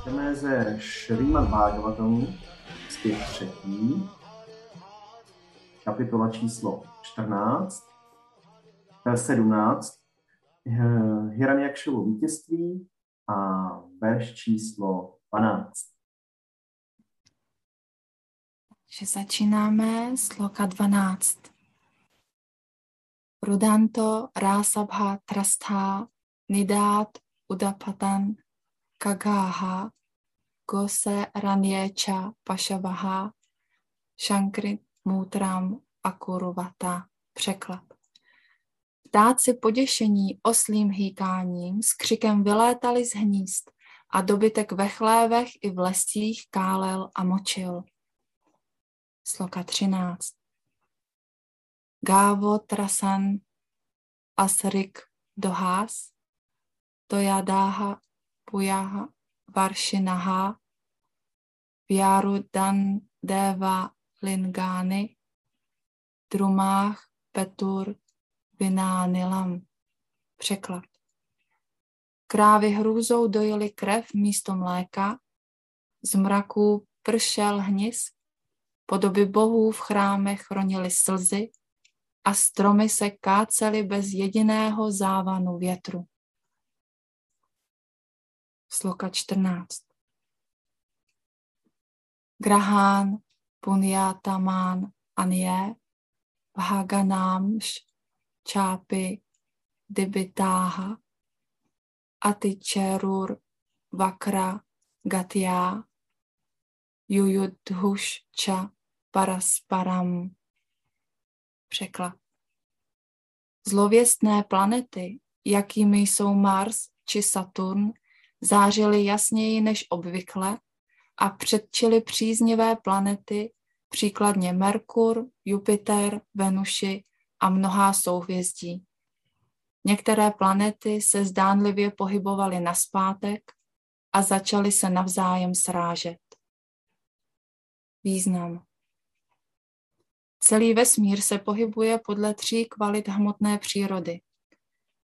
Čteme ze Šrýmat Bhagavatamu, zpět třetí, kapitola číslo 14, 17, Hiranyakšovo vítězství a verš číslo 12. že začínáme sloka 12. Rudanto rásabha trastha nidát udapatan kagáha gose ranyéča pašavaha shankrit mutram akuruvata. Překlad. Ptáci poděšení oslým hýkáním s křikem vylétali z hnízd a dobytek ve chlévech i v lesích kálel a močil sloka 13. Gávo trasan asrik dohás, tojadáha pujaha varšinaha, Vyaru dan deva lingány, drumách petur vinánilam. Překlad. Krávy hrůzou dojily krev místo mléka, z mraků pršel hnis Podoby bohů v chrámech chronily slzy a stromy se kácely bez jediného závanu větru. Sloka 14. Grahán Punyataman Anye Bhaganámš Čápy Dibitáha Atičerur Vakra Gatya Jujudhuš Cha parasparam. Překlad. Zlověstné planety, jakými jsou Mars či Saturn, zářily jasněji než obvykle a předčily příznivé planety, příkladně Merkur, Jupiter, Venuši a mnohá souhvězdí. Některé planety se zdánlivě pohybovaly na zpátek a začaly se navzájem srážet. Význam. Celý vesmír se pohybuje podle tří kvalit hmotné přírody.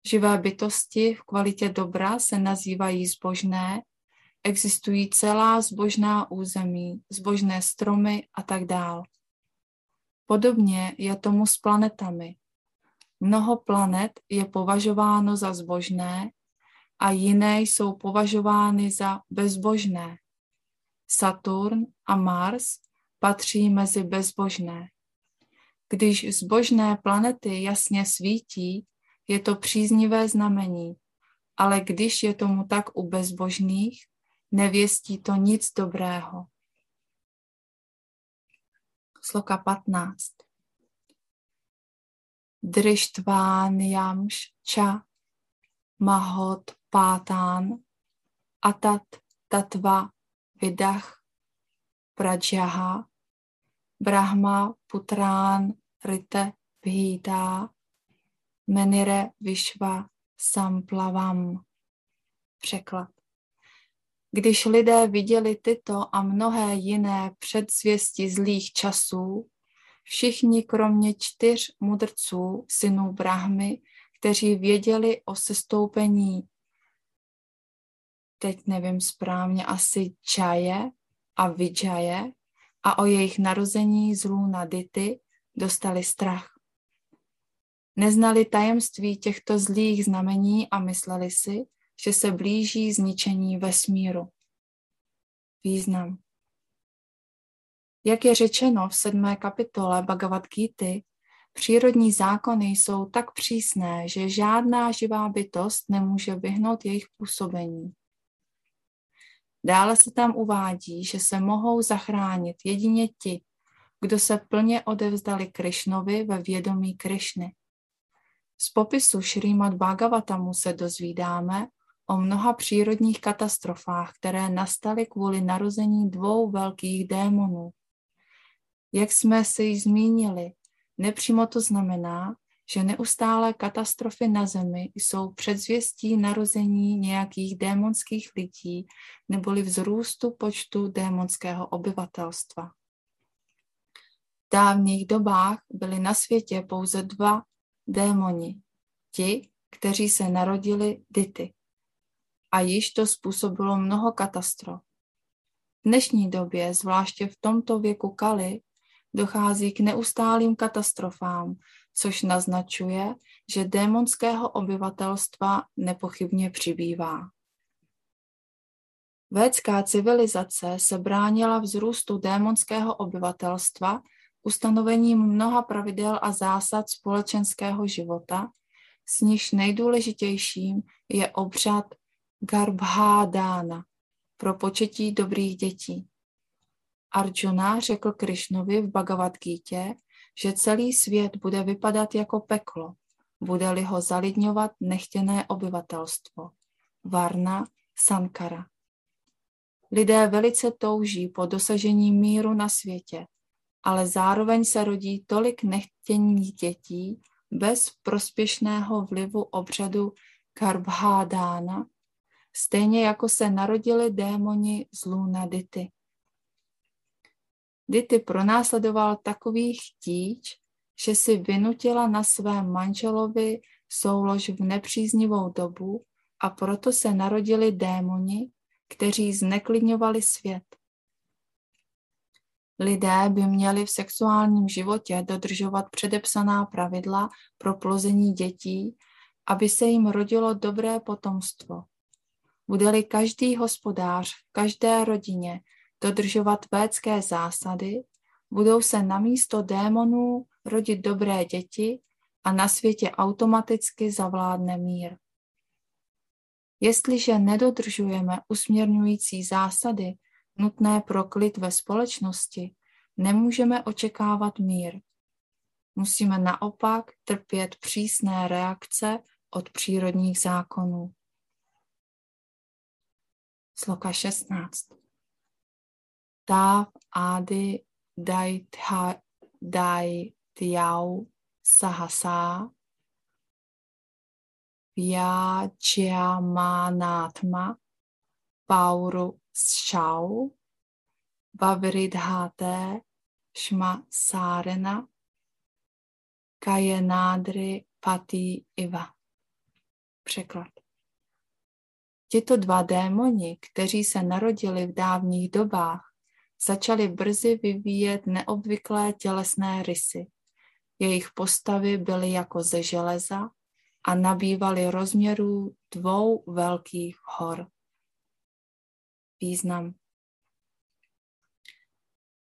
Živé bytosti v kvalitě dobra se nazývají zbožné, existují celá zbožná území, zbožné stromy a tak dál. Podobně je tomu s planetami. Mnoho planet je považováno za zbožné a jiné jsou považovány za bezbožné. Saturn a Mars patří mezi bezbožné. Když zbožné planety jasně svítí, je to příznivé znamení, ale když je tomu tak u bezbožných, nevěstí to nic dobrého. Sloka 15. Drištványamš ča mahot pátán atat tatva vidach prajaha brahma putrán rite bhítá menire vyšva samplavam. Překlad. Když lidé viděli tyto a mnohé jiné předzvěsti zlých časů, všichni kromě čtyř mudrců, synů Brahmy, kteří věděli o sestoupení, teď nevím správně, asi Čaje a Vijaje a o jejich narození z lůna Dity, dostali strach. Neznali tajemství těchto zlých znamení a mysleli si, že se blíží zničení vesmíru. Význam. Jak je řečeno v sedmé kapitole Bhagavad Gita, přírodní zákony jsou tak přísné, že žádná živá bytost nemůže vyhnout jejich působení. Dále se tam uvádí, že se mohou zachránit jedině ti, kdo se plně odevzdali Krišnovi ve vědomí Krišny. Z popisu Šrýmat Bhagavatamu se dozvídáme o mnoha přírodních katastrofách, které nastaly kvůli narození dvou velkých démonů. Jak jsme si již zmínili, nepřímo to znamená, že neustálé katastrofy na Zemi jsou předzvěstí narození nějakých démonských lidí neboli vzrůstu počtu démonského obyvatelstva dávných dobách byli na světě pouze dva démoni, ti, kteří se narodili Dity. a již to způsobilo mnoho katastrof. V dnešní době, zvláště v tomto věku Kali, dochází k neustálým katastrofám, což naznačuje, že démonského obyvatelstva nepochybně přibývá. Védská civilizace se bránila vzrůstu démonského obyvatelstva ustanovením mnoha pravidel a zásad společenského života, s níž nejdůležitějším je obřad Garbhadana pro početí dobrých dětí. Arjuna řekl Krišnovi v Bhagavad Gita, že celý svět bude vypadat jako peklo, bude-li ho zalidňovat nechtěné obyvatelstvo. Varna Sankara. Lidé velice touží po dosažení míru na světě, ale zároveň se rodí tolik nechtěných dětí bez prospěšného vlivu obřadu Karbhádána, stejně jako se narodili démoni z Luna Dity. Dity pronásledoval takový chtíč, že si vynutila na svém manželovi soulož v nepříznivou dobu a proto se narodili démoni, kteří zneklidňovali svět. Lidé by měli v sexuálním životě dodržovat předepsaná pravidla pro plození dětí, aby se jim rodilo dobré potomstvo. Bude-li každý hospodář v každé rodině dodržovat védské zásady, budou se na místo démonů rodit dobré děti a na světě automaticky zavládne mír. Jestliže nedodržujeme usměrňující zásady nutné pro klid ve společnosti, nemůžeme očekávat mír. Musíme naopak trpět přísné reakce od přírodních zákonů. Sloka 16. Táv ády daj tiau sahasa Vyáčiamánátma Pauru Šau Vavridháté Šma Sárena Kajenádry Patý Iva. Překlad. Tito dva démoni, kteří se narodili v dávných dobách, začali brzy vyvíjet neobvyklé tělesné rysy. Jejich postavy byly jako ze železa a nabývaly rozměrů dvou velkých hor. Význam.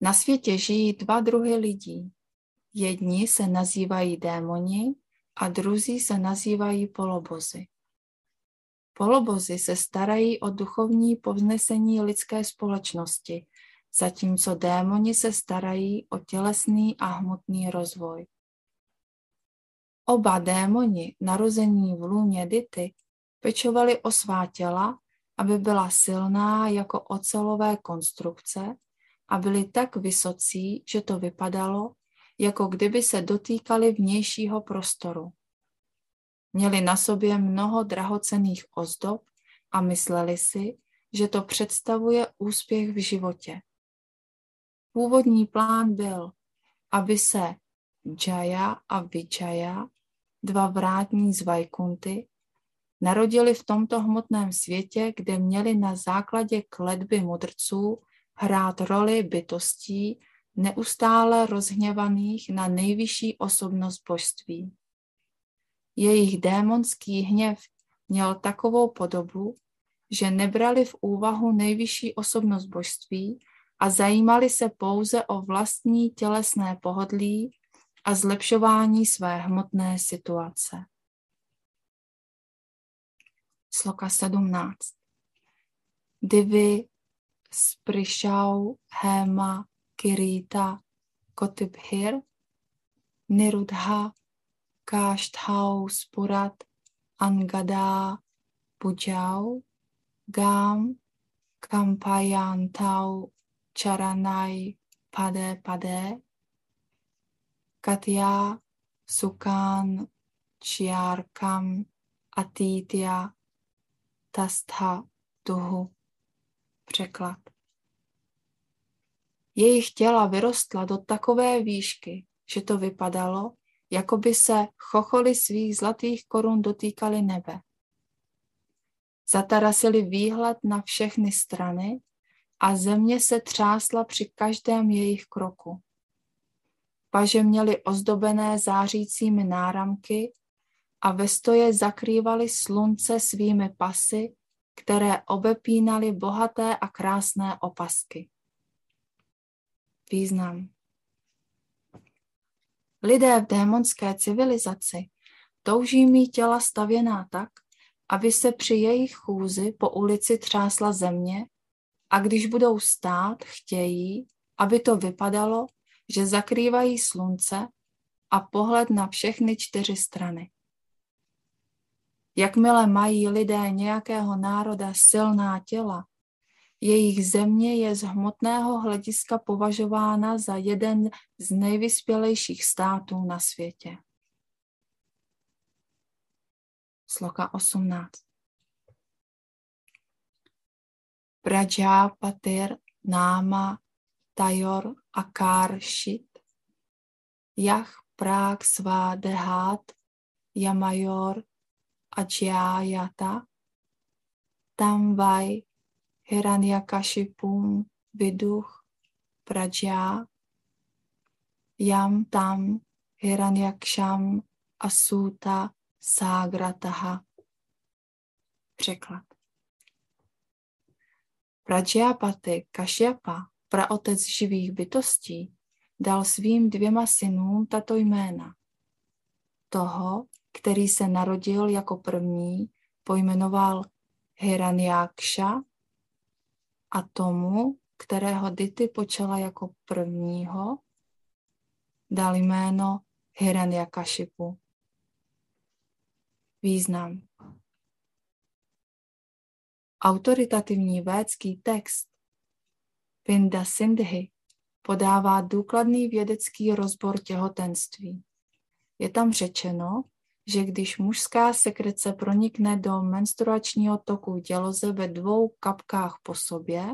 Na světě žijí dva druhy lidí. Jedni se nazývají démoni a druzí se nazývají polobozy. Polobozy se starají o duchovní povznesení lidské společnosti, zatímco démoni se starají o tělesný a hmotný rozvoj. Oba démoni, narození v lůně Dity, pečovali o svá těla, aby byla silná jako ocelové konstrukce a byli tak vysocí, že to vypadalo, jako kdyby se dotýkali vnějšího prostoru. Měli na sobě mnoho drahocených ozdob a mysleli si, že to představuje úspěch v životě. Původní plán byl, aby se Jaya a Vijaya, dva vrátní z Vajkunty, narodili v tomto hmotném světě, kde měli na základě kledby mudrců hrát roli bytostí neustále rozhněvaných na nejvyšší osobnost božství. Jejich démonský hněv měl takovou podobu, že nebrali v úvahu nejvyšší osobnost božství a zajímali se pouze o vlastní tělesné pohodlí a zlepšování své hmotné situace. Sloka 17. Divy Sprišau Hema Kirita Kotibhir Nirudha Kashthau Spurat Angada Pujau Gam Kampayantau Charanai Pade Pade Katya Sukan Chiarkam Atitya Tastha Tuhu. Překlad. Jejich těla vyrostla do takové výšky, že to vypadalo, jako by se chocholy svých zlatých korun dotýkaly nebe. zatarasili výhled na všechny strany a země se třásla při každém jejich kroku. Paže měly ozdobené zářícími náramky a ve stoje zakrývali slunce svými pasy, které obepínaly bohaté a krásné opasky. Význam Lidé v démonské civilizaci touží mít těla stavěná tak, aby se při jejich chůzi po ulici třásla země a když budou stát, chtějí, aby to vypadalo, že zakrývají slunce a pohled na všechny čtyři strany. Jakmile mají lidé nějakého národa silná těla, jejich země je z hmotného hlediska považována za jeden z nejvyspělejších států na světě. Sloka 18. Prajapatir náma Tayor Akarshit Yah Prák Svá Dehat Yamayor Ajayata Tamvai Hiranyakashipum Viduch Praja Yam Tam Hiranyaksham Asuta Ságrataha. Překlad. Prajapati Kašyapa, praotec živých bytostí, dal svým dvěma synům tato jména. Toho, který se narodil jako první, pojmenoval Hiranyaksha a tomu, kterého Dity počala jako prvního, dal jméno Hiranyakashipu. Význam. Autoritativní védský text Pinda Sindhi podává důkladný vědecký rozbor těhotenství. Je tam řečeno, že když mužská sekrece pronikne do menstruačního toku děloze ve dvou kapkách po sobě,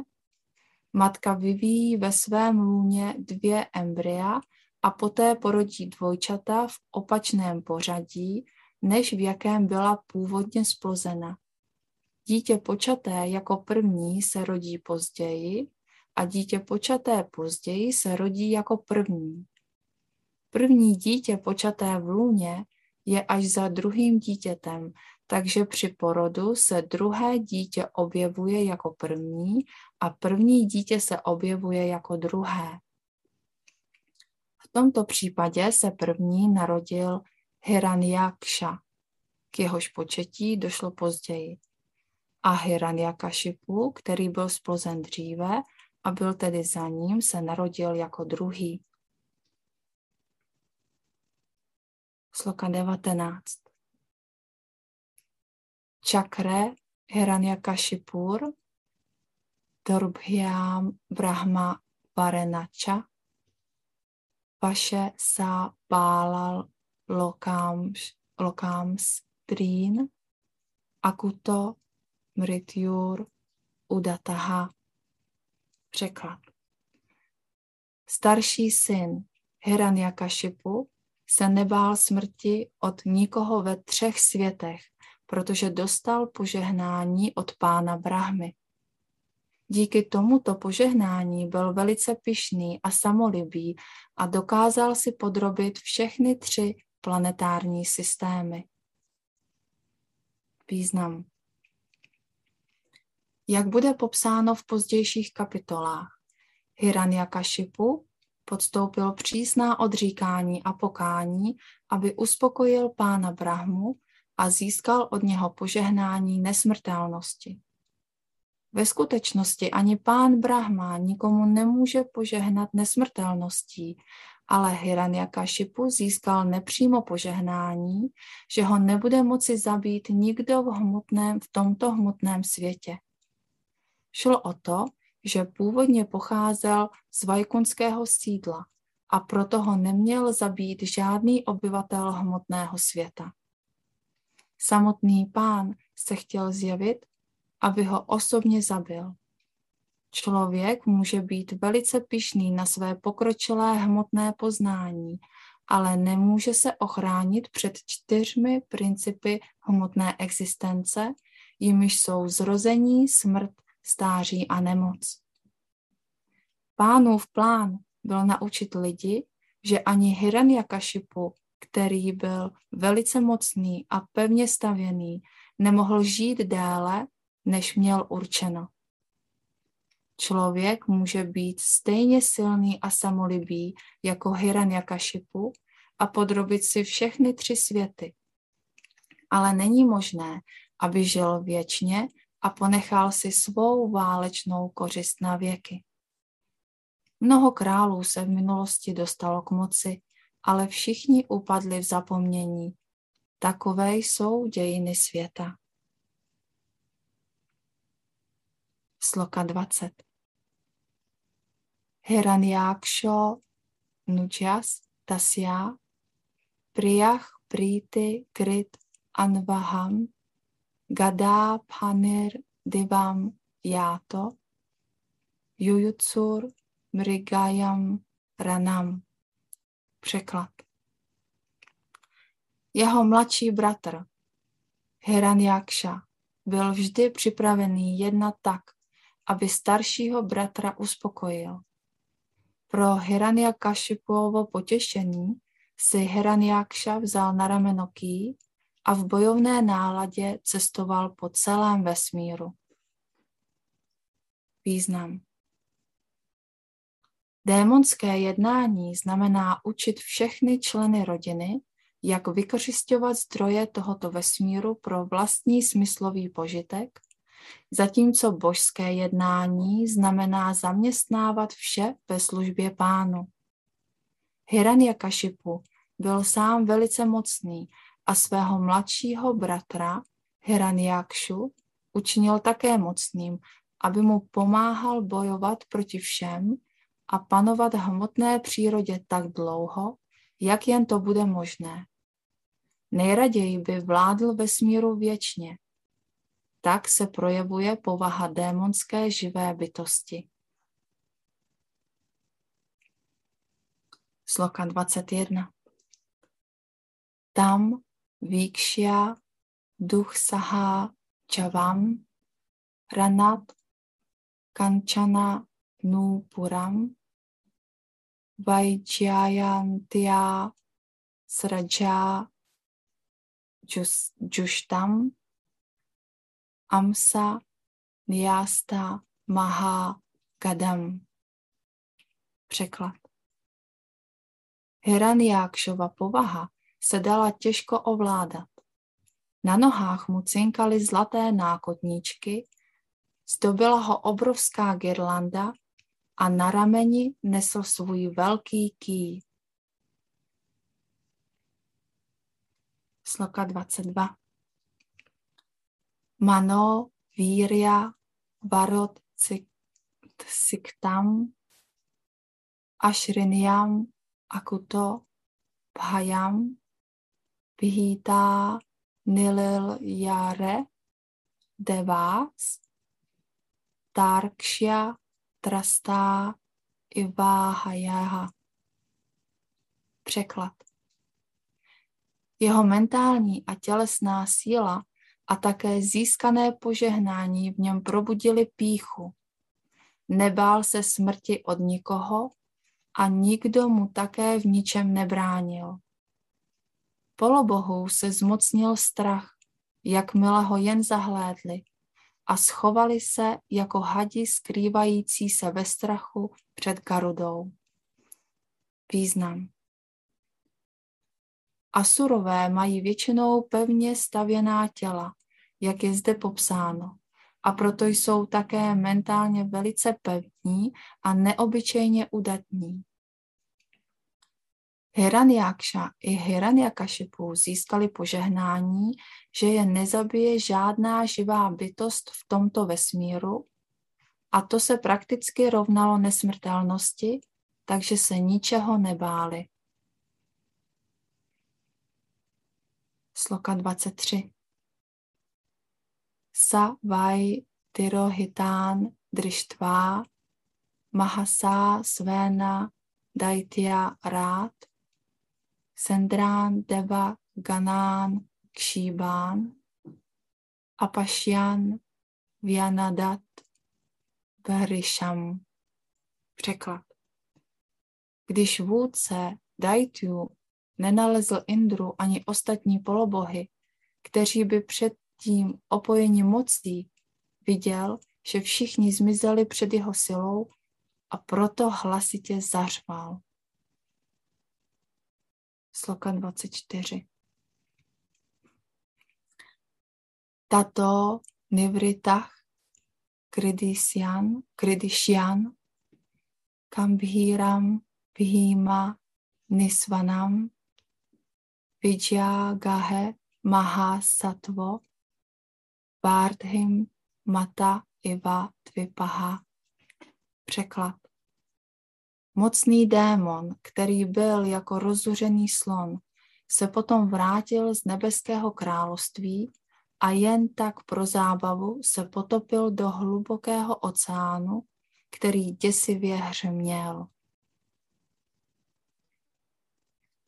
matka vyvíjí ve svém lůně dvě embrya a poté porodí dvojčata v opačném pořadí, než v jakém byla původně splozena. Dítě počaté jako první se rodí později a dítě počaté později se rodí jako první. První dítě počaté v lůně je až za druhým dítětem, takže při porodu se druhé dítě objevuje jako první a první dítě se objevuje jako druhé. V tomto případě se první narodil Hiranyaksha. K jehož početí došlo později. A Hiranyakashipu, který byl splozen dříve a byl tedy za ním, se narodil jako druhý. Sloka 19. Čakre Hiranyakashipur Dorbhyam Brahma Varenacha Vaše sa bálal lokams, lokams trín, akuto mrityur udataha. Překlad. Starší syn Hiranyakashipu se nebál smrti od nikoho ve třech světech, protože dostal požehnání od pána Brahmy. Díky tomuto požehnání byl velice pyšný a samolibý a dokázal si podrobit všechny tři planetární systémy. Význam. Jak bude popsáno v pozdějších kapitolách, Hiranyakashipu podstoupil přísná odříkání a pokání, aby uspokojil pána Brahmu a získal od něho požehnání nesmrtelnosti. Ve skutečnosti ani pán Brahma nikomu nemůže požehnat nesmrtelností, ale Hiranyakashipu získal nepřímo požehnání, že ho nebude moci zabít nikdo v, hmotném, v tomto hmotném světě. Šlo o to, že původně pocházel z vajkunského sídla a proto ho neměl zabít žádný obyvatel hmotného světa. Samotný pán se chtěl zjevit, aby ho osobně zabil. Člověk může být velice pišný na své pokročilé hmotné poznání, ale nemůže se ochránit před čtyřmi principy hmotné existence, jimiž jsou zrození, smrt, stáří a nemoc. Pánův plán byl naučit lidi, že ani Hiranyakashipu, který byl velice mocný a pevně stavěný, nemohl žít déle, než měl určeno. Člověk může být stejně silný a samolibý jako Hiranyakashipu a podrobit si všechny tři světy. Ale není možné, aby žil věčně a ponechal si svou válečnou kořist na věky. Mnoho králů se v minulosti dostalo k moci, ale všichni upadli v zapomnění. Takové jsou dějiny světa. Sloka 20. Hiranyaksho nujas tasya priyah priti krit anvaham gada panir divam yato yujutsur mrigayam ranam. Překlad. Jeho mladší bratr Hiranyaksha byl vždy připravený jednat tak, aby staršího bratra uspokojil. Pro Hiranyakashipuovo potěšení si Hiranyaksha vzal na rameno ký a v bojovné náladě cestoval po celém vesmíru. Význam Démonské jednání znamená učit všechny členy rodiny, jak vykořišťovat zdroje tohoto vesmíru pro vlastní smyslový požitek, zatímco božské jednání znamená zaměstnávat vše ve službě pánu. Hiranyakashipu byl sám velice mocný a svého mladšího bratra Hiranyakshu učinil také mocným, aby mu pomáhal bojovat proti všem, a panovat hmotné přírodě tak dlouho, jak jen to bude možné. Nejraději by vládl vesmíru věčně. Tak se projevuje povaha démonské živé bytosti. Sloka 21. Tam víkšia duch sahá čavam ranat kančana nupuram Vajjayantya Sraja Jushtam Amsa Nyasta Maha Gadam. Překlad. Hiranyaksova povaha se dala těžko ovládat. Na nohách mu cinkaly zlaté nákotníčky, zdobila ho obrovská girlanda a na rameni nesl svůj velký ký. Sloka 22. Mano, Virya, Varot, Siktam, Ashrinyam, Akuto, Bhayam, Vihita, Nilil Yare, Devas, Tarkshya, trastá iváhajáha. Překlad. Jeho mentální a tělesná síla a také získané požehnání v něm probudili píchu. Nebál se smrti od nikoho a nikdo mu také v ničem nebránil. Polobohů se zmocnil strach, jakmile ho jen zahlédli a schovali se jako hadi skrývající se ve strachu před Garudou. Význam. Asurové mají většinou pevně stavěná těla, jak je zde popsáno, a proto jsou také mentálně velice pevní a neobyčejně udatní. Hiranyaksha i Hiranyakashipu získali požehnání, že je nezabije žádná živá bytost v tomto vesmíru a to se prakticky rovnalo nesmrtelnosti, takže se ničeho nebáli. Sloka 23. Sa vai tirohitán drištvá mahasa svéna daitya rád Sendrán, Deva, Ganán, Kšíbán, Apashyan Vyanadat Varisham. Překlad. Když vůdce Daityu nenalezl Indru ani ostatní polobohy, kteří by předtím opojeni mocí viděl, že všichni zmizeli před jeho silou a proto hlasitě zařval. Sloka 24. Tato nivritach kridisyan, kridishyan kambhiram vihima nisvanam Vijagahe Mahasatvo Vardhim Mata Iva Tvipaha. Překlad. Mocný démon, který byl jako rozuřený slon, se potom vrátil z nebeského království a jen tak pro zábavu se potopil do hlubokého oceánu, který děsivě hřměl.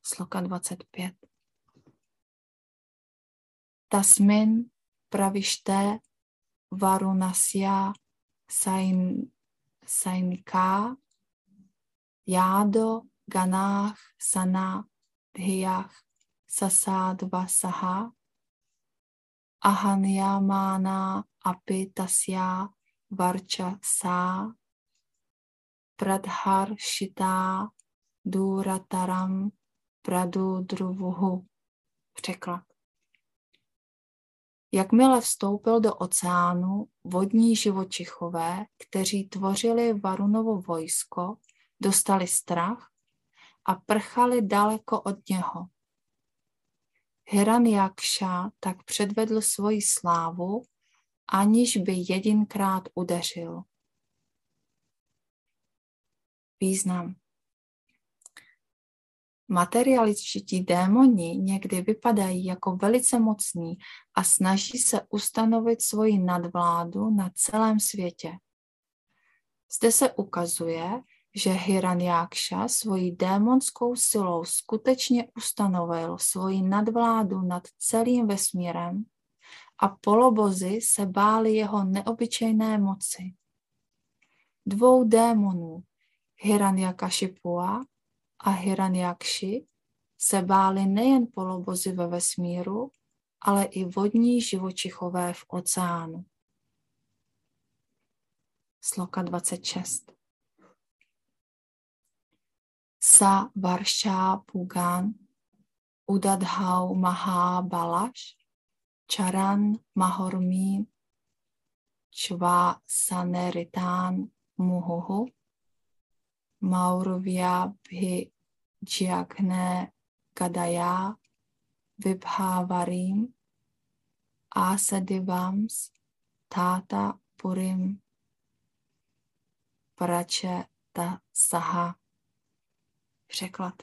Sloka 25. Tasmin pravište varunasya sain, sainika jádo ganách sana dhyach sasadva saha ahanyamana api tasya varcha sa pradhar shita durataram pradudruvuhu. Překlad. Jakmile vstoupil do oceánu, vodní živočichové, kteří tvořili Varunovo vojsko, dostali strach a prchali daleko od něho. Hiranyakša tak předvedl svoji slávu, aniž by jedinkrát udeřil. Význam. Materialističtí démoni někdy vypadají jako velice mocní a snaží se ustanovit svoji nadvládu na celém světě. Zde se ukazuje, že Hiranyaksha svojí démonskou silou skutečně ustanovil svoji nadvládu nad celým vesmírem a polobozy se báli jeho neobyčejné moci. Dvou démonů, Hiranyakashipua a Hiranyakši se báli nejen polobozy ve vesmíru, ale i vodní živočichové v oceánu. Sloka 26. Sa Varša Pugan Udadhau Mahabalash Charan Mahormin Chva Saneritan Muhuhu Maurovia Bhijagne Kadaya Vibhavarim Asadivams Tata Purim ta Saha. Překlad.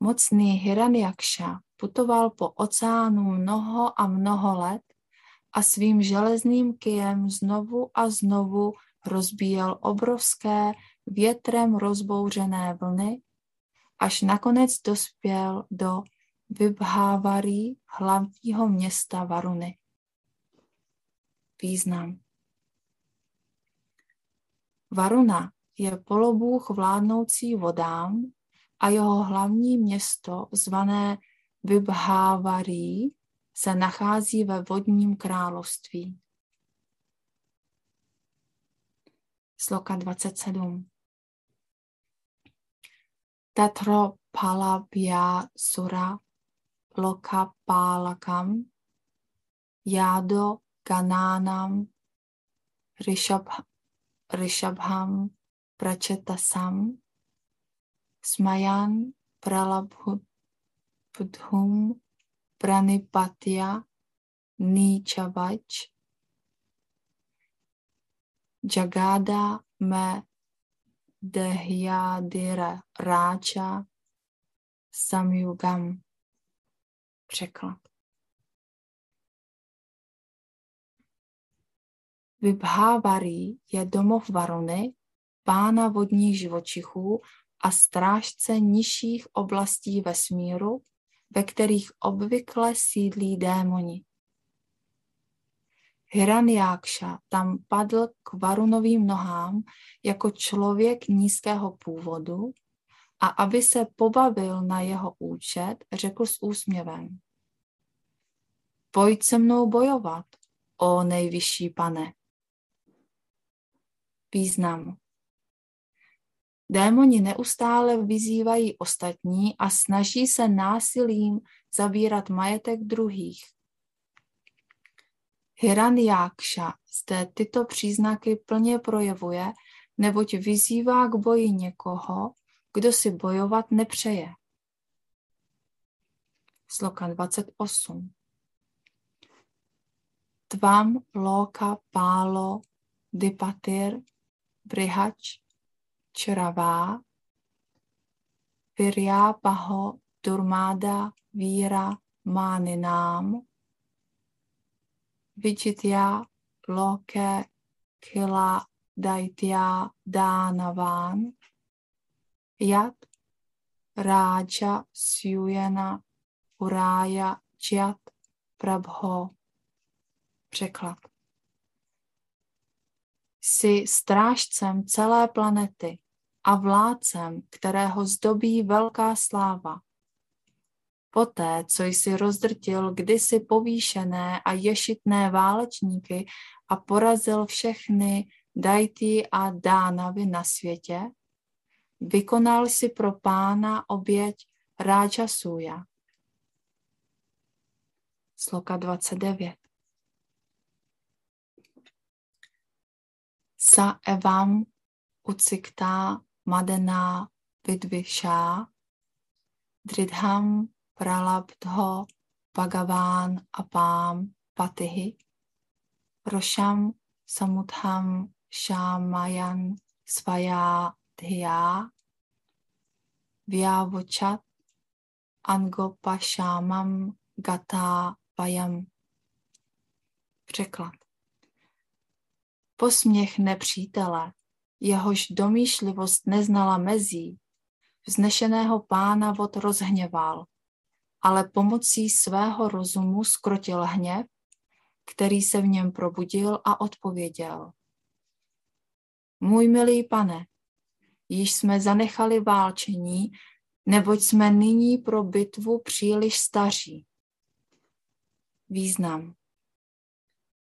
Mocný Hiranyakša putoval po oceánu mnoho a mnoho let a svým železným kijem znovu a znovu rozbíjel obrovské větrem rozbouřené vlny, až nakonec dospěl do Vibhávarí, hlavního města Varuny. Význam. Varuna je polobůh vládnoucí vodám a jeho hlavní město, zvané Vibhávarí, se nachází ve vodním království. sloka 27. Tatro palabhya sura loka palakam yado gananam rishab, rishabham prachetasam smayan pralabhudhum pranipatya nichavach Jagada me dehyadira ráča samyugam. Překlad. Vibhávarí je domov Varuny, pána vodních živočichů a strážce nižších oblastí vesmíru, ve kterých obvykle sídlí démoni. Hiranyaksha tam padl k Varunovým nohám jako člověk nízkého původu a aby se pobavil na jeho účet, řekl s úsměvem. Pojď se mnou bojovat, o nejvyšší pane. Význam. Démoni neustále vyzývají ostatní a snaží se násilím zabírat majetek druhých. Hiranyaksha zde tyto příznaky plně projevuje, neboť vyzývá k boji někoho, kdo si bojovat nepřeje. Sloka 28. Tvam loka pálo dipatir brihač čravá paho durmáda víra máninám vichitya loke kila daitya dánaván Yat Ráča Sjujena Urája Čat Prabho. Překlad. Jsi strážcem celé planety a vládcem, kterého zdobí velká sláva. Poté, co jsi rozdrtil kdysi povýšené a ješitné válečníky a porazil všechny dajty a dánavy na světě, vykonal si pro pána oběť Ráča Suja. Sloka 29. Sa evam uciktá madená vidvišá, dridham pralabdho bhagaván apám patihy, rošam samudham šámajan svajá dhya vyavočat angopašámam gata vayam. Překlad. Posměch nepřítele, jehož domýšlivost neznala mezí, vznešeného pána vod rozhněval, ale pomocí svého rozumu skrotil hněv, který se v něm probudil a odpověděl. Můj milý pane, již jsme zanechali válčení, neboť jsme nyní pro bitvu příliš staří. Význam.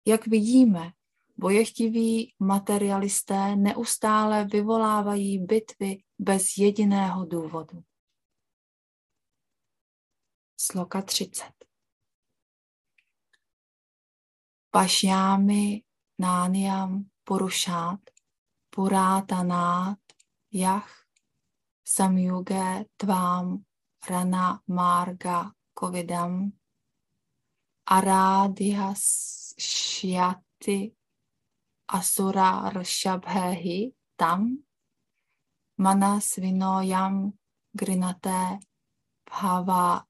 Jak vidíme, bojechtiví materialisté neustále vyvolávají bitvy bez jediného důvodu. Sloka 30. Pašjámi nániam porušát, purátanát Jach samyuge tvám rana marga covidam aradihas shyati asura rshabhehi tam manas vinoyam grinate bhava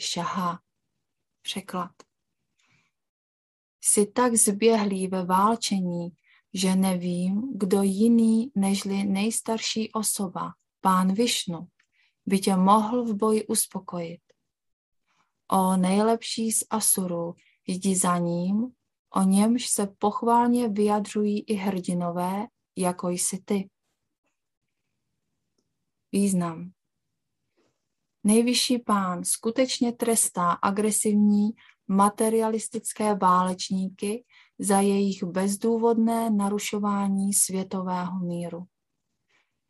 shaha. Překlad. Jsi tak zběhlý ve válčení, že nevím, kdo jiný nežli nejstarší osoba, pán Višnu, by tě mohl v boji uspokojit. O nejlepší z Asurů jdi za ním, o němž se pochválně vyjadřují i hrdinové, jako jsi ty. Význam. Nejvyšší pán skutečně trestá agresivní materialistické válečníky za jejich bezdůvodné narušování světového míru.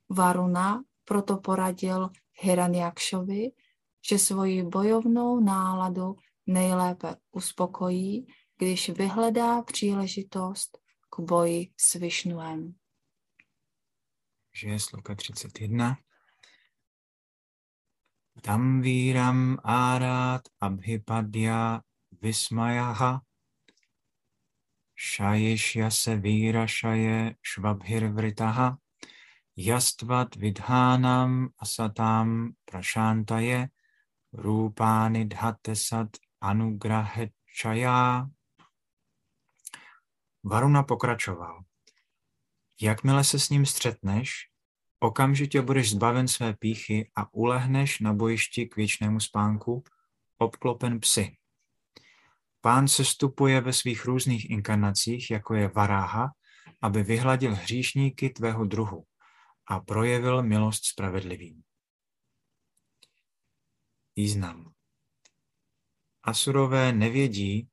Varuna proto poradil Hiranyakšovi, že svoji bojovnou náladu nejlépe uspokojí, když vyhledá příležitost k boji s Višnuem. Je sloka 31. Tam víram árát abhipadya vismajaha Shayeshyase Virashaye Shvabhirvritaha Yastvat Vidhanam Asatam Prashantaye Rupani Dhatesat Anugrahechaya Varuna pokračoval. Jakmile se s ním střetneš, okamžitě budeš zbaven své píchy a ulehneš na bojišti k věčnému spánku, obklopen psy. Pán se stupuje ve svých různých inkarnacích, jako je Varáha, aby vyhladil hříšníky tvého druhu a projevil milost spravedlivým. Význam. Asurové nevědí,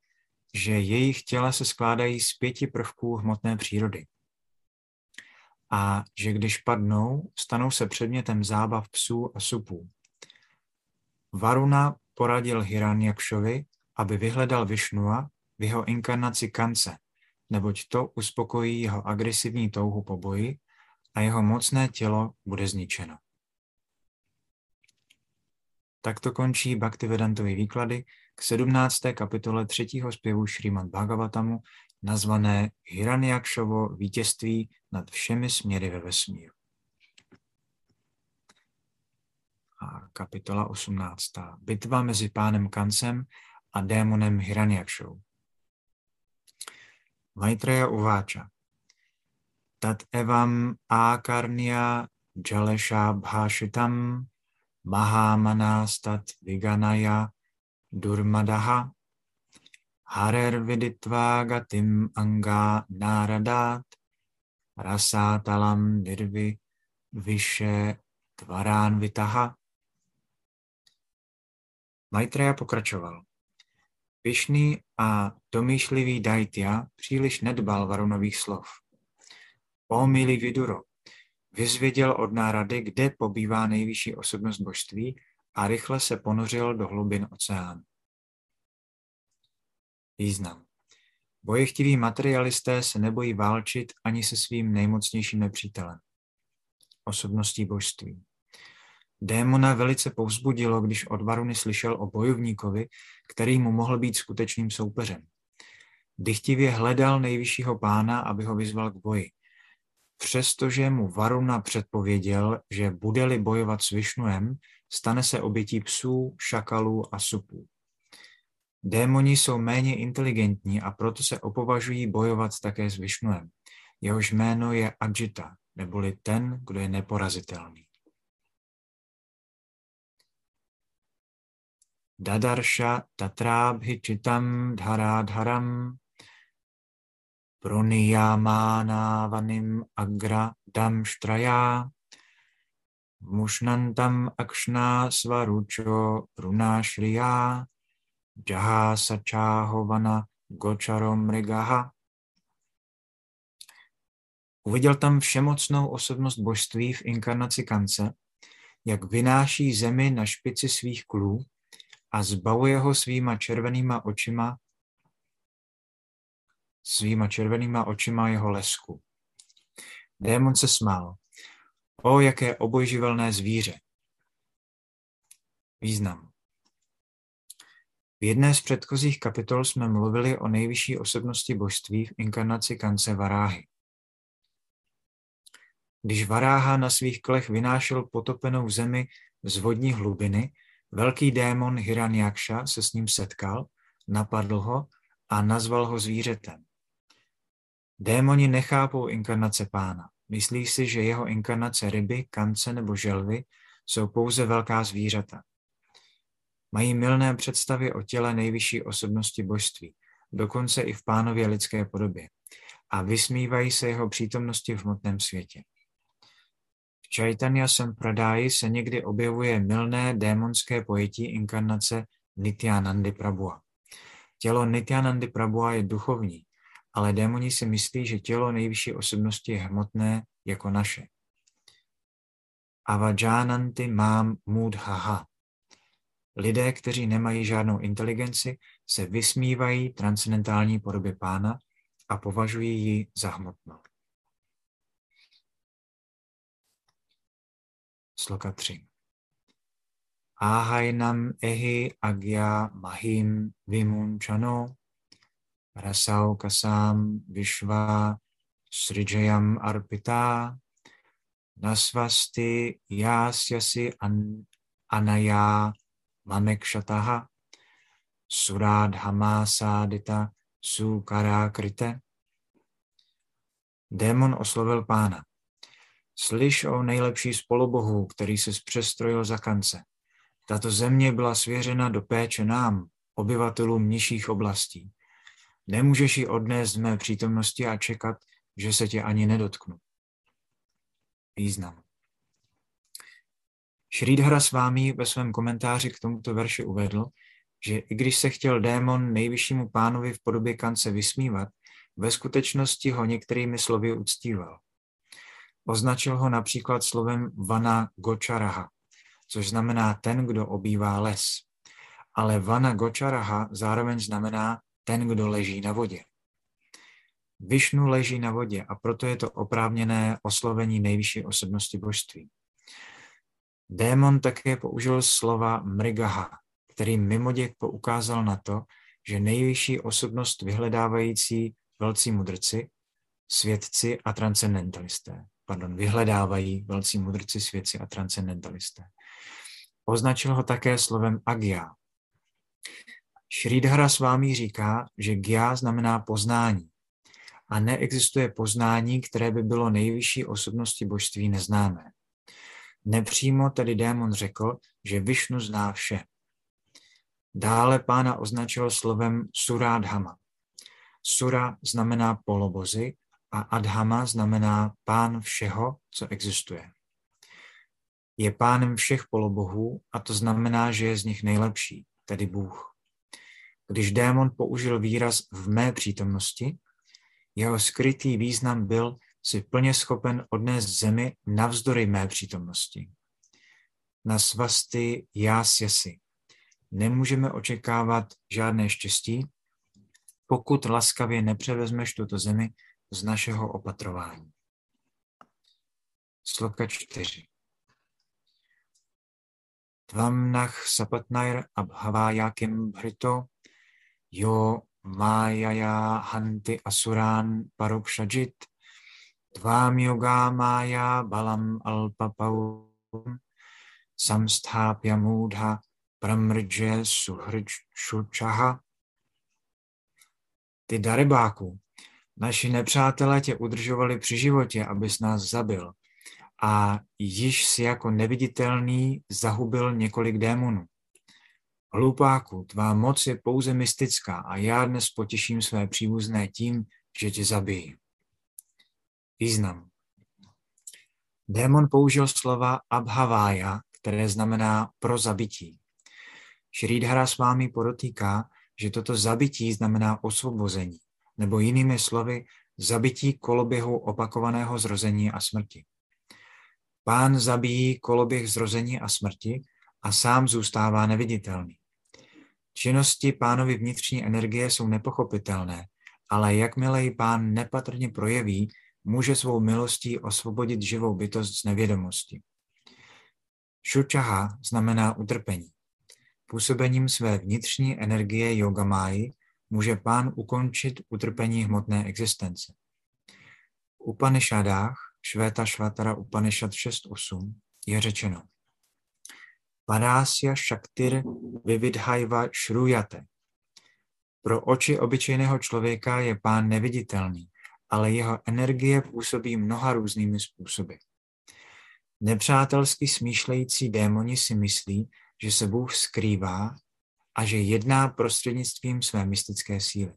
že jejich těla se skládají z pěti prvků hmotné přírody. A že když padnou, stanou se předmětem zábav psů a supů. Varuna poradil Hiranyakšovi, aby vyhledal Višnua v jeho inkarnaci Kance, neboť to uspokojí jeho agresivní touhu po boji a jeho mocné tělo bude zničeno. Takto končí Bhaktivedantovy výklady k 17. kapitole třetího zpěvu Šrýmad Bhagavatamu, nazvané Hiranyakšovo vítězství nad všemi směry ve vesmíru. A kapitola 18. Bitva mezi pánem Kancem a démonem Hiranyakšou. Maitreya uváča. Tat evam akarnya jalesha bhashitam mahamanastat viganaya durmadaha harer viditva gatim anga naradat rasatalam nirvi vyše tvarán vitaha. Maitreya pokračoval. Pyšný a domýšlivý Daitya příliš nedbal Varunových slov. O milý Viduro, vyzvěděl od nárady, kde pobývá nejvyšší osobnost božství a rychle se ponořil do hlubin oceánu. Význam. Bojechtiví materialisté se nebojí válčit ani se svým nejmocnějším nepřítelem, osobností božství. Démona velice povzbudilo, když od Varuny slyšel o bojovníkovi, který mu mohl být skutečným soupeřem. Dychtivě hledal nejvyššího pána, aby ho vyzval k boji. Přestože mu Varuna předpověděl, že bude-li bojovat s Višnuem, stane se obětí psů, šakalů a supů. Démoni jsou méně inteligentní a proto se opovažují bojovat také s Višnuem. Jehož jméno je Ajita, neboli ten, kdo je neporazitelný. Dadarsha tatrabhichitam dharadharam proniyamānāvanim agra damštrajā mušnantam akšná svaručo runášriyá jahasačáhovana gočaromrigaha. Uviděl tam všemocnou osobnost božství v inkarnaci Kance, jak vynáší zemi na špici svých klů a zbavuje ho svýma červenýma očima svýma červenýma očima jeho lesku. Démon se smál. O, jaké obojživelné zvíře. Význam. V jedné z předchozích kapitol jsme mluvili o nejvyšší osobnosti božství v inkarnaci kance Varáhy. Když Varáha na svých klech vynášel potopenou zemi z vodní hlubiny, velký démon Hiranyaksha se s ním setkal, napadl ho a nazval ho zvířetem. Démoni nechápou inkarnace pána. Myslí si, že jeho inkarnace ryby, kance nebo želvy jsou pouze velká zvířata. Mají milné představy o těle nejvyšší osobnosti božství, dokonce i v pánově lidské podobě, a vysmívají se jeho přítomnosti v hmotném světě. V Chaitanya Sampradáji se někdy objevuje milné démonské pojetí inkarnace Nityanandy Prabhua. Tělo Nityanandy Prabhua je duchovní, ale démoni si myslí, že tělo nejvyšší osobnosti je hmotné jako naše. Avajánanty mám mudhaha. Lidé, kteří nemají žádnou inteligenci, se vysmívají transcendentální podobě pána a považují ji za hmotnou. Sloka 3. Ahajnam ehi agya mahim vimunchano rasau kasam vishva srijayam arpita nasvasti yasyasi an, anaya mamekshataha suradhama sadita krite. Démon oslovil pána. Slyš o nejlepší spolubohu, který se přestrojil za kance. Tato země byla svěřena do péče nám, obyvatelům nižších oblastí. Nemůžeš ji odnést z mé přítomnosti a čekat, že se tě ani nedotknu. Význam. Šrídhara s vámi ve svém komentáři k tomuto verši uvedl, že i když se chtěl démon nejvyššímu pánovi v podobě kance vysmívat, ve skutečnosti ho některými slovy uctíval. Označil ho například slovem Vana Gočaraha, což znamená ten, kdo obývá les. Ale Vana Gočaraha zároveň znamená ten, kdo leží na vodě. Višnu leží na vodě a proto je to oprávněné oslovení nejvyšší osobnosti božství. Démon také použil slova mrigaha, který mimoděk poukázal na to, že nejvyšší osobnost vyhledávající velcí mudrci, svědci a transcendentalisté, pardon, vyhledávají velcí mudrci, svědci a transcendentalisté. Označil ho také slovem agya. Šrídhara s vámi říká, že gya znamená poznání a neexistuje poznání, které by bylo nejvyšší osobnosti božství neznámé. Nepřímo tedy démon řekl, že Višnu zná vše. Dále pána označil slovem Surádhama. Sura znamená polobozy a Adhama znamená pán všeho, co existuje. Je pánem všech polobohů a to znamená, že je z nich nejlepší, tedy Bůh. Když démon použil výraz v mé přítomnosti, jeho skrytý význam byl si plně schopen odnést zemi navzdory mé přítomnosti. Na svasty já sjesi. Nemůžeme očekávat žádné štěstí, pokud laskavě nepřevezmeš tuto zemi z našeho opatrování. Sloka čtyři. Tvamnach sapatnair abhavayakim bhrito jo májaya hanti asuran parokshajit tvám yoga mája balam alpapau samsthapya mudha pramrje suhrčučaha ty darebáku, naši nepřátelé tě udržovali při životě, abys nás zabil a již si jako neviditelný zahubil několik démonů. Hlupáku, tvá moc je pouze mystická a já dnes potěším své příbuzné tím, že tě zabijí. Význam. Démon použil slova abhavája, které znamená pro zabití. Šrீdhara s vámi podotýká, že toto zabití znamená osvobození, nebo jinými slovy zabití koloběhu opakovaného zrození a smrti. Pán zabíjí koloběh zrození a smrti a sám zůstává neviditelný. Činnosti pánovi vnitřní energie jsou nepochopitelné, ale jakmile ji pán nepatrně projeví, může svou milostí osvobodit živou bytost z nevědomosti. Šučaha znamená utrpení. Působením své vnitřní energie yogamáji může pán ukončit utrpení hmotné existence. V Upanishadách, Švéta Švatara Upanishad 6.8, je řečeno Padásya Shaktir Vividhaiva Shruyate. Pro oči obyčejného člověka je pán neviditelný, ale jeho energie působí mnoha různými způsoby. Nepřátelsky smýšlející démoni si myslí, že se Bůh skrývá a že jedná prostřednictvím své mystické síly.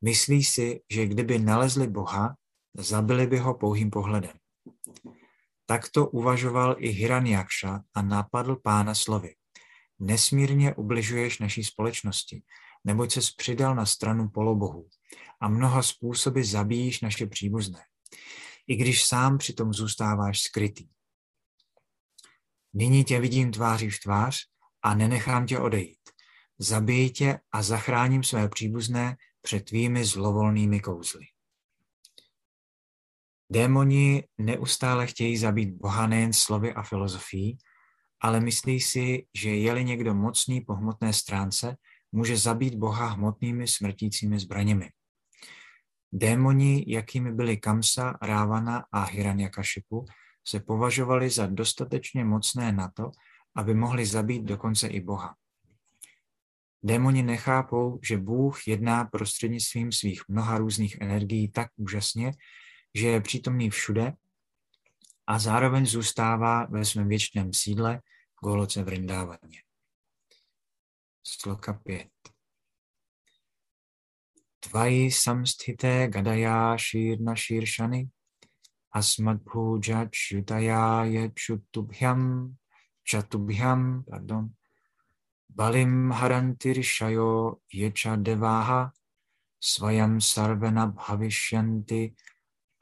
Myslí si, že kdyby nalezli Boha, zabili by ho pouhým pohledem. Takto uvažoval i Hiranyaksha a napadl pána slovy. Nesmírně ubližuješ naší společnosti, neboť se přidal na stranu polobohů a mnoha způsoby zabíjíš naše příbuzné, i když sám přitom zůstáváš skrytý. Nyní tě vidím tváří v tvář a nenechám tě odejít. Zabij tě a zachráním své příbuzné před tvými zlovolnými kouzly. Démoni neustále chtějí zabít Boha nejen slovy a filozofií, ale myslí si, že je-li někdo mocný po hmotné stránce, může zabít Boha hmotnými smrtícími zbraněmi. Démoni, jakými byli Kamsa, Rávana a Hiranyakashipu, se považovali za dostatečně mocné na to, aby mohli zabít dokonce i Boha. Démoni nechápou, že Bůh jedná prostřednictvím svých mnoha různých energií tak úžasně, že je přítomný všude a zároveň zůstává ve svém věčném sídle Goloce v Rindávaně. Sloka 5. Tvaji samsthite gadaya shirna shirshani asmadbhuja chutaya yechutubhyam chatubhyam, pardon, balim harantir shayo yecha devaha svayam sarvena bhavishyanti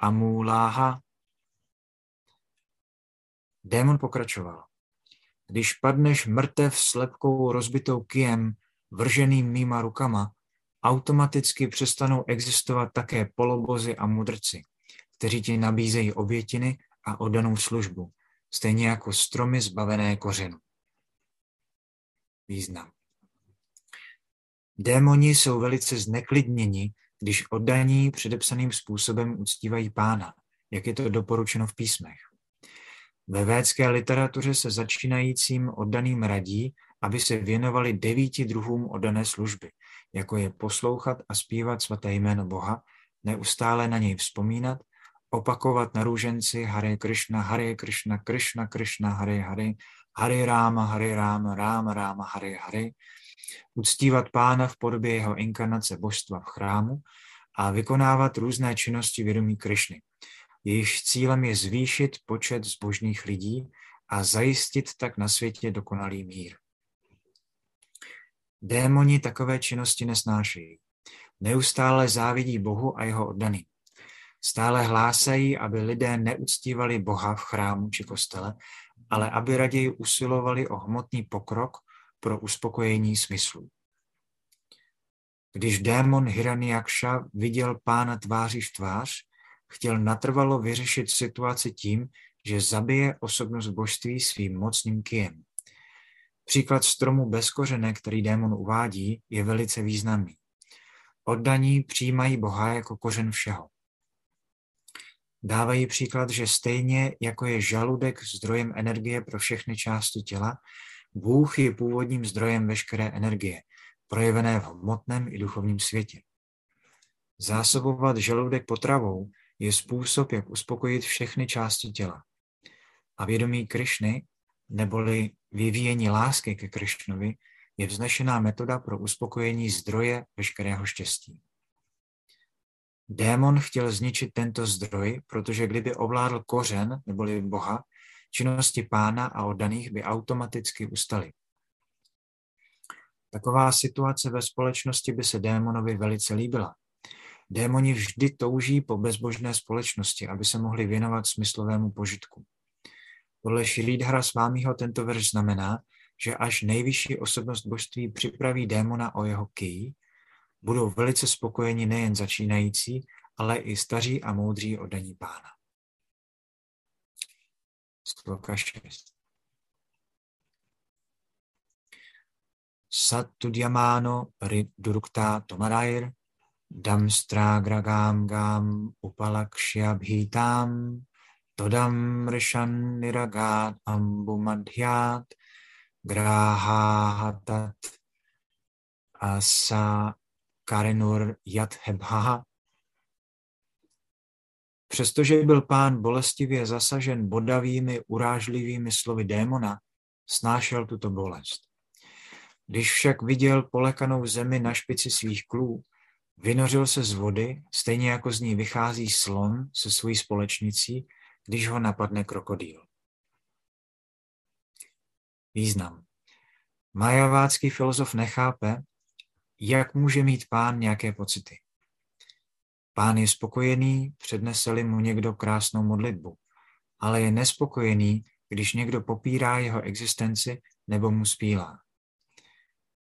amúláha. Démon pokračoval. Když padneš mrtev s lepkou rozbitou kijem, vrženým mýma rukama, automaticky přestanou existovat také polobozy a mudrci, kteří ti nabízejí obětiny a oddanou službu, stejně jako stromy zbavené kořenu. Význam. Démoni jsou velice zneklidněni, když oddaní předepsaným způsobem uctívají pána, jak je to doporučeno v písmech. Ve védské literatuře se začínajícím oddaným radí, aby se věnovali devíti druhům oddané služby, jako je poslouchat a zpívat svaté jméno Boha, neustále na něj vzpomínat, opakovat na růženci Hare Krishna, Hare Krishna, Krishna Krishna, Hare Hare, Hare Rama, Hare Rama, Rama Rama, Hare Hare, uctívat pána v podobě jeho inkarnace božstva v chrámu a vykonávat různé činnosti vědomí Krišny. Jejich cílem je zvýšit počet zbožných lidí a zajistit tak na světě dokonalý mír. Démoni takové činnosti nesnášejí. Neustále závidí Bohu a jeho oddaný. Stále hlásají, aby lidé neuctívali Boha v chrámu či kostele, ale aby raději usilovali o hmotný pokrok pro uspokojení smyslů. Když démon Hiranyaksha viděl pána tváří v tvář, chtěl natrvalo vyřešit situaci tím, že zabije osobnost božství svým mocným kijem. Příklad stromu bez kořene, který démon uvádí, je velice významný. Oddaní přijímají Boha jako kořen všeho. Dávají příklad, že stejně jako je žaludek zdrojem energie pro všechny části těla, Bůh je původním zdrojem veškeré energie, projevené v hmotném i duchovním světě. Zásobovat žaludek potravou je způsob, jak uspokojit všechny části těla. A vědomí Krišny, neboli vyvíjení lásky ke Krišnovi, je vznešená metoda pro uspokojení zdroje veškerého štěstí. Démon chtěl zničit tento zdroj, protože kdyby ovládl kořen, neboli Boha, činnosti pána a oddaných by automaticky ustaly. Taková situace ve společnosti by se démonovi velice líbila. Démoni vždy touží po bezbožné společnosti, aby se mohli věnovat smyslovému požitku. Podle Šilídhara Svámího tento verš znamená, že až nejvyšší osobnost božství připraví démona o jeho ký, budou velice spokojeni nejen začínající, ale i staří a moudří oddaní pána. Sloka 6. Sattudyamano Durukta Tomarair Damstragragam Gam Upalakshyabhitam Todam Rishan Niragat Ambumadhyat Grahahatat Asa Karenur Yathebhaha Přestože byl pán bolestivě zasažen bodavými, urážlivými slovy démona, snášel tuto bolest. Když však viděl polekanou zemi na špici svých klů, vynořil se z vody, stejně jako z ní vychází slon se svojí společnicí, když ho napadne krokodýl. Význam. Majavácký filozof nechápe, jak může mít pán nějaké pocity. Pán je spokojený, přednese mu někdo krásnou modlitbu, ale je nespokojený, když někdo popírá jeho existenci nebo mu spílá.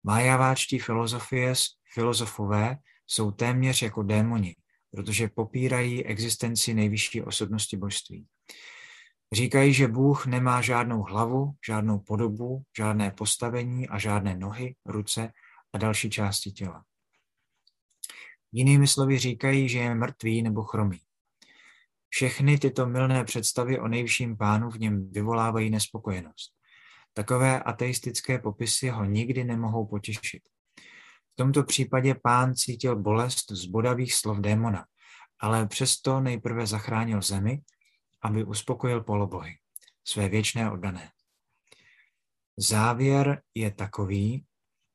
Májaváčtí filozofie, filozofové jsou téměř jako démoni, protože popírají existenci nejvyšší osobnosti božství. Říkají, že Bůh nemá žádnou hlavu, žádnou podobu, žádné postavení a žádné nohy, ruce a další části těla. Jinými slovy říkají, že je mrtvý nebo chromý. Všechny tyto milné představy o nejvyšším pánu v něm vyvolávají nespokojenost. Takové ateistické popisy ho nikdy nemohou potěšit. V tomto případě pán cítil bolest z bodavých slov démona, ale přesto nejprve zachránil zemi, aby uspokojil polobohy, své věčné oddané. Závěr je takový,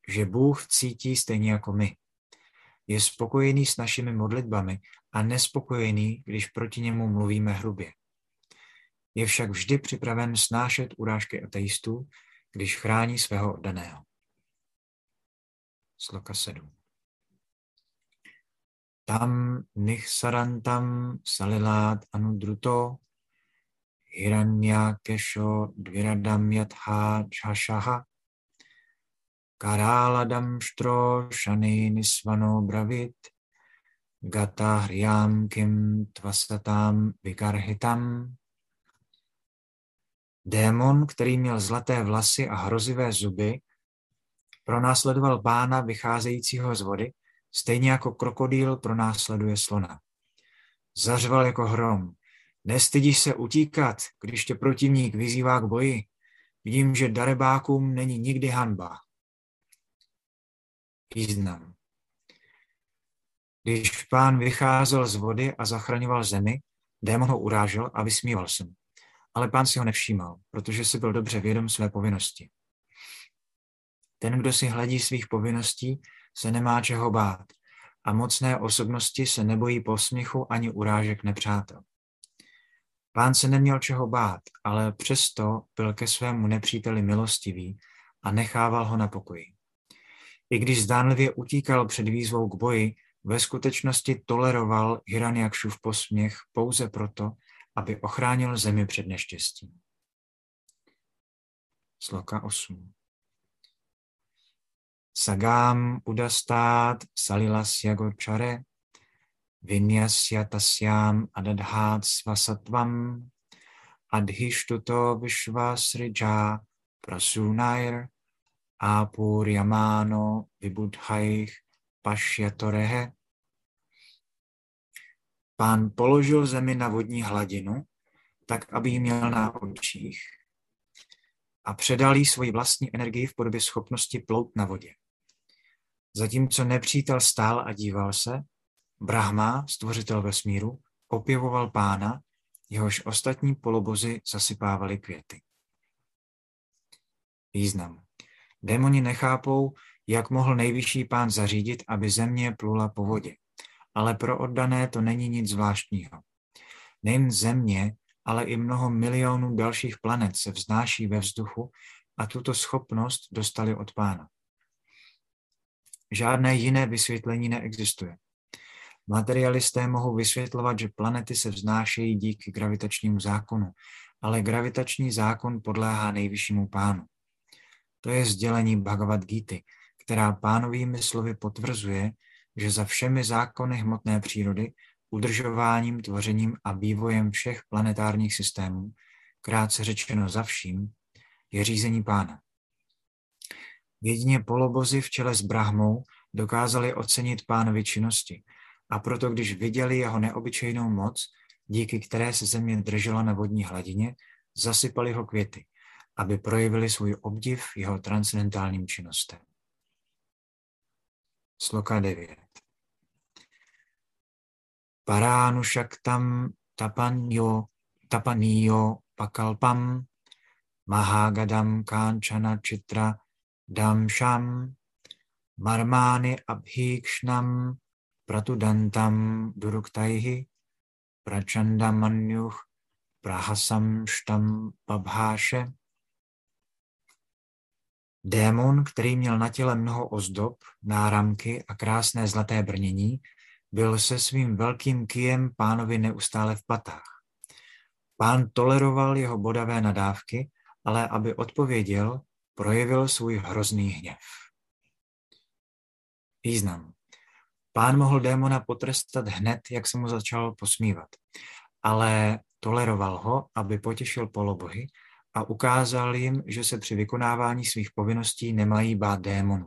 že Bůh cítí stejně jako my. Je spokojený s našimi modlitbami a nespokojený, když proti němu mluvíme hrubě. Je však vždy připraven snášet urážky ateistů, když chrání svého oddaného. Sloka 7. Tam nihsarantam salilát anudruto hiranyakesho dviradam yatha chashaha karáladam štro shani nisvano bravit gata hriam kim tvasatam vikarhitam Démon, který měl zlaté vlasy a hrozivé zuby, pronásledoval pána vycházejícího z vody, stejně jako krokodýl pronásleduje slona. Zařval jako hrom. Nestydíš se utíkat, když tě protivník vyzývá k boji. Vidím, že darebákům není nikdy hanba. Význam. Když pán vycházel z vody a zachraňoval zemi, démon ho urážel a vysmíval se mu ale pán si ho nevšímal, protože si byl dobře vědom své povinnosti. Ten, kdo si hledí svých povinností, se nemá čeho bát a mocné osobnosti se nebojí posměchu ani urážek nepřátel. Pán se neměl čeho bát, ale přesto byl ke svému nepříteli milostivý a nechával ho na pokoji. I když zdánlivě utíkal před výzvou k boji, ve skutečnosti toleroval Hiranyakšův posměch pouze proto, aby ochránil zemi před neštěstím. Sloka 8. Sagám udastát salilas jagočare vinyasyatasям adadhat svasatvam adhishtuto vishvasrija prasunair apuryamano vibudhaich pashyatorehe Pán položil zemi na vodní hladinu, tak aby ji měl na očích a předal jí svoji vlastní energii v podobě schopnosti plout na vodě. Zatímco nepřítel stál a díval se, Brahma, stvořitel vesmíru, opěvoval pána, jehož ostatní polobozy zasypávali květy. Význam. Démoni nechápou, jak mohl nejvyšší pán zařídit, aby země plula po vodě ale pro oddané to není nic zvláštního. Nejen Země, ale i mnoho milionů dalších planet se vznáší ve vzduchu a tuto schopnost dostali od pána. Žádné jiné vysvětlení neexistuje. Materialisté mohou vysvětlovat, že planety se vznášejí díky gravitačnímu zákonu, ale gravitační zákon podléhá nejvyššímu pánu. To je sdělení Bhagavad Gita, která pánovými slovy potvrzuje, že za všemi zákony hmotné přírody, udržováním, tvořením a vývojem všech planetárních systémů, krátce řečeno za vším, je řízení pána. Jedině polobozy v čele s Brahmou dokázali ocenit pánovi činnosti a proto, když viděli jeho neobyčejnou moc, díky které se země držela na vodní hladině, zasypali ho květy, aby projevili svůj obdiv jeho transcendentálním činnostem. Sloka 9. Paránušaktam tapanyo, tapaniyo pakalpam mahagadam kanchana chitra damsham marmány abhíkshnam pratudantam duruktaihi prachandamanyuch prahasam štam pabháše Démon, který měl na těle mnoho ozdob, náramky a krásné zlaté brnění, byl se svým velkým kijem pánovi neustále v patách. Pán toleroval jeho bodavé nadávky, ale aby odpověděl, projevil svůj hrozný hněv. Význam. Pán mohl démona potrestat hned, jak se mu začal posmívat, ale toleroval ho, aby potěšil polobohy a ukázal jim, že se při vykonávání svých povinností nemají bát démonu.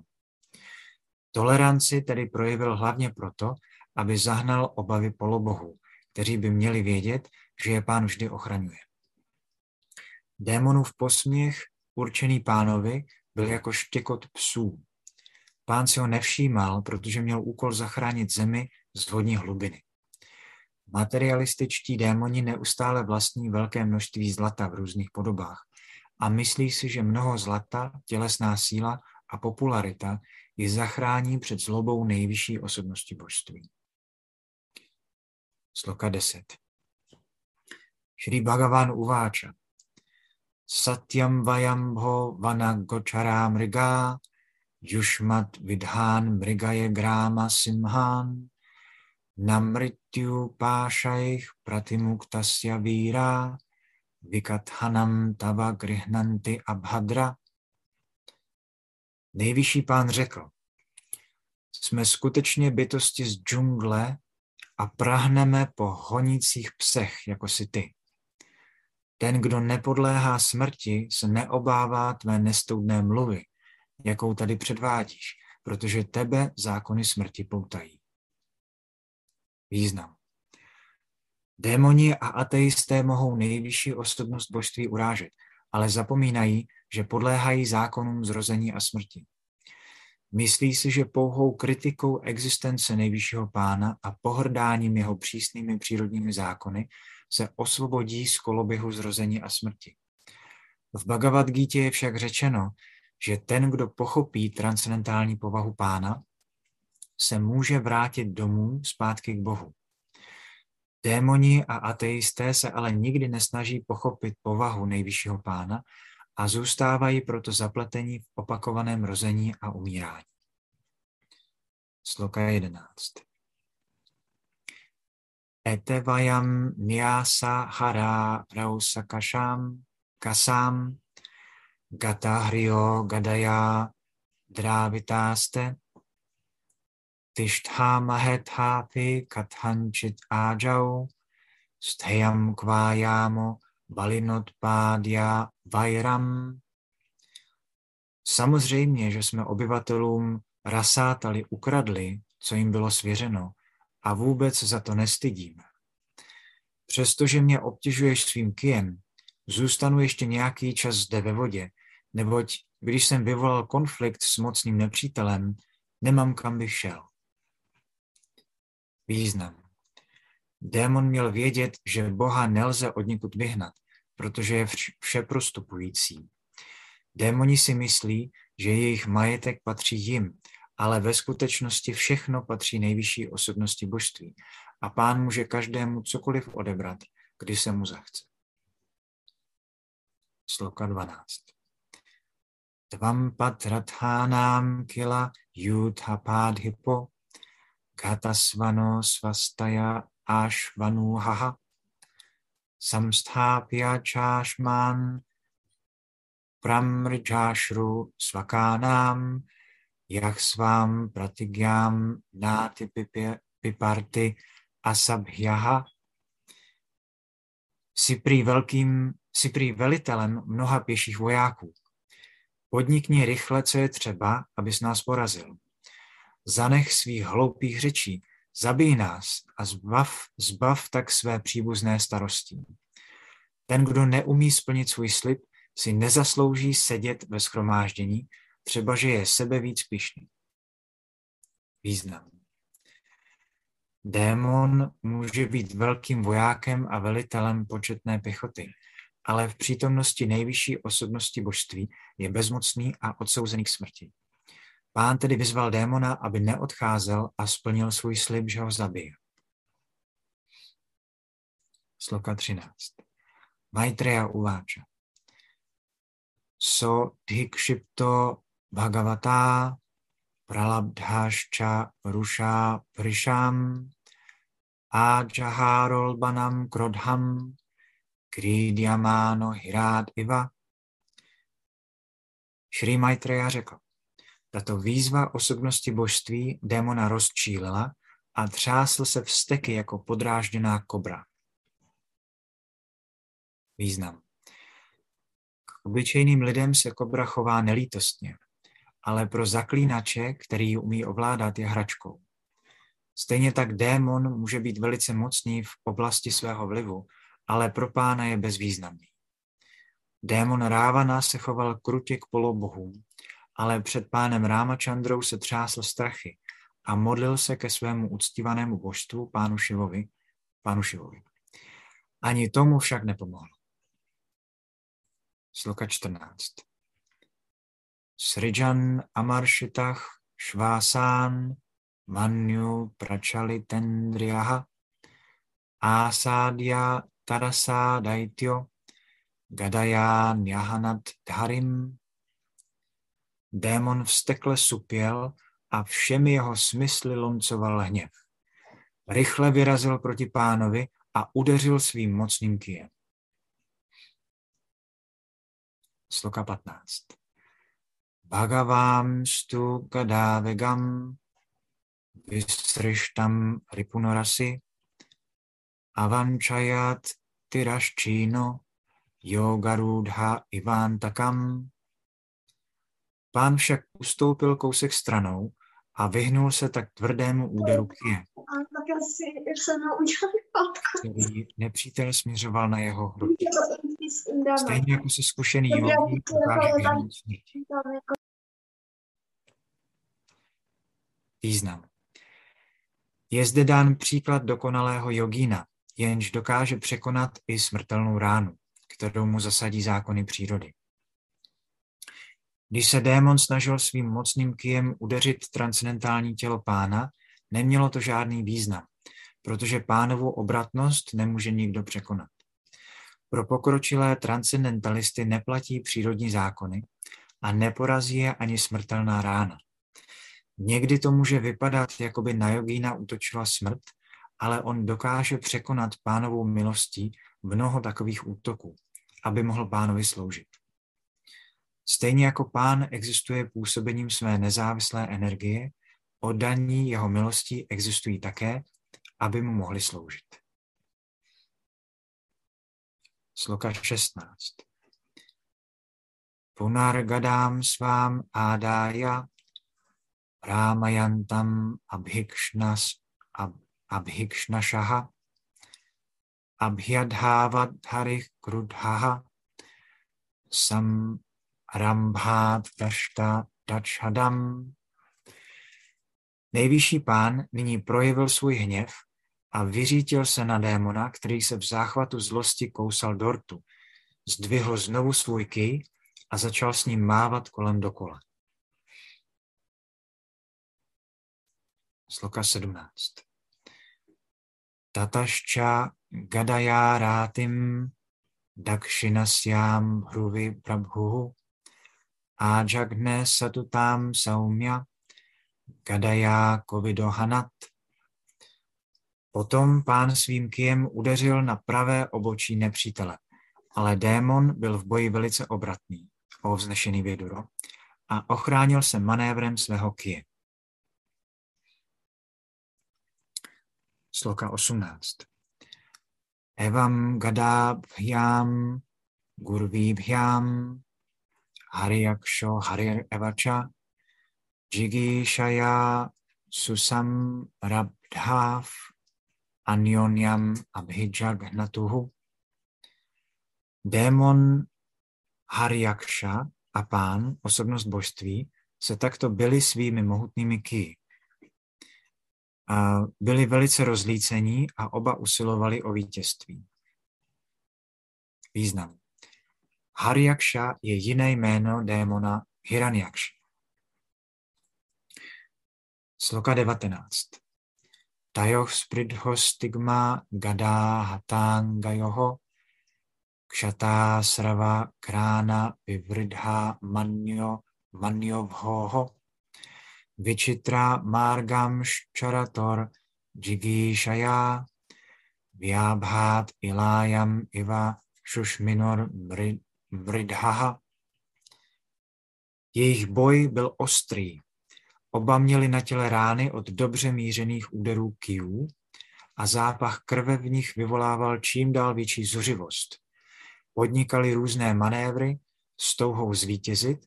Toleranci tedy projevil hlavně proto, aby zahnal obavy polobohů, kteří by měli vědět, že je pán vždy ochraňuje. Démonův posměch, určený pánovi, byl jako štěkot psů. Pán si ho nevšímal, protože měl úkol zachránit zemi z vodní hlubiny. Materialističtí démoni neustále vlastní velké množství zlata v různých podobách a myslí si, že mnoho zlata, tělesná síla a popularita ji zachrání před zlobou nejvyšší osobnosti božství. Sloka 10. Shri Bhagavan uváča. Satyam vayambho vana gochara mriga yushmat vidhan mrigaye grama simhan namrityu pášajch pratimuktasya víra vikathanam tava grihnanti abhadra. Nejvyšší pán řekl, jsme skutečně bytosti z džungle a prahneme po honících psech, jako si ty. Ten, kdo nepodléhá smrti, se neobává tvé nestoudné mluvy, jakou tady předvádíš, protože tebe zákony smrti poutají. Význam. Démoni a ateisté mohou nejvyšší osobnost božství urážet, ale zapomínají, že podléhají zákonům zrození a smrti. Myslí si, že pouhou kritikou existence nejvyššího pána a pohrdáním jeho přísnými přírodními zákony se osvobodí z koloběhu zrození a smrti. V Bhagavad Gita je však řečeno, že ten, kdo pochopí transcendentální povahu pána, se může vrátit domů zpátky k Bohu. Démoni a ateisté se ale nikdy nesnaží pochopit povahu nejvyššího pána a zůstávají proto zapletení v opakovaném rození a umírání. Sloka 11. Etevayam nyasa hara rausakasham kasam gatahrio gadaya dravitáste Tishthámahethápi kathanchit ájau stheyam kvájámo balinotpádya vajram. Samozřejmě, že jsme obyvatelům rasátali ukradli, co jim bylo svěřeno, a vůbec za to nestydíme. Přestože mě obtěžuješ svým kijem, zůstanu ještě nějaký čas zde ve vodě, neboť když jsem vyvolal konflikt s mocným nepřítelem, nemám kam bych šel význam. Démon měl vědět, že Boha nelze od někud vyhnat, protože je všeprostupující. Démoni si myslí, že jejich majetek patří jim, ale ve skutečnosti všechno patří nejvyšší osobnosti božství a pán může každému cokoliv odebrat, kdy se mu zachce. Sloka 12. Tvam patrathanám kila yudhapadhipo Gatasvano svastaya ashvanuhaha samsthapya chashman pramrijashru svakanam svam pratigyam nati piparty asabhyaha. Si prý, velkým, si prý velitelem mnoha pěších vojáků. Podnikni rychle, co je třeba, abys nás porazil zanech svých hloupých řečí, zabij nás a zbav, zbav tak své příbuzné starostí. Ten, kdo neumí splnit svůj slib, si nezaslouží sedět ve schromáždění, třeba že je sebe víc pišný. Význam. Démon může být velkým vojákem a velitelem početné pěchoty, ale v přítomnosti nejvyšší osobnosti božství je bezmocný a odsouzený k smrti. Pán tedy vyzval démona, aby neodcházel a splnil svůj slib, že ho zabije. Sloka 13. Maitreya uváča. So dhikshipto bhagavata pralabdhascha rusha prisham ajaharolbanam krodham kridyamano hirad iva. Šri Maitreya řekl, tato výzva osobnosti božství démona rozčílila a třásl se vsteky jako podrážděná kobra. Význam. K obyčejným lidem se kobra chová nelítostně, ale pro zaklínače, který ji umí ovládat, je hračkou. Stejně tak démon může být velice mocný v oblasti svého vlivu, ale pro pána je bezvýznamný. Démon Rávana se choval krutě k polobohům ale před pánem Rámačandrou se třásl strachy a modlil se ke svému uctívanému božstvu, pánu Šivovi, pánu Šivovi. Ani tomu však nepomohlo. Sloka 14. Srijan Amarshitach Shvasan Manyu Prachalitendriyaha Asadya Tarasa Daityo Gadaya Nyahanat Dharim Démon vstekle supěl a všemi jeho smysly lomcoval hněv. Rychle vyrazil proti pánovi a udeřil svým mocným kijem. Sloka 15. Bhagavám stu gadávegam vysrištam ripunorasi avančajat tiraščíno yogarudha ivantakam. Pán však ustoupil kousek stranou a vyhnul se tak tvrdému úderu kije, tak asi se naučil který nepřítel směřoval na jeho hrudi. Stejně jako se zkušený jogi vyhnout smrti. Význam. Je zde dán příklad dokonalého jogína, jenž dokáže překonat i smrtelnou ránu, kterou mu zasadí zákony přírody. Když se démon snažil svým mocným kijem udeřit transcendentální tělo pána, nemělo to žádný význam, protože pánovou obratnost nemůže nikdo překonat. Pro pokročilé transcendentalisty neplatí přírodní zákony a neporazí je ani smrtelná rána. Někdy to může vypadat, jako by na jogína útočila smrt, ale on dokáže překonat pánovou milostí mnoho takových útoků, aby mohl pánovi sloužit. Stejně jako pán existuje působením své nezávislé energie, oddaní jeho milostí existují také, aby mu mohli sloužit. Sloka 16. Punargadám svám ádája rámajantam abhikshnas ab, abhikshnašaha abhyadhávat harich krudhaha sam rambhat dashta dachhadam. Nejvyšší pán nyní projevil svůj hněv a vyřítil se na démona, který se v záchvatu zlosti kousal dortu. Zdvihl znovu svůj kij a začal s ním mávat kolem dokola. Sloka 17. Tatašča gadaya rátim dakshinasyam hruvi prabhuhu ajagne satutam saumya gadaya kovidohanat. Potom pán svým kijem udeřil na pravé obočí nepřítele, ale démon byl v boji velice obratný, o vznešený věduro, a ochránil se manévrem svého kije. Sloka 18. Evam gadabhyam gurvibhyam hariyaksho harir evacha jigishaya susam rabdhav anyonyam abhijagnatuhu. Démon Haryaksha a pán, osobnost božství, se takto byli svými mohutnými. A byli velice rozlícení a oba usilovali o vítězství. Význam. Haryaksha je jiné jméno démona Hiranyaksha. Sloka 19. Tajoh spridho stigma gadá hatangajoho kšatá srava krána vivridha manyo manyovhoho vichitra margam ščarator jigishaya vyabhat ilayam iva šušminor mridhaha. Jejich boj byl ostrý. Oba měli na těle rány od dobře mířených úderů kijů a zápach krve v nich vyvolával čím dál větší zuřivost. Podnikali různé manévry s touhou zvítězit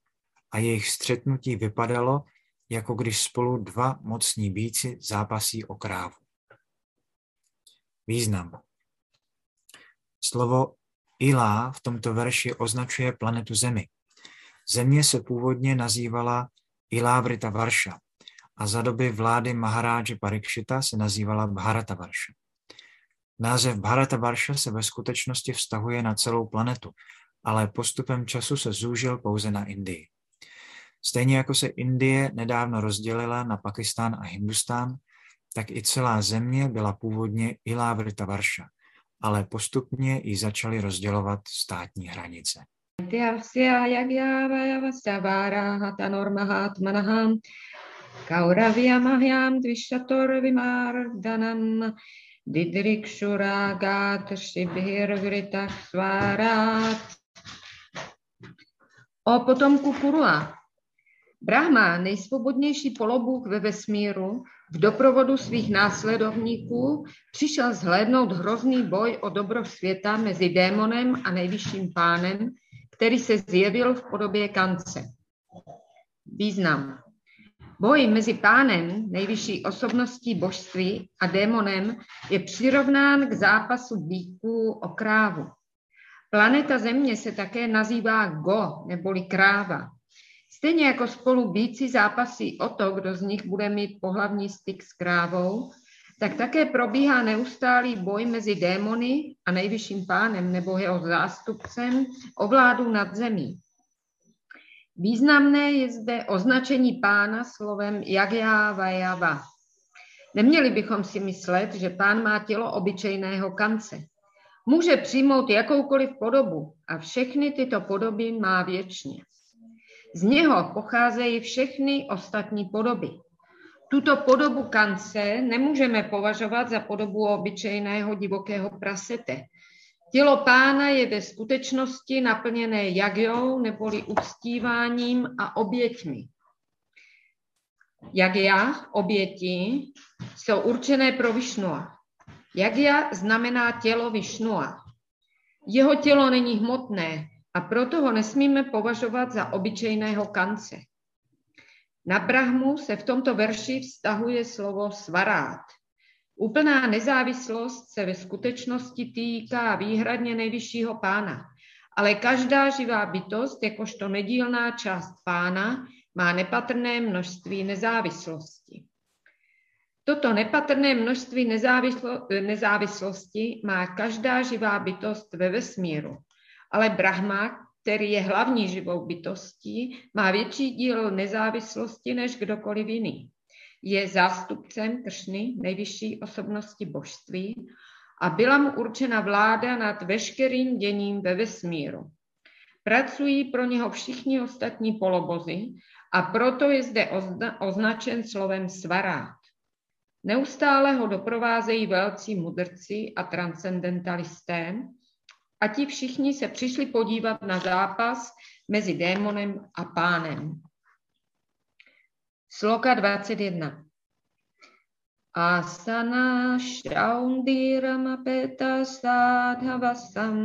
a jejich střetnutí vypadalo, jako když spolu dva mocní bíci zápasí o krávu. Význam. Slovo Ilá v tomto verši označuje planetu Zemi. Země se původně nazývala Ilávrita Varša a za doby vlády Maharáže Parikšita se nazývala Bharata Varša. Název Bharata Varša se ve skutečnosti vztahuje na celou planetu, ale postupem času se zúžil pouze na Indii. Stejně jako se Indie nedávno rozdělila na Pakistán a Hindustán, tak i celá země byla původně Ilávrita Varša, ale postupně ji začaly rozdělovat státní hranice. O potomku Kurua. Brahma, nejsvobodnější polobůh ve vesmíru, v doprovodu svých následovníků přišel zhlédnout hrozný boj o dobro světa mezi démonem a nejvyšším pánem, který se zjevil v podobě kance. Význam. Boj mezi pánem, nejvyšší osobností božství, a démonem je přirovnán k zápasu bíků o krávu. Planeta Země se také nazývá Go, neboli kráva. Stejně jako spolu bíci zápasí o to, kdo z nich bude mít pohlavní styk s krávou, tak také probíhá neustálý boj mezi démony a nejvyšším pánem nebo jeho zástupcem o vládu nad zemí. Významné je zde označení pána slovem Jagya Vajava. Neměli bychom si myslet, že pán má tělo obyčejného kance. Může přijmout jakoukoliv podobu a všechny tyto podoby má věčně. Z něho pocházejí všechny ostatní podoby. Tuto podobu kance nemůžeme považovat za podobu obyčejného divokého prasete. Tělo pána je ve skutečnosti naplněné jagjou neboli uctíváním a oběťmi. Jagya, oběti, jsou určené pro Višnua. Jagya znamená tělo Višnua. Jeho tělo není hmotné a proto ho nesmíme považovat za obyčejného kance. Na Brahmu se v tomto verši vztahuje slovo svarát. Úplná nezávislost se ve skutečnosti týká výhradně nejvyššího pána, ale každá živá bytost, jakožto nedílná část pána, má nepatrné množství nezávislosti. Toto nepatrné množství nezávislo, nezávislosti má každá živá bytost ve vesmíru, ale Brahma, který je hlavní živou bytostí, má větší díl nezávislosti než kdokoliv jiný je zástupcem Kršny, nejvyšší osobnosti božství, a byla mu určena vláda nad veškerým děním ve vesmíru. Pracují pro něho všichni ostatní polobozy a proto je zde označen slovem svarát. Neustále ho doprovázejí velcí mudrci a transcendentalisté a ti všichni se přišli podívat na zápas mezi démonem a pánem. Sloka 21. Asana Shaundiramapeta Sadhavasam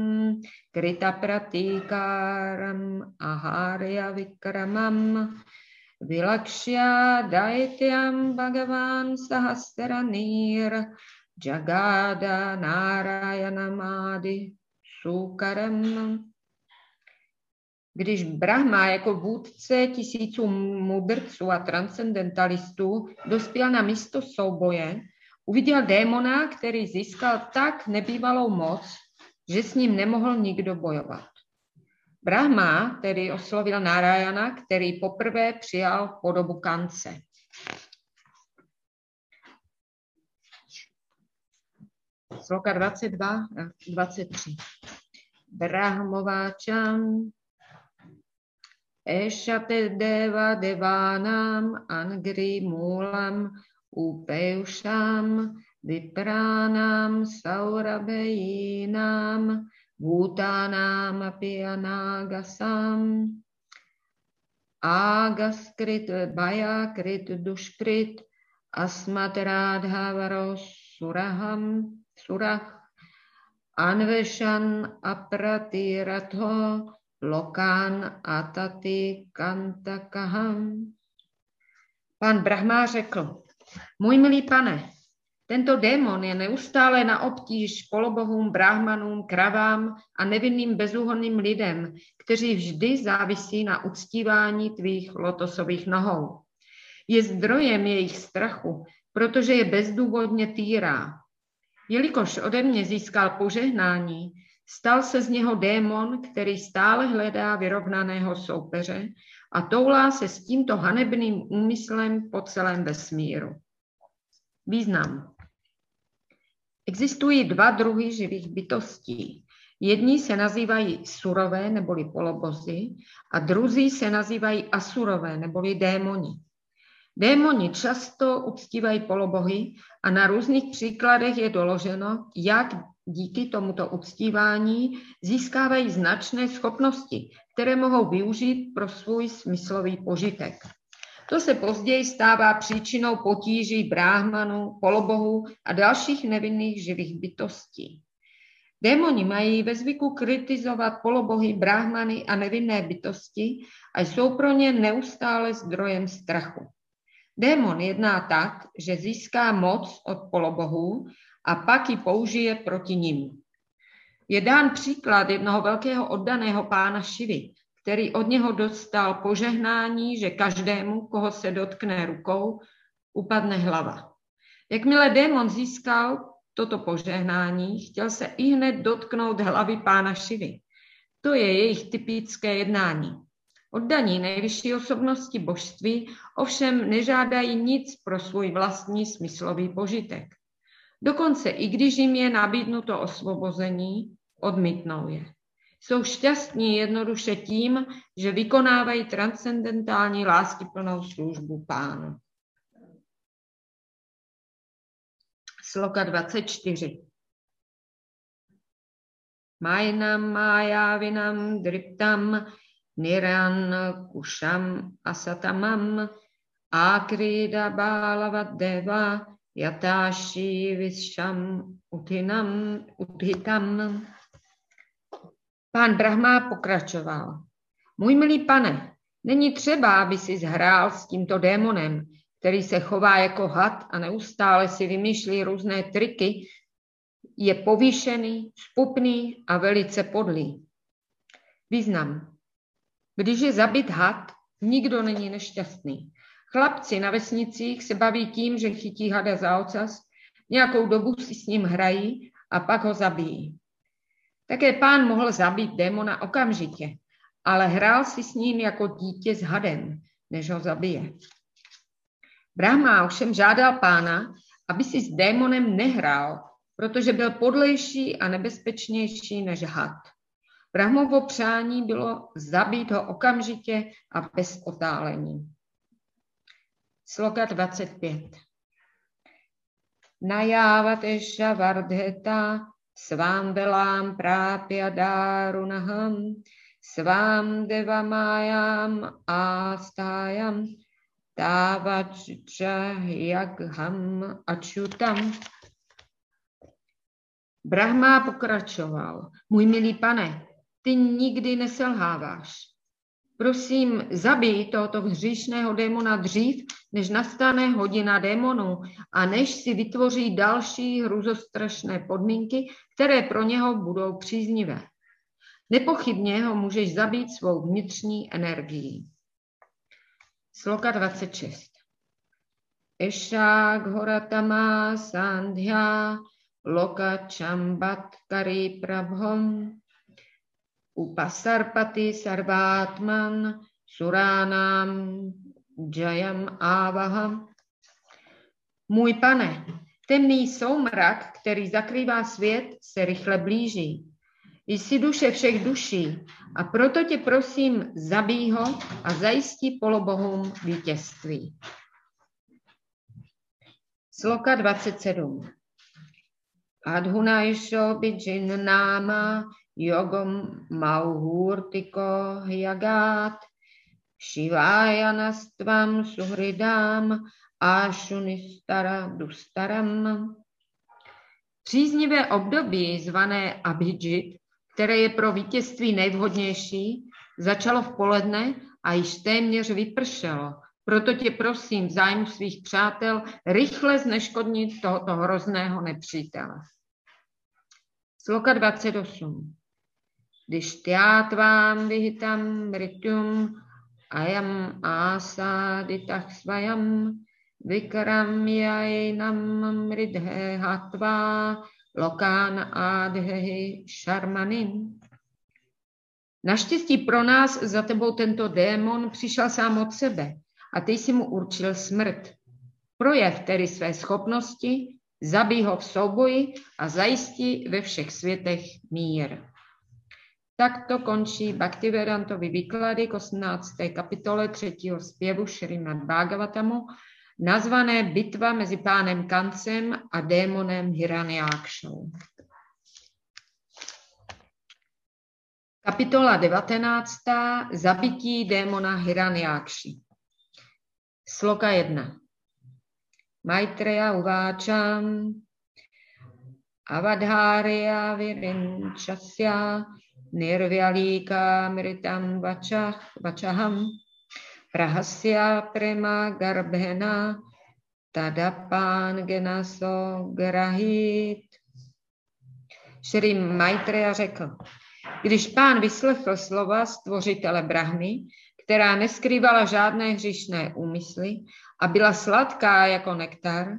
Krita Pratikaram Aharya Vikramam Vilakshya Daityam Bhagavan Sahasranir Jagada Narayanamadi Sukaram když Brahma jako vůdce tisíců mudrců a transcendentalistů dospěl na místo souboje, uviděl démona, který získal tak nebývalou moc, že s ním nemohl nikdo bojovat. Brahma tedy oslovil Narayana, který poprvé přijal podobu kance. Sloka 22 a 23. Brahmováčam Eshate deva devanam angri mulam upeusham vipranam saurabeinam bhutanam api anagasam agaskrit bayakrit dushkrit asmat radhavaros suraham surah anveshan apratiratho Lokán atati kantakaham. Pan Brahma řekl, můj milý pane, tento démon je neustále na obtíž polobohům, brahmanům, kravám a nevinným bezúhonným lidem, kteří vždy závisí na uctívání tvých lotosových nohou. Je zdrojem jejich strachu, protože je bezdůvodně týrá. Jelikož ode mě získal požehnání, Stal se z něho démon, který stále hledá vyrovnaného soupeře a toulá se s tímto hanebným úmyslem po celém vesmíru. Význam. Existují dva druhy živých bytostí. Jedni se nazývají surové neboli polobozy a druzí se nazývají asurové neboli démoni. Démoni často uctívají polobohy a na různých příkladech je doloženo, jak díky tomuto uctívání získávají značné schopnosti, které mohou využít pro svůj smyslový požitek. To se později stává příčinou potíží bráhmanů, polobohů a dalších nevinných živých bytostí. Démoni mají ve zvyku kritizovat polobohy, bráhmany a nevinné bytosti a jsou pro ně neustále zdrojem strachu. Démon jedná tak, že získá moc od polobohů a pak ji použije proti nim. Je dán příklad jednoho velkého oddaného pána Šivy, který od něho dostal požehnání, že každému, koho se dotkne rukou, upadne hlava. Jakmile démon získal toto požehnání, chtěl se i hned dotknout hlavy pána Šivy. To je jejich typické jednání. Oddaní nejvyšší osobnosti božství ovšem nežádají nic pro svůj vlastní smyslový požitek. Dokonce i když jim je nabídnuto osvobození, odmítnou je. Jsou šťastní jednoduše tím, že vykonávají transcendentální láskyplnou službu pánu. Sloka 24. Majnam májávinam driptam niran kušam asatamam akrida bálavad deva yatáši vyšam utinam uthitam. Pán Brahma pokračoval. Můj milý pane, není třeba, aby si zhrál s tímto démonem, který se chová jako had a neustále si vymýšlí různé triky, je povýšený, spupný a velice podlý. Význam. Když je zabit had, nikdo není nešťastný. Chlapci na vesnicích se baví tím, že chytí hada za ocas, nějakou dobu si s ním hrají a pak ho zabijí. Také pán mohl zabít démona okamžitě, ale hrál si s ním jako dítě s hadem, než ho zabije. Brahma ovšem žádal pána, aby si s démonem nehrál, protože byl podlejší a nebezpečnější než had. Brahmovo přání bylo zabít ho okamžitě a bez otálení. Sloka 25. Najávatesha vardheta svám velám prápya dárunaham svám devamájám ástájam Yagham ačutam. Brahma pokračoval. Můj milý pane, ty nikdy neselháváš. Prosím, zabij tohoto hříšného démona dřív, než nastane hodina démonů a než si vytvoří další hruzostrašné podmínky, které pro něho budou příznivé. Nepochybně ho můžeš zabít svou vnitřní energií. Sloka 26. Ešák horatama sandhya loka chambat kari prabhom upasarpati sarvátman suránám jayam avaham. Můj pane, temný soumrak, který zakrývá svět, se rychle blíží. Jsi duše všech duší a proto tě prosím, zabij ho a zajistí polobohům vítězství. Sloka 27. Adhuna Isho Bijin Nama Yogam Mauhurtiko Hyagat Shivayanastvam Suhridam Ashunistara Dustaram. Příznivé období zvané Abhijit které je pro vítězství nejvhodnější, začalo v poledne a již téměř vypršelo. Proto tě prosím v zájmu svých přátel rychle zneškodnit tohoto hrozného nepřítele. Sloka 28. Když tvám vyhitam mritum ayam asaditach svajam vikram jajnam mridhe hatva lokán ádhehi šarmanin. Naštěstí pro nás za tebou tento démon přišel sám od sebe a ty si mu určil smrt. Projev tedy své schopnosti, zabij ho v souboji a zajistí ve všech světech mír. Takto končí Bhaktivedantovi výklady k 18. kapitole 3. zpěvu Šrimad Bhagavatamu, nazvané Bitva mezi pánem Kancem a démonem Hiranyákšou. Kapitola 19. Zabití démona Hiranyákši. Sloka 1. Maitreya uváčam avadhária virinčasya nirvyalíka mritam vachah, vachaham prahasya prema garbhena tadapán genaso grahit. Šri Maitreya řekl, když pán vyslechl slova stvořitele Brahmy, která neskrývala žádné hřišné úmysly a byla sladká jako nektar,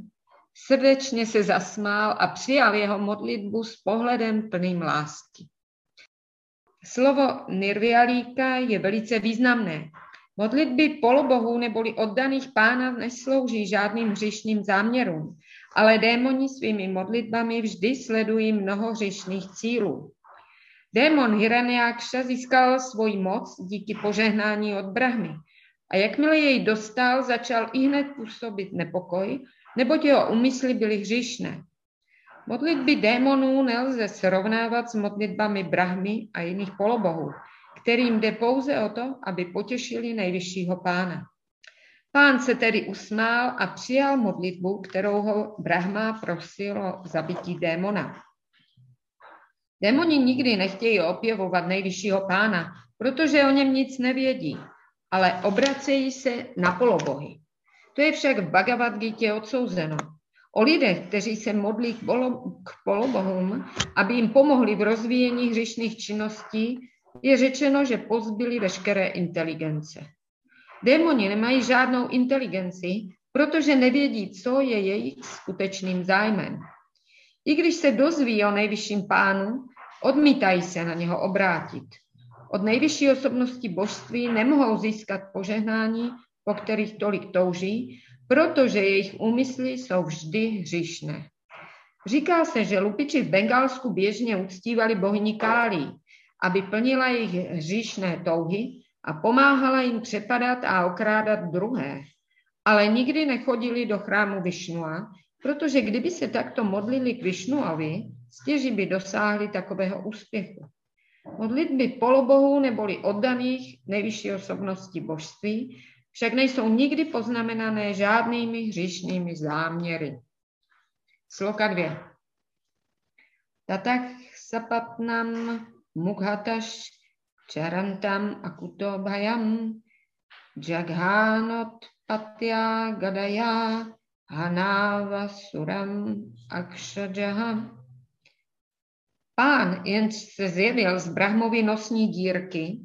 srdečně se zasmál a přijal jeho modlitbu s pohledem plným lásky. Slovo nirvialíka je velice významné. Modlitby polobohů neboli oddaných pána neslouží žádným hřišným záměrům, ale démoni svými modlitbami vždy sledují mnoho hřišných cílů. Démon Hiranyakša získal svoji moc díky požehnání od Brahmy a jakmile jej dostal, začal i hned působit nepokoj, neboť jeho úmysly byly hříšné. Modlitby démonů nelze srovnávat s modlitbami Brahmy a jiných polobohů, kterým jde pouze o to, aby potěšili nejvyššího pána. Pán se tedy usmál a přijal modlitbu, kterou ho Brahma prosil o zabití démona. Démoni nikdy nechtějí opěvovat nejvyššího pána, protože o něm nic nevědí, ale obracejí se na polobohy. To je však v Bhagavad Gita odsouzeno. O lidech, kteří se modlí k, polo, k polobohům, aby jim pomohli v rozvíjení hřišných činností, je řečeno, že pozbyli veškeré inteligence. Démoni nemají žádnou inteligenci, protože nevědí, co je jejich skutečným zájmem. I když se dozví o nejvyšším pánu, odmítají se na něho obrátit. Od nejvyšší osobnosti božství nemohou získat požehnání, po kterých tolik touží, protože jejich úmysly jsou vždy hříšné. Říká se, že lupiči v Bengálsku běžně uctívali bohyni Kálí, aby plnila jejich hříšné touhy a pomáhala jim přepadat a okrádat druhé. Ale nikdy nechodili do chrámu Višnua, protože kdyby se takto modlili k Višnuovi, stěží by dosáhli takového úspěchu. Modlitby polobohů neboli oddaných nejvyšší osobnosti božství však nejsou nikdy poznamenané žádnými hříšnými záměry. Sloka dvě. Tatach sapatnam mughataš charantam akutobhayam jaghánot patya gadaya hanava suram akshajaham. Pán, jenž se zjevil z Brahmovy nosní dírky,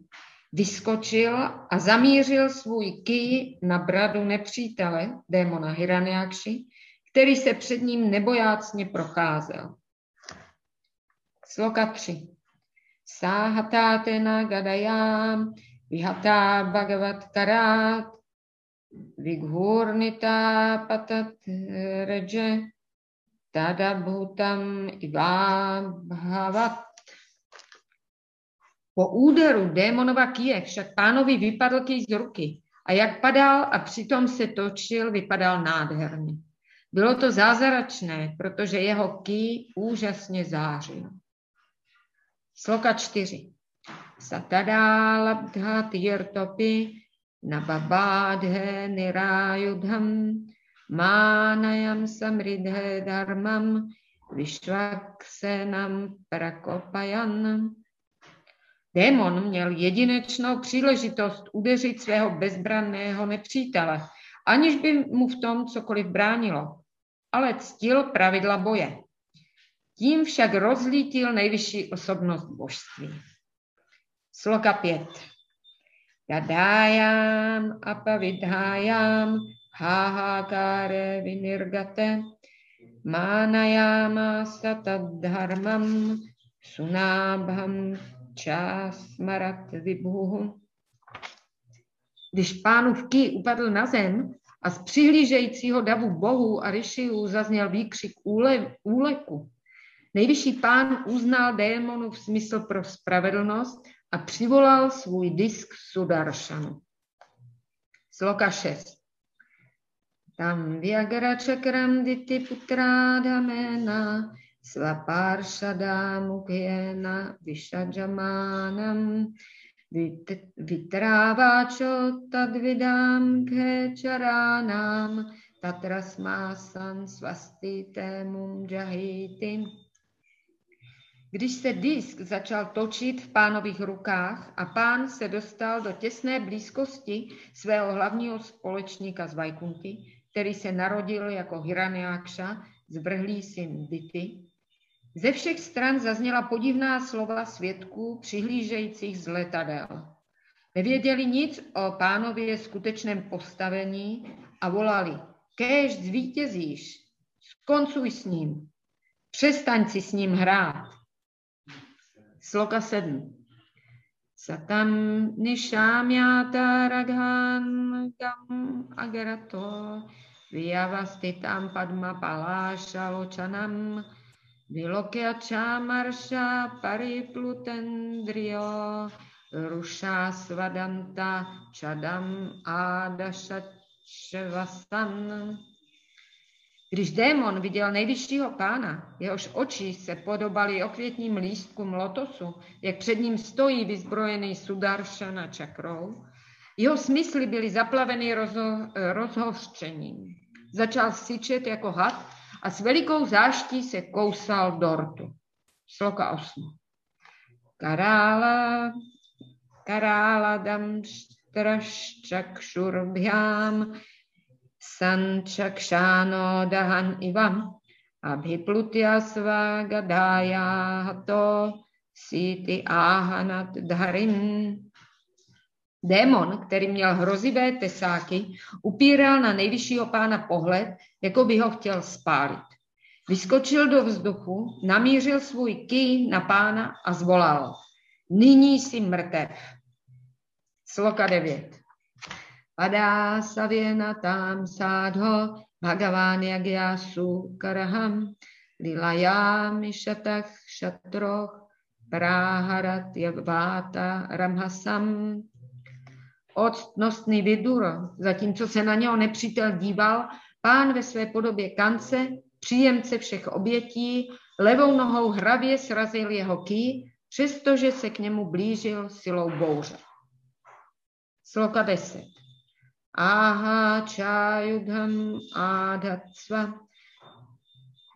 vyskočil a zamířil svůj ký na bradu nepřítele, démona Hiranyakši, který se před ním nebojácně procházel. Sloka 3. Sáhatátena gadayám, vihatá bhagavat karát, vighurnita patat reje, Tadabhutam Ivabhavat. Po úderu démonova kije však pánovi vypadl ký z ruky a jak padal a přitom se točil, vypadal nádherně. Bylo to zázračné, protože jeho ký úžasně zářil. Sloka čtyři. Satadá labdha tirtopi nababádhe nirajudham Mánayam samridhe dharmam vishvaksenam prakopayan. Démon měl jedinečnou příležitost udeřit svého bezbranného nepřítele, aniž by mu v tom cokoliv bránilo, ale ctil pravidla boje. Tím však rozlítil nejvyšší osobnost božství. Sloka 5. Yadájám apavidhájám háhákáre vinirgate, mánayáma satadharmam sunábham čas marat vibhuhu. Když pánův ký upadl na zem a z přihlížejícího davu bohu a ryšiů zazněl výkřik úle, úleku, nejvyšší pán uznal démonův smysl pro spravedlnost a přivolal svůj disk Sudaršanu. Sloka 6. Tam Viagra Čakram Diti Svaparshada Mukhena Vishajamánam Vitráváčo tadvidám khecharanám tatrasmásan svastitémum jahitim. Když se disk začal točit v pánových rukách a pán se dostal do těsné blízkosti svého hlavního společníka z Vajkunty, který se narodil jako Hiranyakša, zvrhlý syn Dity, ze všech stran zazněla podivná slova svědků přihlížejících z letadel. Nevěděli nic o pánově skutečném postavení a volali, kéž zvítězíš, skoncuj s ním, přestaň si s ním hrát. Sloka 7. Satam nishamyata raghan gam agarato vyavastitam padma palashalochanam Vilokya Chamarsha Pariplutendrio Rusha Svadanta Chadam Adashachvasan. Když démon viděl nejvyššího pána, jehož oči se podobaly okvětním lístkům lotosu, jak před ním stojí vyzbrojený Sudaršana čakrou, jeho smysly byly zaplaveny rozho- rozhořčením. Začal syčet jako had a s velikou záští se kousal dortu. Sloka 8. Karála, karála dam štraščakšurbhyám sančakšáno dahan ivam abhiplutya svagadája hato síty áhanat dharim. Démon, který měl hrozivé tesáky, upíral na nejvyššího pána pohled, jako by ho chtěl spálit. Vyskočil do vzduchu, namířil svůj ký na pána a zvolal. Nyní jsi mrtev. Sloka 9. Padá savěna tam sádho, Bhagavan Yagyasu Karaham, Lilayami Shatach Shatroch, Praharat Yavata Ramhasam, Odnostný vidur, zatímco se na něho nepřítel díval, pán ve své podobě kance, příjemce všech obětí, levou nohou hravě srazil jeho ký, přestože se k němu blížil silou bouře. Sloka 10. Aha čajudham adatsva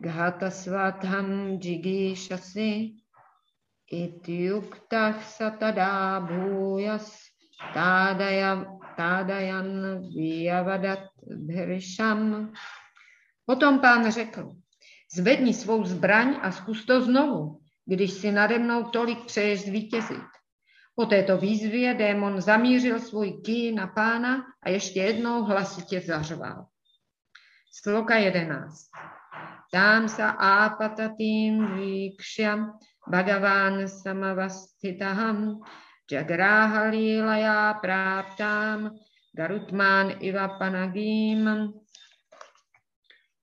ghatasvatham jigishasi ityuktah satadá bhujas tádajan vyjavadat bhrisham. Potom pán řekl, zvedni svou zbraň a zkus to znovu, když si nade mnou tolik přeješ zvítězit. Po této výzvě démon zamířil svůj ký na pána a ještě jednou hlasitě zařval. Sloka 11. Tam sa ápatatým víkšya Bhagavan samavastitaham Jagráha lílaja práptám Garutmán iva panagým.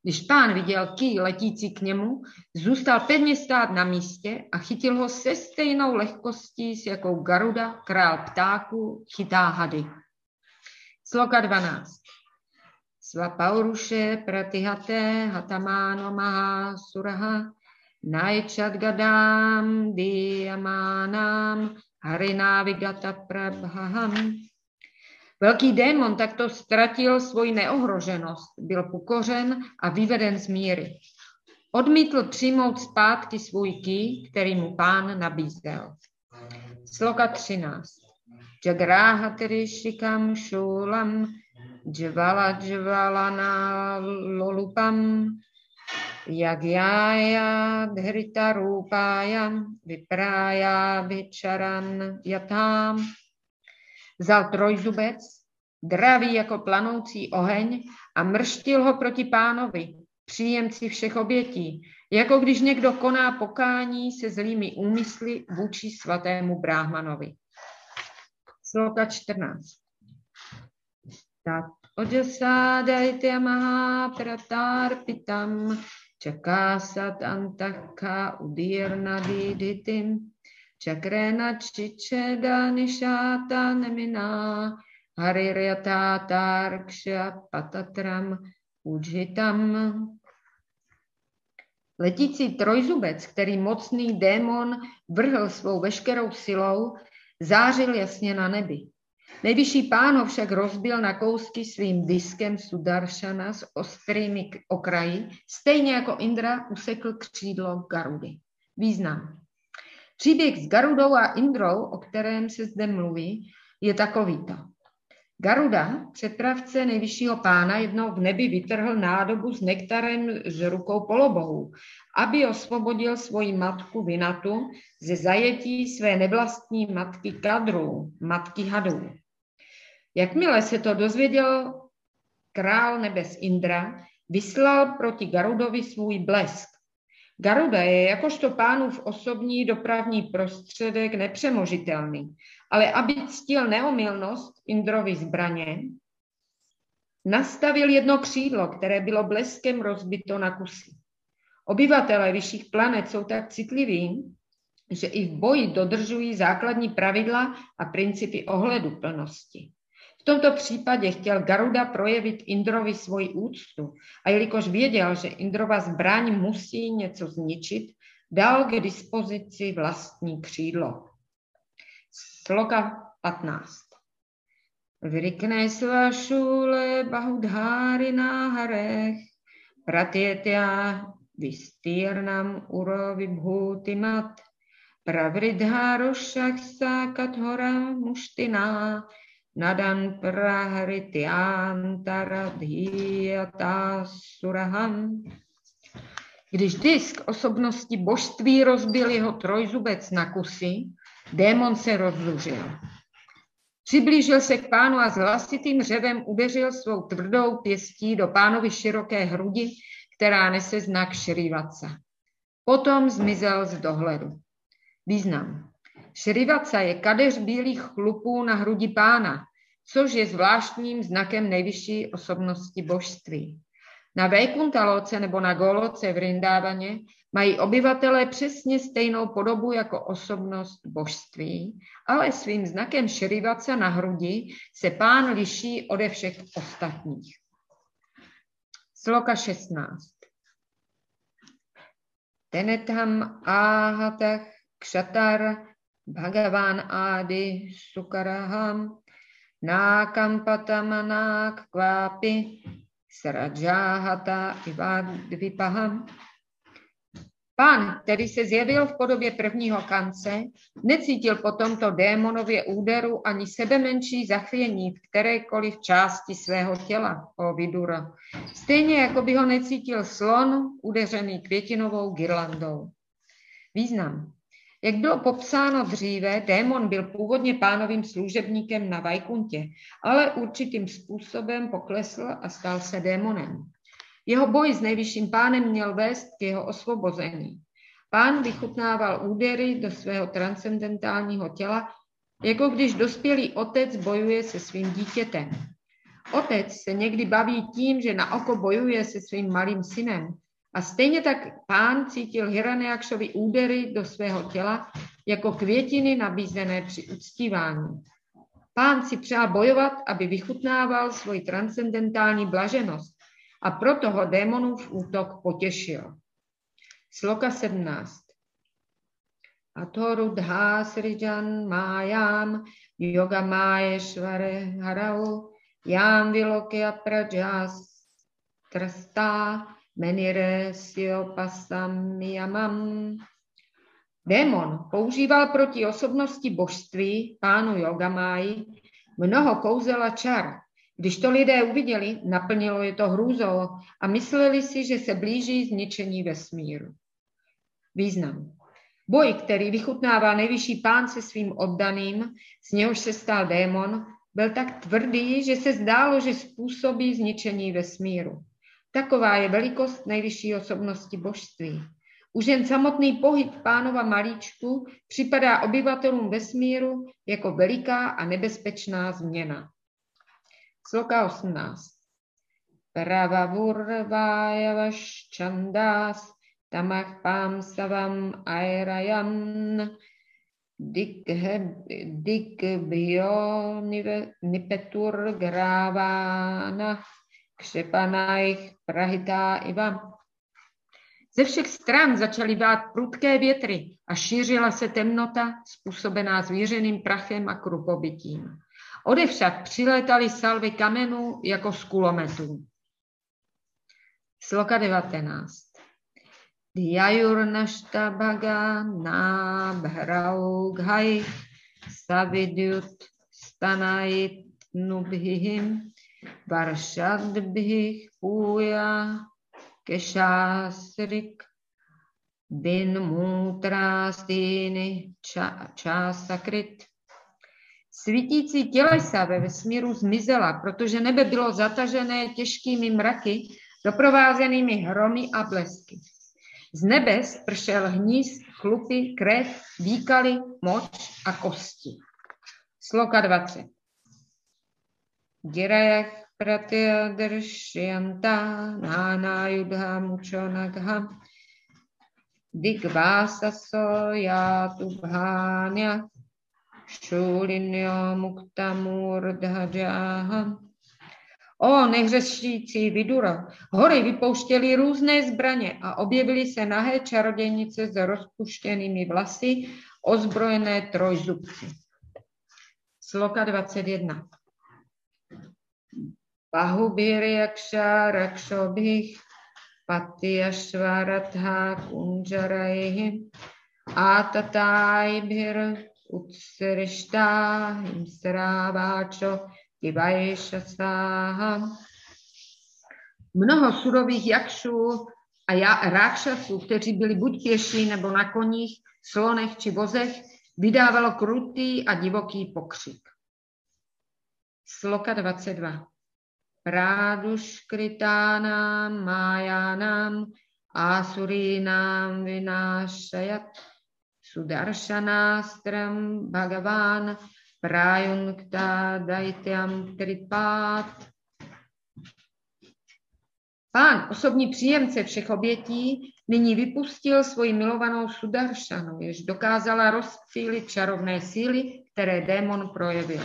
Když pán viděl ký letící k němu, zůstal pevně stát na místě a chytil ho se stejnou lehkostí, s jakou Garuda, král ptáků, chytá hady. Sloka 12. Svapauruše pratihaté hatamáno maha suraha najčat gadám diamánám Harina Vigata Prabhaham. Velký démon takto ztratil svoji neohroženost, byl pokořen a vyveden z míry. Odmítl přijmout zpátky svůj ký, který mu pán nabízel. Sloka 13. Jagráha šikam šulam, džvala džvalana lolupam, Yagyaya dhrita rupaya vyprája vyčaran yatam. Vzal trojzubec, dravý jako planoucí oheň a mrštil ho proti pánovi, příjemci všech obětí, jako když někdo koná pokání se zlými úmysly vůči svatému bráhmanovi. Sloka 14. Tak Ojasádajtya Mahapratarpitam Čakásat Antakha Udirnadiditim Čakrena Čičeda Nishata Nemina Hariryatátarksha Patatram Udžitam. Letící trojzubec, který mocný démon vrhl svou veškerou silou, zářil jasně na nebi. Nejvyšší pán ho však rozbil na kousky svým diskem Sudaršana s ostrými okraji, stejně jako Indra usekl křídlo Garudy. Význam. Příběh s Garudou a Indrou, o kterém se zde mluví, je takovýto. Garuda, přepravce nejvyššího pána, jednou v nebi vytrhl nádobu s nektarem z rukou polobohů, aby osvobodil svoji matku Vinatu ze zajetí své nevlastní matky Kadru, matky hadů. Jakmile se to dozvěděl král nebes Indra, vyslal proti Garudovi svůj blesk. Garuda je jakožto pánův osobní dopravní prostředek nepřemožitelný, ale aby ctil neomilnost Indrovi zbraně, nastavil jedno křídlo, které bylo bleskem rozbito na kusy. Obyvatelé vyšších planet jsou tak citliví, že i v boji dodržují základní pravidla a principy ohledu plnosti. V tomto případě chtěl Garuda projevit Indrovi svoji úctu a jelikož věděl, že Indrova zbraň musí něco zničit, dal k dispozici vlastní křídlo. Sloka 15. Vrikne šule bahudhári náharech, pratjetya vistírnam urovibhutimat, pravridharoshaksa kathora muština, nadan prahritiantaradhyata Když disk osobnosti božství rozbil jeho trojzubec na kusy, démon se rozlužil. Přiblížil se k pánu a s hlasitým řevem udeřil svou tvrdou pěstí do pánovi široké hrudi, která nese znak Šrivaca. Potom zmizel z dohledu. Význam. Šrivaca je kadeř bílých chlupů na hrudi pána, což je zvláštním znakem nejvyšší osobnosti božství. Na Vejkuntaloce nebo na Goloce v Rindávaně mají obyvatelé přesně stejnou podobu jako osobnost božství, ale svým znakem šrivaca na hrudi se pán liší ode všech ostatních. Sloka 16. Tenetham áhatach kshatar Bhagavan Adi Sukaraham Nákampatamana kvápi srajáhata ivadvipaham. Pán, který se zjevil v podobě prvního kance, necítil po tomto démonově úderu ani sebe menší zachvění v kterékoliv části svého těla, o Vidura. Stejně jako by ho necítil slon udeřený květinovou girlandou. Význam. Jak bylo popsáno dříve, démon byl původně pánovým služebníkem na Vajkuntě, ale určitým způsobem poklesl a stal se démonem. Jeho boj s nejvyšším pánem měl vést k jeho osvobození. Pán vychutnával údery do svého transcendentálního těla, jako když dospělý otec bojuje se svým dítětem. Otec se někdy baví tím, že na oko bojuje se svým malým synem, a stejně tak pán cítil Hiranyakšovi údery do svého těla jako květiny nabízené při uctívání. Pán si přál bojovat, aby vychutnával svoji transcendentální blaženost a proto ho démonův útok potěšil. Sloka 17. Atorudha srijan májám yoga máješvare harau jám vilokya prajas trstá menire siopasamyamam. Démon používal proti osobnosti božství, pánu Yogamáji, mnoho kouzel a čar. Když to lidé uviděli, naplnilo je to hrůzou a mysleli si, že se blíží zničení vesmíru. Význam. Boj, který vychutnával nejvyšší pán se svým oddaným, z něhož se stal démon, byl tak tvrdý, že se zdálo, že způsobí zničení vesmíru. Taková je velikost nejvyšší osobnosti božství. Už jen samotný pohyb pánova malíčku připadá obyvatelům vesmíru jako veliká a nebezpečná změna. Sloka 18. Pravavurvajavaščandás tamach pám savam airayan digbio nipetur grávana křepanajch prahitá iva. Ze všech stran začaly vát prudké větry a šířila se temnota způsobená zvířeným prachem a krupobytím. Odevšak přilétaly salvy kamenů jako z kulometů. Sloka 19. Dhyayurnashtabhaga nabhraughai savidyut stanait nubhihim varshadbhih puya keshasrik bin mutrastiny čásakrit. Svítící tělesa ve vesmíru zmizela, protože nebe bylo zatažené těžkými mraky, doprovázenými hromy a blesky. Z nebes pršel hníz, chlupy, krev, výkaly, moč a kosti. Sloka 20. Girajach pratyadršyanta nána yudha mučonagha digvásaso játu bhánya šulinyo muktamurdhajáha O nehřešící Vidura, hory vypouštěly různé zbraně a objevily se nahé čarodějnice s rozpuštěnými vlasy, ozbrojené trojzubci. Sloka 21. Bahubiryaksha rakshobhih patyashvaratha atatai utsirishta himsraváčo Mnoho surových jakšů a rákšasů, kteří byli buď pěší nebo na koních, slonech či vozech, vydávalo krutý a divoký pokřik. Sloka 22. Práduškritánám, májánám, ásurínám vynášajat, sudaršanástram bhagaván Prajungta daityam tripát. Pán, osobní příjemce všech obětí, nyní vypustil svoji milovanou Sudaršanu, jež dokázala rozptýlit čarovné síly, které démon projevil.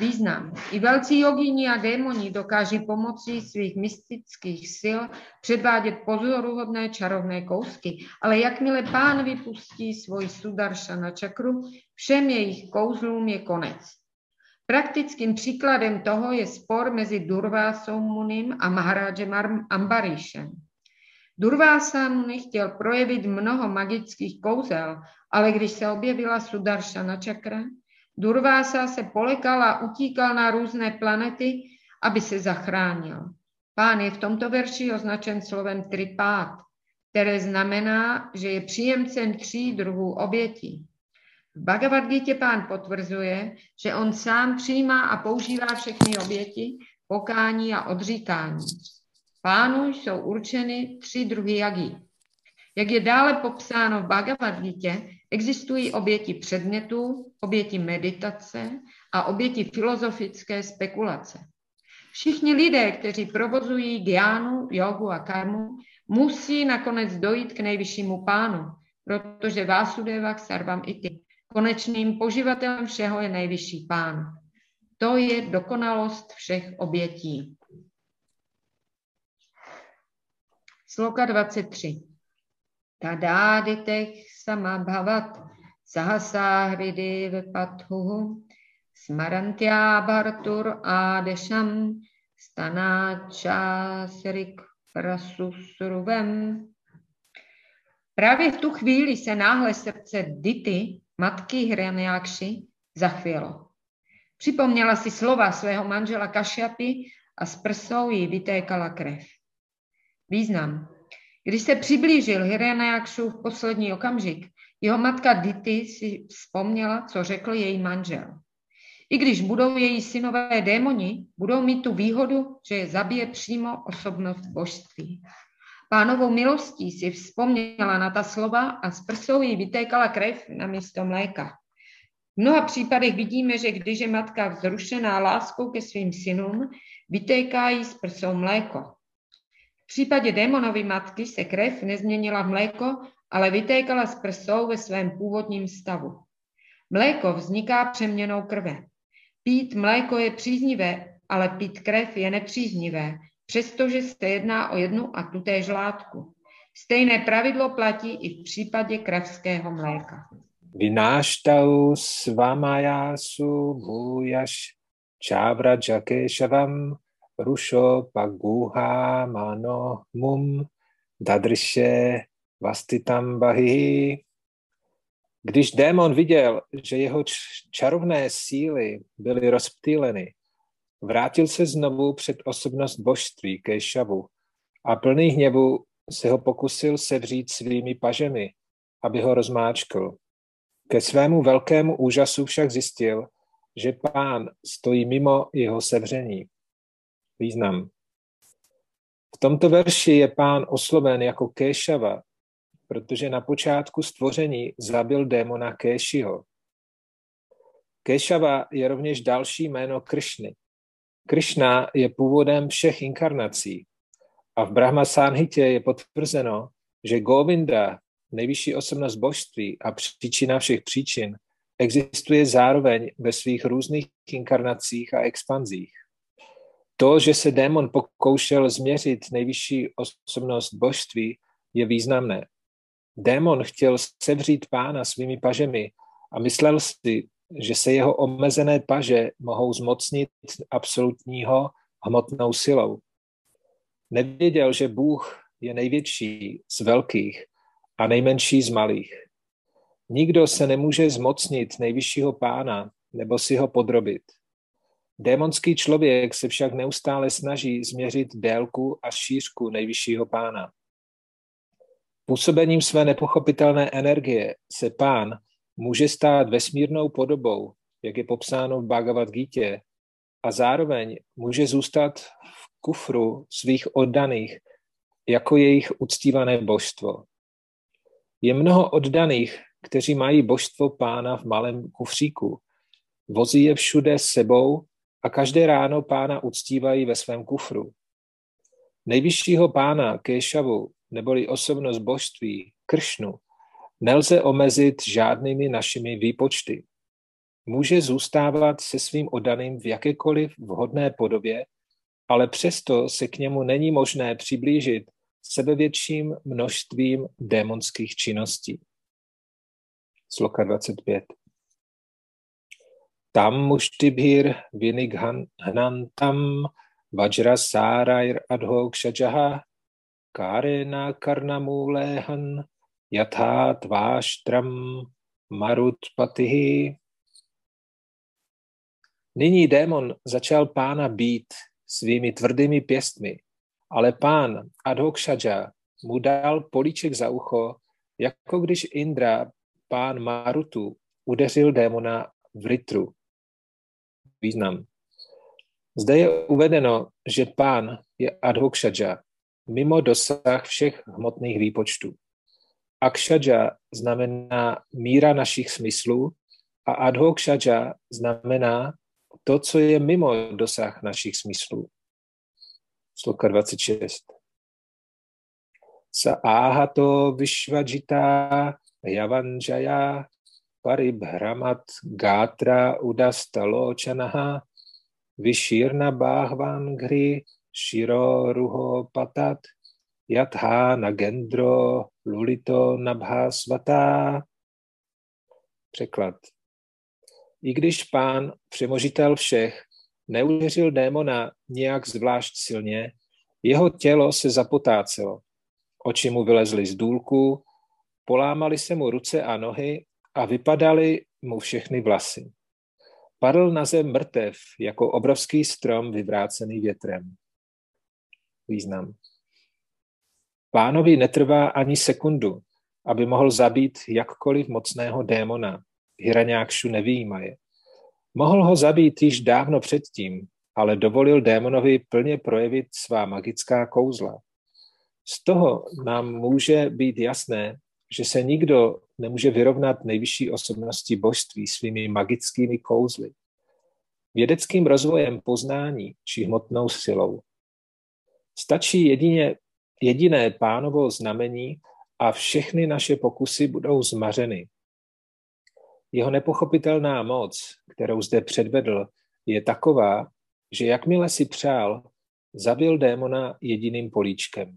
Význam. I velcí jogíni a démoni dokáží pomocí svých mystických sil předvádět pozoruhodné čarovné kousky, ale jakmile pán vypustí svůj sudarša na čakru, všem jejich kouzlům je konec. Praktickým příkladem toho je spor mezi Durvásou Munim a Maharajem Ambaríšem. Durvása Muni chtěl projevit mnoho magických kouzel, ale když se objevila Sudarša na čakra, Durvása se polekal a utíkal na různé planety, aby se zachránil. Pán je v tomto verši označen slovem tripát, které znamená, že je příjemcem tří druhů obětí. V Bhagavad Gita pán potvrzuje, že on sám přijímá a používá všechny oběti, pokání a odříkání. Pánu jsou určeny tři druhy jagí. Jak je dále popsáno v Bhagavad Gita, existují oběti předmětů, oběti meditace a oběti filozofické spekulace. Všichni lidé, kteří provozují gyánu, jogu a karmu, musí nakonec dojít k nejvyššímu pánu, protože Vásudeva sarvam iti. Konečným poživatelem všeho je nejvyšší pán. To je dokonalost všech obětí. Sloka 23. Tadáditech samabhavat sahasahridy vepathuhu smarantya bhartur adesham stanáčásrik prasusruvem. Právě v tu chvíli se náhle srdce Dity, matky Hranjákši, zachvělo. Připomněla si slova svého manžela Kašapy a s prsou jí vytékala krev. Význam. Když se přiblížil v poslední okamžik, jeho matka Dity si vzpomněla, co řekl její manžel. I když budou její synové démoni, budou mít tu výhodu, že je zabije přímo osobnost božství. Pánovou milostí si vzpomněla na ta slova a z prsou jí vytékala krev na místo mléka. V mnoha případech vidíme, že když je matka vzrušená láskou ke svým synům, vytéká jí z prsou mléko. V případě démonovy matky se krev nezměnila v mléko, ale vytékala z prsou ve svém původním stavu. Mléko vzniká přeměnou krve. Pít mléko je příznivé, ale pít krev je nepříznivé, přestože se jedná o jednu a tutéž látku. Stejné pravidlo platí i v případě kravského mléka. Vináštau svamayasu bhuyash chavra jakeshavam rusho paguha mano mum dadrishe vastitam bahi. Když démon viděl, že jeho čarovné síly byly rozptýleny, vrátil se znovu před osobnost božství Kejšavu a plný hněvu se ho pokusil sevřít svými pažemi, aby ho rozmáčkl. Ke svému velkému úžasu však zjistil, že pán stojí mimo jeho sevření. Význam. V tomto verši je pán osloven jako Kéšava, protože na počátku stvoření zabil démona Kéšiho. Kéšava je rovněž další jméno Kršny. Kršna je původem všech inkarnací a v Brahma Sanhitě je potvrzeno, že Govinda, nejvyšší osobnost božství a příčina všech příčin, existuje zároveň ve svých různých inkarnacích a expanzích. To, že se démon pokoušel změřit nejvyšší osobnost božství, je významné. Démon chtěl sevřít pána svými pažemi a myslel si, že se jeho omezené paže mohou zmocnit absolutního hmotnou silou. Nevěděl, že Bůh je největší z velkých a nejmenší z malých. Nikdo se nemůže zmocnit nejvyššího pána nebo si ho podrobit. Démonský člověk se však neustále snaží změřit délku a šířku nejvyššího pána. Působením své nepochopitelné energie se pán může stát vesmírnou podobou, jak je popsáno v Bhagavad Gita, a zároveň může zůstat v kufru svých oddaných jako jejich uctívané božstvo. Je mnoho oddaných, kteří mají božstvo pána v malém kufříku. Vozí je všude sebou a každé ráno pána uctívají ve svém kufru. Nejvyššího pána Kéšavu, neboli osobnost božství, Kršnu, nelze omezit žádnými našimi výpočty. Může zůstávat se svým oddaným v jakékoliv vhodné podobě, ale přesto se k němu není možné přiblížit sebevětším množstvím démonských činností. Sloka 25. Tam muštibhir vinighanantam vajrasarair adhokshajaha karena karnamulehan yatha tváštram marutpatihi. Nyní démon začal pána být svými tvrdými pěstmi, ale pán Adhokshaja mu dal políček za ucho, jako když Indra, pán Marutu, udeřil démona v Ritru. Význam. Zde je uvedeno, že pán je Adhokshaja, mimo dosah všech hmotných výpočtů. Akshadža znamená míra našich smyslů a adhokshadža znamená to, co je mimo dosah našich smyslů. Sloka 26. Sa áhato vyšvadžitá javanjaya paribhramat gátra udastaločanaha vyšírna báhvangri shiro ruho patat Yatha Nagendro Lulito Nabhasvatá. Překlad. I když pán, přemožitel všech, neuvěřil démona nějak zvlášť silně, jeho tělo se zapotácelo. Oči mu vylezly z důlku, polámali se mu ruce a nohy a vypadaly mu všechny vlasy. Padl na zem mrtev jako obrovský strom vyvrácený větrem. Význam. Pánovi netrvá ani sekundu, aby mohl zabít jakkoliv mocného démona, Hiraňákšu nevýjímaje. Mohl ho zabít již dávno předtím, ale dovolil démonovi plně projevit svá magická kouzla. Z toho nám může být jasné, že se nikdo nemůže vyrovnat nejvyšší osobnosti božství svými magickými kouzly, vědeckým rozvojem poznání či hmotnou silou. Stačí jedině, jediné pánovo znamení a všechny naše pokusy budou zmařeny. Jeho nepochopitelná moc, kterou zde předvedl, je taková, že jakmile si přál, zabil démona jediným políčkem.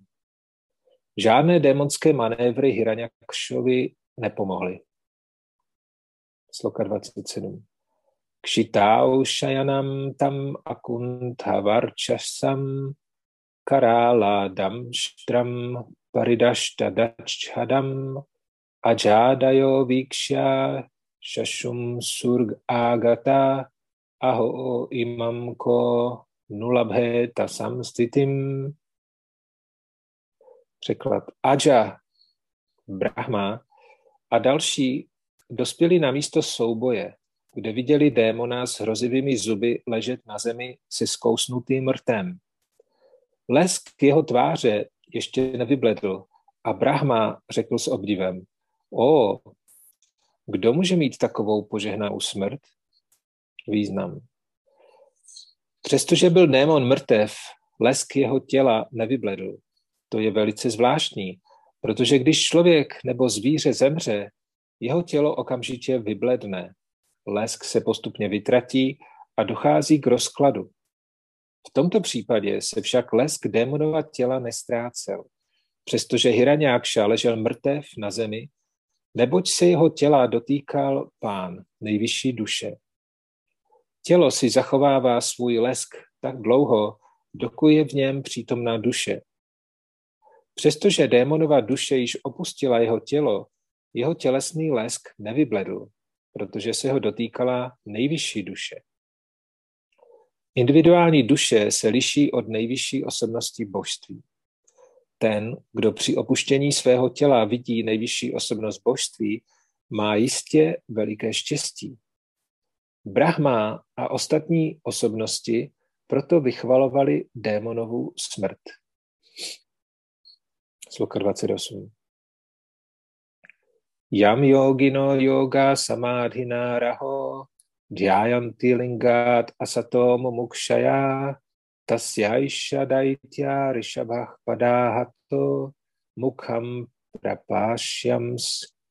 Žádné démonské manévry Hiranyakšovi nepomohly. Sloka 27. Kšitau šajanam tam akunthavarčasam karála damštram paridaštadačhadam ajádajo víkšya shashum surg agata aho imamko nulabhe tasam stitim. Překlad. Aja, Brahma a další dospěli na místo souboje, kde viděli démona s hrozivými zuby ležet na zemi se zkousnutým rtem. Lesk jeho tváře ještě nevybledl a Brahma řekl s obdivem, o, kdo může mít takovou požehnanou smrt? Význam. Přestože byl démon mrtev, lesk jeho těla nevybledl. To je velice zvláštní, protože když člověk nebo zvíře zemře, jeho tělo okamžitě vybledne. Lesk se postupně vytratí a dochází k rozkladu. V tomto případě se však lesk démonova těla nestrácel, přestože Hiranyákša ležel mrtev na zemi, neboť se jeho těla dotýkal pán, nejvyšší duše. Tělo si zachovává svůj lesk tak dlouho, dokud je v něm přítomná duše. Přestože démonova duše již opustila jeho tělo, jeho tělesný lesk nevybledl, protože se ho dotýkala nejvyšší duše. Individuální duše se liší od nejvyšší osobnosti božství. Ten, kdo při opuštění svého těla vidí nejvyšší osobnost božství, má jistě veliké štěstí. Brahma a ostatní osobnosti proto vychvalovali démonovu smrt. Sloka 28. Yam yogino yoga samadhina raho dhyayanti lingat asato mukshaya tasyaisha daitya rishabhah padahato mukham prapashyam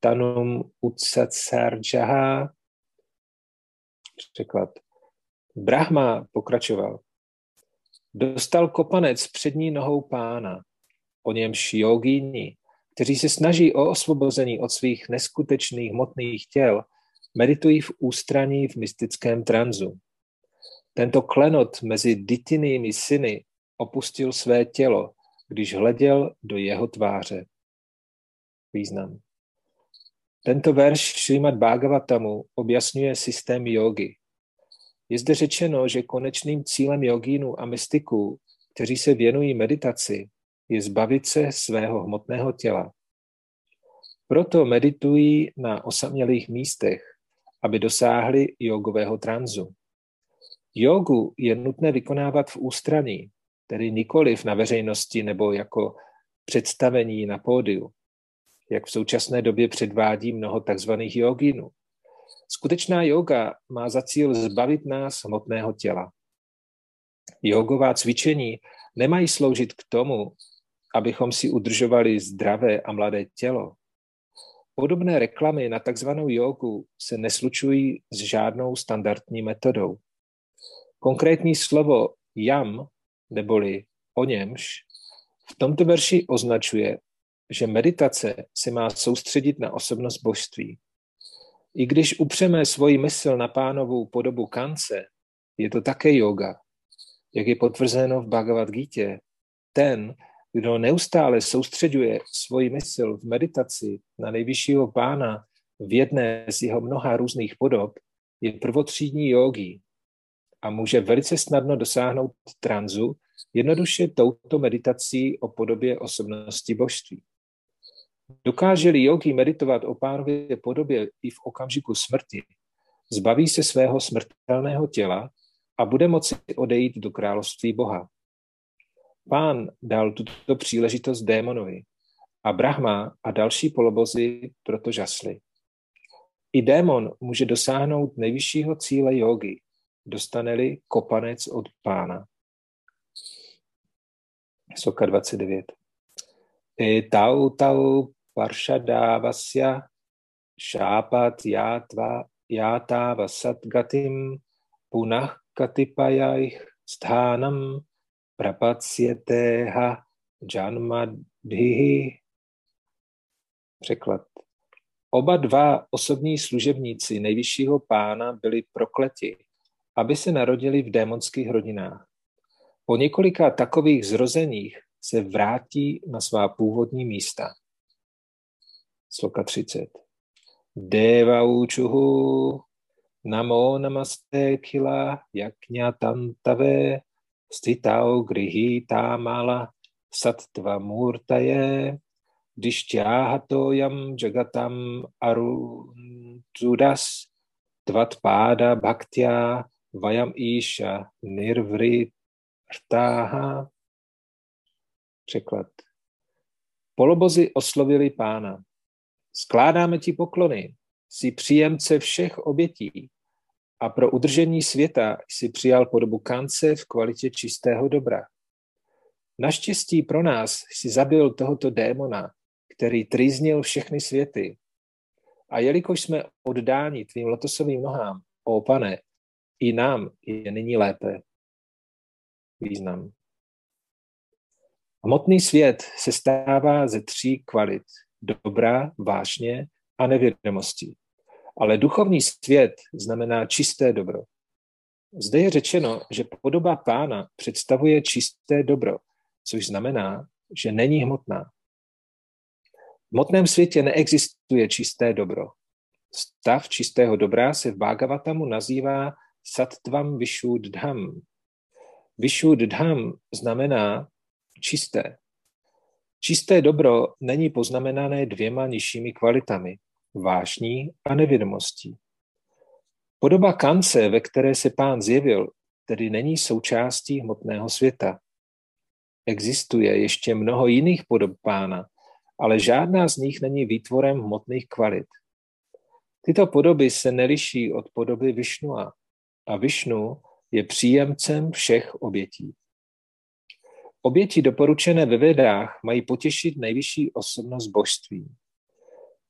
tanum utsatsarjaha. Překlad. Brahma pokračoval. Dostal kopanec přední nohou pána, o němž jogíni, kteří se snaží o osvobození od svých neskutečných hmotných těl, meditují v ústraní v mystickém tranzu. Tento klenot mezi ditinými syny opustil své tělo, když hleděl do jeho tváře. Význam. Tento verš Šrimad Bhagavatamu objasňuje systém jogy. Je zde řečeno, že konečným cílem jogínů a mystiků, kteří se věnují meditaci, je zbavit se svého hmotného těla. Proto meditují na osamělých místech, aby dosáhli jogového tranzu. Jogu je nutné vykonávat v ústraní, tedy nikoliv na veřejnosti nebo jako představení na pódiu, jak v současné době předvádí mnoho tzv. jogínů. Skutečná yoga má za cíl zbavit nás hmotného těla. Jogová cvičení nemají sloužit k tomu, abychom si udržovali zdravé a mladé tělo. Podobné reklamy na takzvanou jogu se neslučují s žádnou standardní metodou. Konkrétní slovo jam, neboli o němž, v tomto verši označuje, že meditace se má soustředit na osobnost božství. I když upřeme svoji mysl na pánovou podobu kance, je to také yoga. Jak je potvrzeno v Bhagavad Gita, ten, kdo neustále soustředuje svoji mysl v meditaci na nejvyššího pána v jedné z jeho mnoha různých podob, je prvotřídní jogí a může velice snadno dosáhnout tranzu jednoduše touto meditací o podobě osobnosti božství. Dokáže-li jogi meditovat o pánově podobě i v okamžiku smrti, zbaví se svého smrtelného těla a bude moci odejít do království Boha. Pán dal tuto příležitost démonovi a Brahma a další polobozy proto žasli. I démon může dosáhnout nejvyššího cíle jogy, dostane-li kopanec od pána. Soka 29. E tau tau parshadavasya šápat játva játáva satgatim punah katipajajch sthanam prapacieteha janmadhihi. Překlad. Oba dva osobní služebníci nejvyššího pána byli prokleti, aby se narodili v démonských rodinách. Po několika takových zrozeních se vrátí na svá původní místa. Sloka 30. Deva učuhu namo namaste kila jaknya tantave stitau grihi tamala sattva murtaye Dishtyahatoyam jagatam aruntudas tvatpáda bhaktya vayam isha nirvritaha. Překlad. Polobozy oslovili pána. Skládáme ti poklony, jsi příjemce všech obětí a pro udržení světa jsi přijal podobu kance v kvalitě čistého dobra. Naštěstí pro nás jsi zabil tohoto démona, který trýznil všechny světy. A jelikož jsme oddáni tvým lotosovým nohám, o pane, i nám je nyní lépe. Význam. Hmotný svět se stává ze tří kvalit. Dobrá, vášně a nevědomosti. Ale duchovní svět znamená čisté dobro. Zde je řečeno, že podoba pána představuje čisté dobro, což znamená, že není hmotná. V hmotném světě neexistuje čisté dobro. Stav čistého dobra se v Bhagavatamu nazývá sattvam vishuddham. Vishuddham znamená čisté. Čisté dobro není poznamenané dvěma nižšími kvalitami, vášní a nevědomostí. Podoba kance, ve které se pán zjevil, tedy není součástí hmotného světa. Existuje ještě mnoho jiných podob pána, ale žádná z nich není výtvorem hmotných kvalit. Tyto podoby se neliší od podoby Višnua a Višnu je příjemcem všech obětí. Oběti doporučené ve vedách mají potěšit nejvyšší osobnost božství.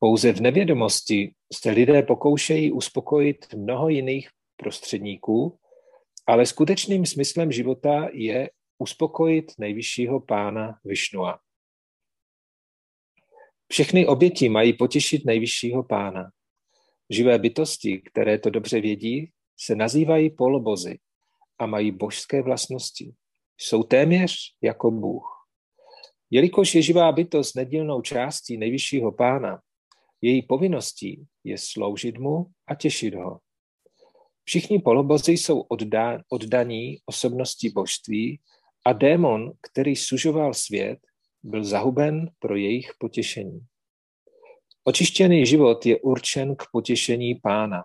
Pouze v nevědomosti se lidé pokoušejí uspokojit mnoho jiných prostředníků, ale skutečným smyslem života je uspokojit nejvyššího pána Višnua. Všechny oběti mají potěšit nejvyššího pána. Živé bytosti, které to dobře vědí, se nazývají polobozy a mají božské vlastnosti. Jsou téměř jako Bůh. Jelikož je živá bytost nedílnou částí nejvyššího pána, její povinností je sloužit mu a těšit ho. Všichni polobozy jsou odda, oddaní osobnosti božství a démon, který sužoval svět, byl zahuben pro jejich potěšení. Očištěný život je určen k potěšení pána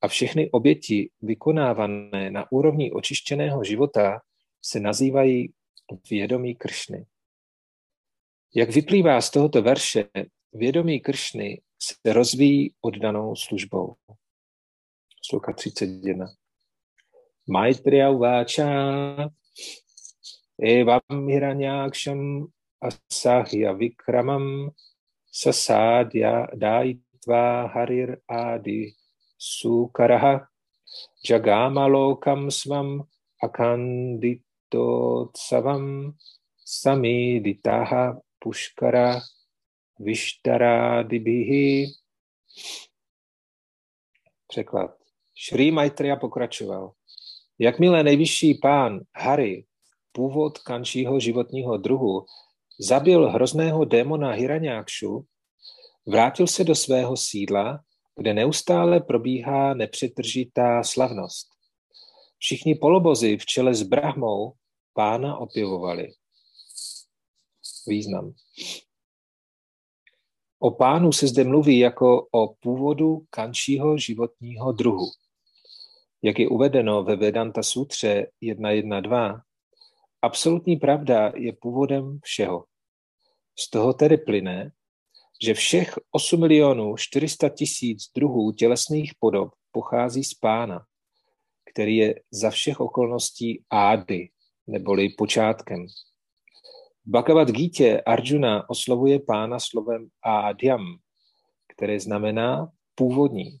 a všechny oběti vykonávané na úrovni očištěného života se nazývají vědomí Kršny. Jak vyplývá z tohoto verše, vědomí Kršny se rozvíjí oddanou službou. Sluka 31. Maitreya uváča evam hiranyaksham asahya vikramam sasadya daitva harir adi sukaraha jagamalokam svam akanditotsavam samiditaha puškara vištarádibihi. Překlad. Šrý Maitreya pokračoval. Jakmile nejvyšší pán Hari, původ kančího životního druhu, zabil hrozného démona Hiranyákšu, vrátil se do svého sídla, kde neustále probíhá nepřetržitá slavnost. Všichni polobozy v čele s Brahmou pána opěvovali. Význam. O pánu se zde mluví jako o původu kančího životního druhu. Jak je uvedeno ve Vedanta Sutře 1.1.2, absolutní pravda je původem všeho. Z toho tedy plyne, že všech 8 milionů 400 tisíc druhů tělesných podob pochází z pána, který je za všech okolností ády, neboli počátkem. Bhagavad Gita Arjuna oslovuje pána slovem ádyam, které znamená původní.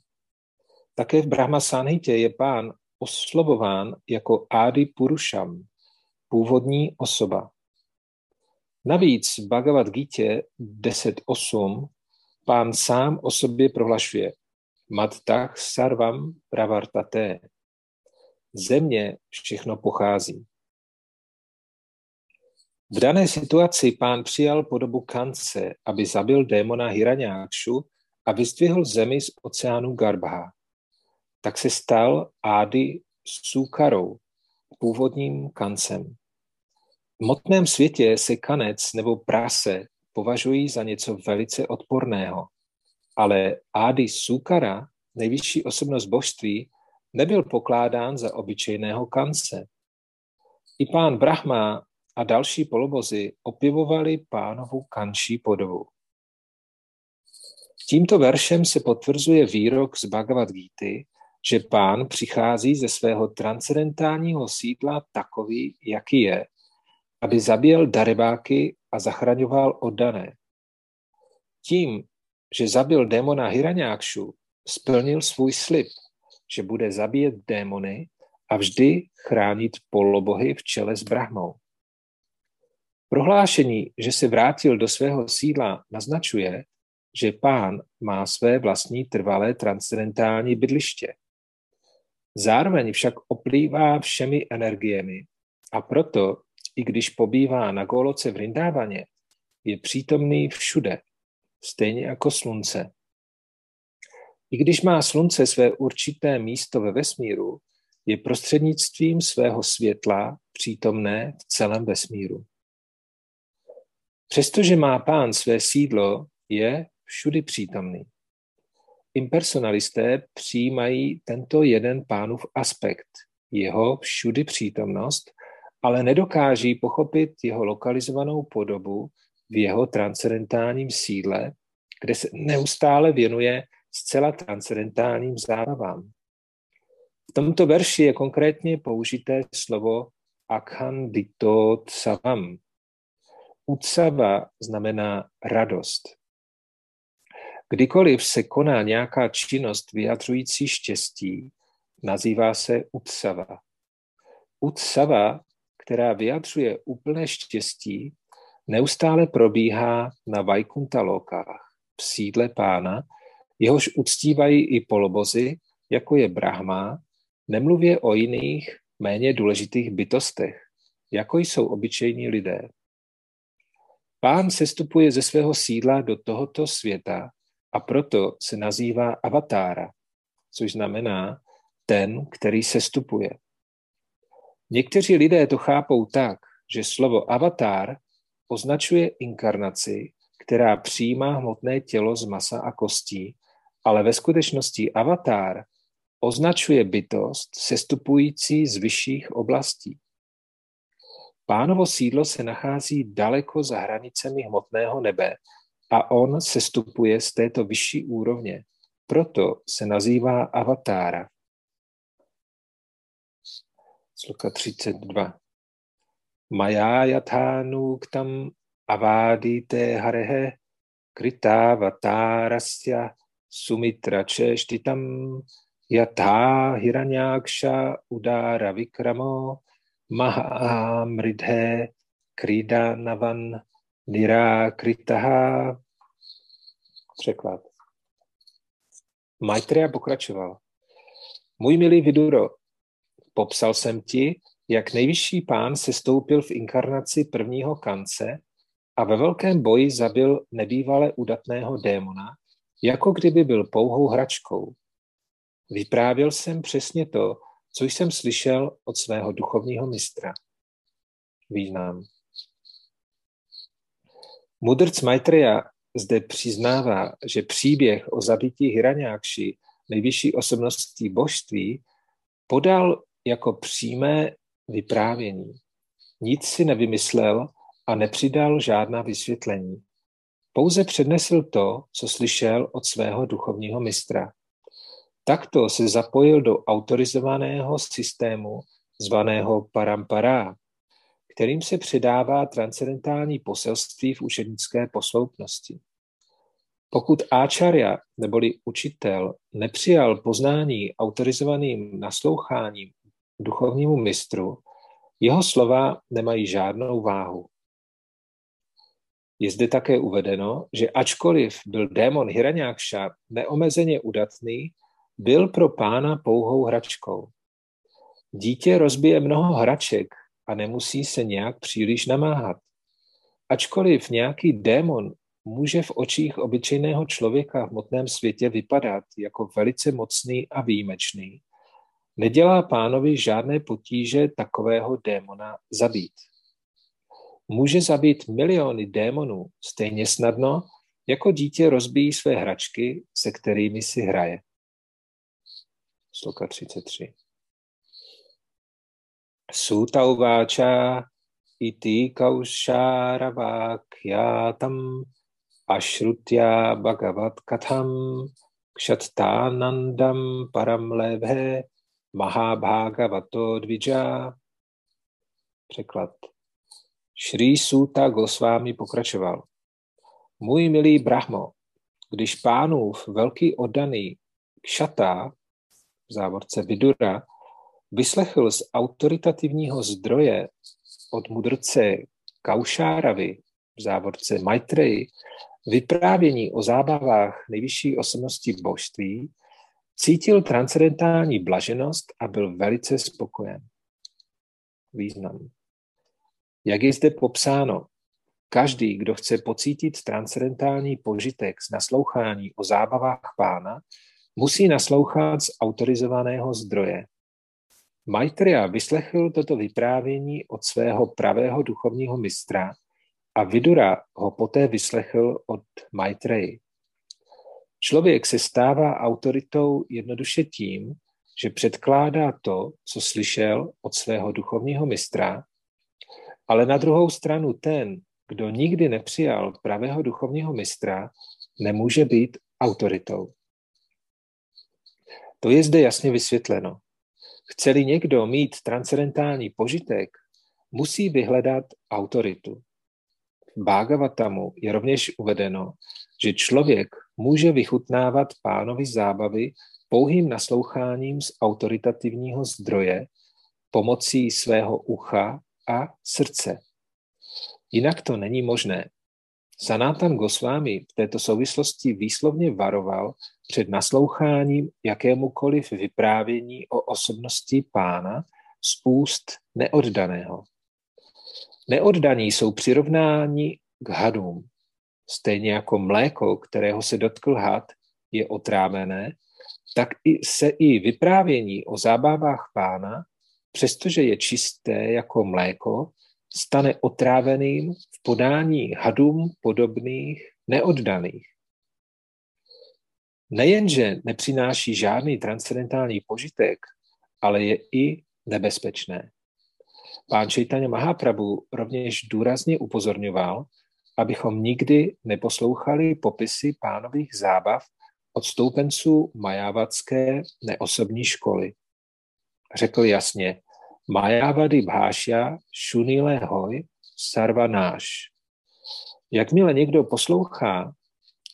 Také v Brahma Sanhitě je pán oslovován jako Adi Purusham, původní osoba. Navíc v Bhagavad Gita 10.8 pán sám o sobě prohlašuje Mattach sarvam pravartate. Země všechno pochází. V dané situaci pán přijal podobu kance, aby zabil démona Hiranyákšu a vyzdvihl zemi z oceánu Garbha. Tak se stal Ády Súkarou, původním kancem. V motném světě se kanec nebo prase považují za něco velice odporného. Ale Ády Sukara, nejvyšší osobnost božství, nebyl pokládán za obyčejného kance. I pán Brahma a další polobozy opěvovali pánovu kanší podobu. Tímto veršem se potvrzuje výrok z Bhagavad Gita, že pán přichází ze svého transcendentálního sídla takový, jaký je, aby zabíjel darebáky a zachraňoval oddané. Tím, že zabil démona Hiranyákšu, splnil svůj slib, že bude zabíjet démony a vždy chránit polobohy v čele s Brahmou. Prohlášení, že se vrátil do svého sídla, naznačuje, že pán má své vlastní trvalé transcendentální bydliště. Zároveň však oplývá všemi energiemi a proto i když pobývá na Góloce v Rindávaně, je přítomný všude, stejně jako slunce. I když má slunce své určité místo ve vesmíru, je prostřednictvím svého světla přítomné v celém vesmíru. Přestože má pán své sídlo, je všudy přítomný. Impersonalisté přijímají tento jeden pánův aspekt, jeho všudy přítomnost ale nedokáží pochopit jeho lokalizovanou podobu v jeho transcendentálním sídle, kde se neustále věnuje zcela transcendentálním zábavám. V tomto verši je konkrétně použité slovo akhandito savam. Utsava znamená radost. Kdykoliv se koná nějaká činnost vyjadřující štěstí, nazývá se utsava. Utsava která vyjadřuje úplné štěstí, neustále probíhá na Vajkunta lokách, v sídle pána, jehož uctívají i polobozy, jako je Brahma, nemluvě o jiných, méně důležitých bytostech, jako jsou obyčejní lidé. Pán sestupuje ze svého sídla do tohoto světa a proto se nazývá avatára, což znamená ten, který sestupuje. Někteří lidé to chápou tak, že slovo avatar označuje inkarnaci, která přijímá hmotné tělo z masa a kostí, ale ve skutečnosti avatar označuje bytost sestupující z vyšších oblastí. Pánovo sídlo se nachází daleko za hranicemi hmotného nebe a on sestupuje z této vyšší úrovně. Proto se nazývá avatára sloka 32. Maja yathanuktam avadite harehe kritavatarasya sumitra češtitam yatha hiranyaksha udara vikramo mahamridhe kridanavan nirakritaha. Překlad. Maitreya pokračoval. Můj milý Viduro, Popsal jsem ti, jak nejvyšší pán se stoupil v inkarnaci prvního kance a ve velkém boji zabil nebývale udatného démona, jako kdyby byl pouhou hračkou. Vyprávěl jsem přesně to, co jsem slyšel od svého duchovního mistra. Význam. Mudrc Maitreya zde přiznává, že příběh o zabití Hiranyákši, nejvyšší osobností božství, podal jako přímé vyprávění. Nic si nevymyslel a nepřidal žádná vysvětlení. Pouze přednesl to, co slyšel od svého duchovního mistra. Takto se zapojil do autorizovaného systému zvaného parampara, kterým se předává transcendentální poselství v učenické posloupnosti. Pokud áčarja neboli učitel nepřijal poznání autorizovaným nasloucháním duchovnímu mistru, jeho slova nemají žádnou váhu. Je zde také uvedeno, že ačkoliv byl démon Hiranyákša neomezeně udatný, byl pro pána pouhou hračkou. Dítě rozbije mnoho hraček a nemusí se nějak příliš namáhat. Ačkoliv nějaký démon může v očích obyčejného člověka v hmotném světě vypadat jako velice mocný a výjimečný, nedělá pánovi žádné potíže takového démona zabít. Může zabít miliony démonů stejně snadno, jako dítě rozbíjí své hračky, se kterými si hraje. Sloka 33. Suta uváča iti kaušáravakyatam ashrutya bhagavat katham kshattánandam paramlebhe mahabhagavato dvija. Překlad. Šrý Suta Gosvámi pokračoval. Můj milý Brahmo, když pánův velký oddaný kšata, závorce Vidura, vyslechl z autoritativního zdroje od mudrce Kaušáravy, v závorce Maitreji, vyprávění o zábavách nejvyšší osobnosti božství, cítil transcendentální blaženost a byl velice spokojen. Význam. Jak je zde popsáno, každý, kdo chce pocítit transcendentální požitek z naslouchání o zábavách pána, musí naslouchat z autorizovaného zdroje. Maitreya vyslechl toto vyprávění od svého pravého duchovního mistra a Vidura ho poté vyslechl od Maitreyi. Člověk se stává autoritou jednoduše tím, že předkládá to, co slyšel od svého duchovního mistra ale na druhou stranu ten, kdo nikdy nepřijal pravého duchovního mistra, nemůže být autoritou. To je zde jasně vysvětleno. Chce-li někdo mít transcendentální požitek, musí vyhledat autoritu. V Bhagavatamu je rovněž uvedeno, že člověk může vychutnávat pánovi zábavy pouhým nasloucháním z autoritativního zdroje pomocí svého ucha a srdce. Jinak to není možné. Sanatan Goswami v této souvislosti výslovně varoval před nasloucháním jakémukoliv vyprávění o osobnosti pána z úst neoddaného. Neoddaní jsou přirovnáni k hadům. Stejně jako mléko, kterého se dotkl had, je otrávené, tak i se i vyprávění o zábavách pána přestože je čisté jako mléko, stane otráveným v podání hadům podobných neoddaných. Nejenže nepřináší žádný transcendentální požitek, ale je i nebezpečné. Pán Čejtaně Mahaprabhu rovněž důrazně upozorňoval, abychom nikdy neposlouchali popisy pánových zábav od stoupenců majávatské neosobní školy. Řekl jasně, Majavady bhášia šunile hoj sarvanáš. Jakmile někdo poslouchá,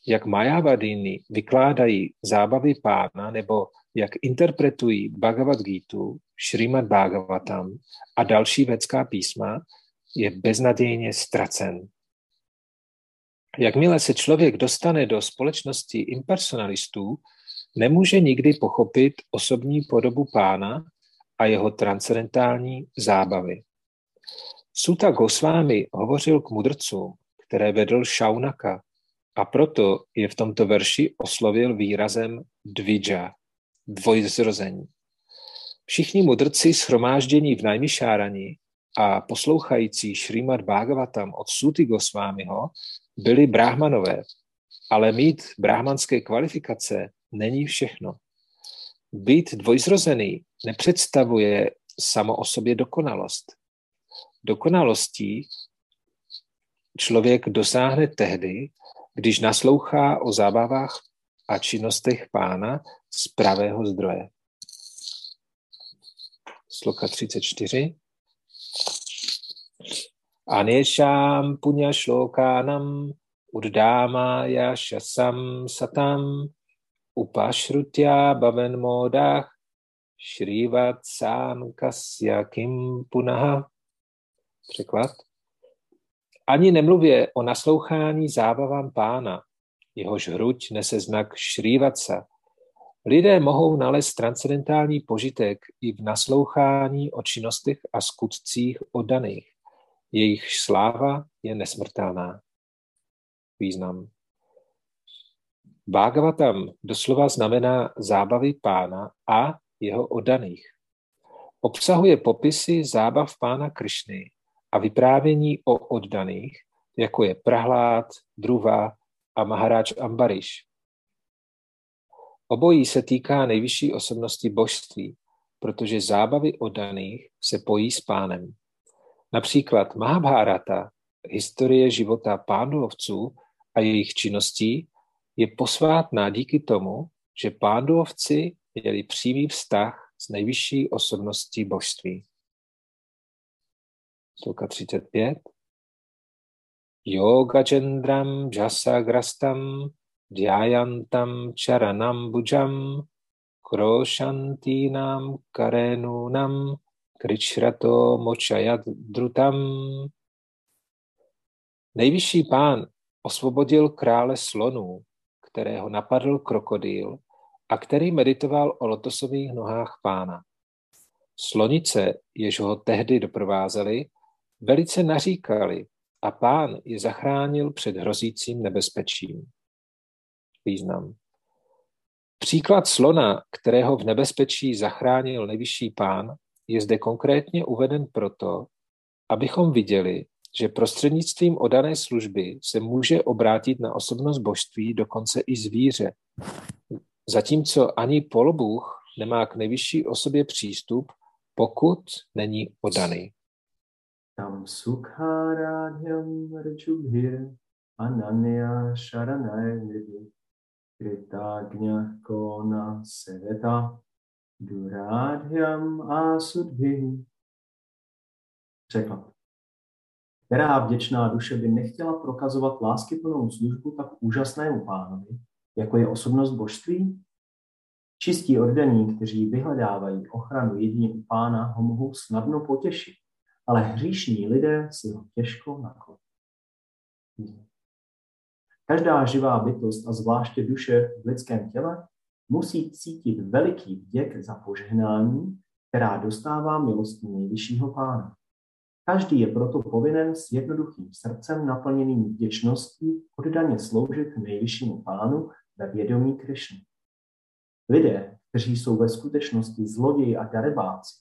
jak Majavadiny vykládají zábavy pána nebo jak interpretují Bhagavad Gita, Srimad Bhagavatam a další vědská písma, je beznadějně ztracen. Jakmile se člověk dostane do společnosti impersonalistů, nemůže nikdy pochopit osobní podobu pána a jeho transcendentální zábavy. Suta Gosvámi hovořil k mudrcům, které vedl Shaunaka, a proto je v tomto verši oslovil výrazem dvidža, dvojzrození. Všichni mudrci schromáždění v Najmišárani a poslouchající Šrýmad Bhagavatam od Suty Gosvámiho byli brahmanové, Ale mít brahmanské kvalifikace není všechno. Být dvojzrozený nepředstavuje samo o sobě dokonalost. Dokonalostí člověk dosáhne tehdy, když naslouchá o zábavách a činnostech pána z pravého zdroje. Sloka 34. Anešám punya šlokánam uddáma šasam satam upashrutya bhavan modach šrývat sánkasya kim punaha. Překlad. Ani nemluvě o naslouchání zábavám pána, jehož hruď nese znak Šrývaca. Lidé mohou nalézt transcendentální požitek i v naslouchání o činnostech a skutcích oddaných. Jejich sláva je nesmrtelná. Význam. Bhagavatam doslova znamená zábavy pána a jeho oddaných. Obsahuje popisy zábav pána Krišny a vyprávění o oddaných, jako je Prahlád, Druva a Maharáč Ambariš. Obojí se týká nejvyšší osobnosti božství, protože zábavy oddaných se pojí s pánem. Například Mahabharata, historie života pándulovců a jejich činností, je posvátná díky tomu, že pándulovci měli přímý vztah s nejvyšší osobností božství. Sloka 35. Yoga Chandram Jasagrastam Dhyayantam Charanam Bujam Kroshantinam Karenunam Krichrato Mochayat Drutam Nejvyšší pán osvobodil krále slonů, kterého napadl krokodýl a který meditoval o lotosových nohách pána. Slonice, jež ho tehdy doprovázely, velice naříkali a pán je zachránil před hrozícím nebezpečím. Význam. Příklad slona, kterého v nebezpečí zachránil nejvyšší pán, je zde konkrétně uveden proto, abychom viděli, že prostřednictvím odané služby se může obrátit na osobnost božství dokonce i zvíře. Zatímco ani polobůh nemá k nejvyšší osobě přístup, pokud není odaný. Tam sukharadhyam rajubhir ananya sharanay nidhi kritagnya kona seveta duradhyam asudbhi. Překlad. Která vděčná duše by nechtěla prokazovat láskyplnou službu tak úžasnému pánovi, jako je osobnost božství? Čistí oddaní, kteří vyhledávají ochranu jedině u pána, ho mohou snadno potěšit ale hříšní lidé si ho těžko nakloní. Každá živá bytost a zvláště duše v lidském těle musí cítit veliký vděk za požehnání, která dostává milostí nejvyššího pána. Každý je proto povinen s jednoduchým srdcem naplněným vděčností oddaně sloužit nejvyššímu pánu ve vědomí Krišny. Lidé, kteří jsou ve skutečnosti zloději a darebáci,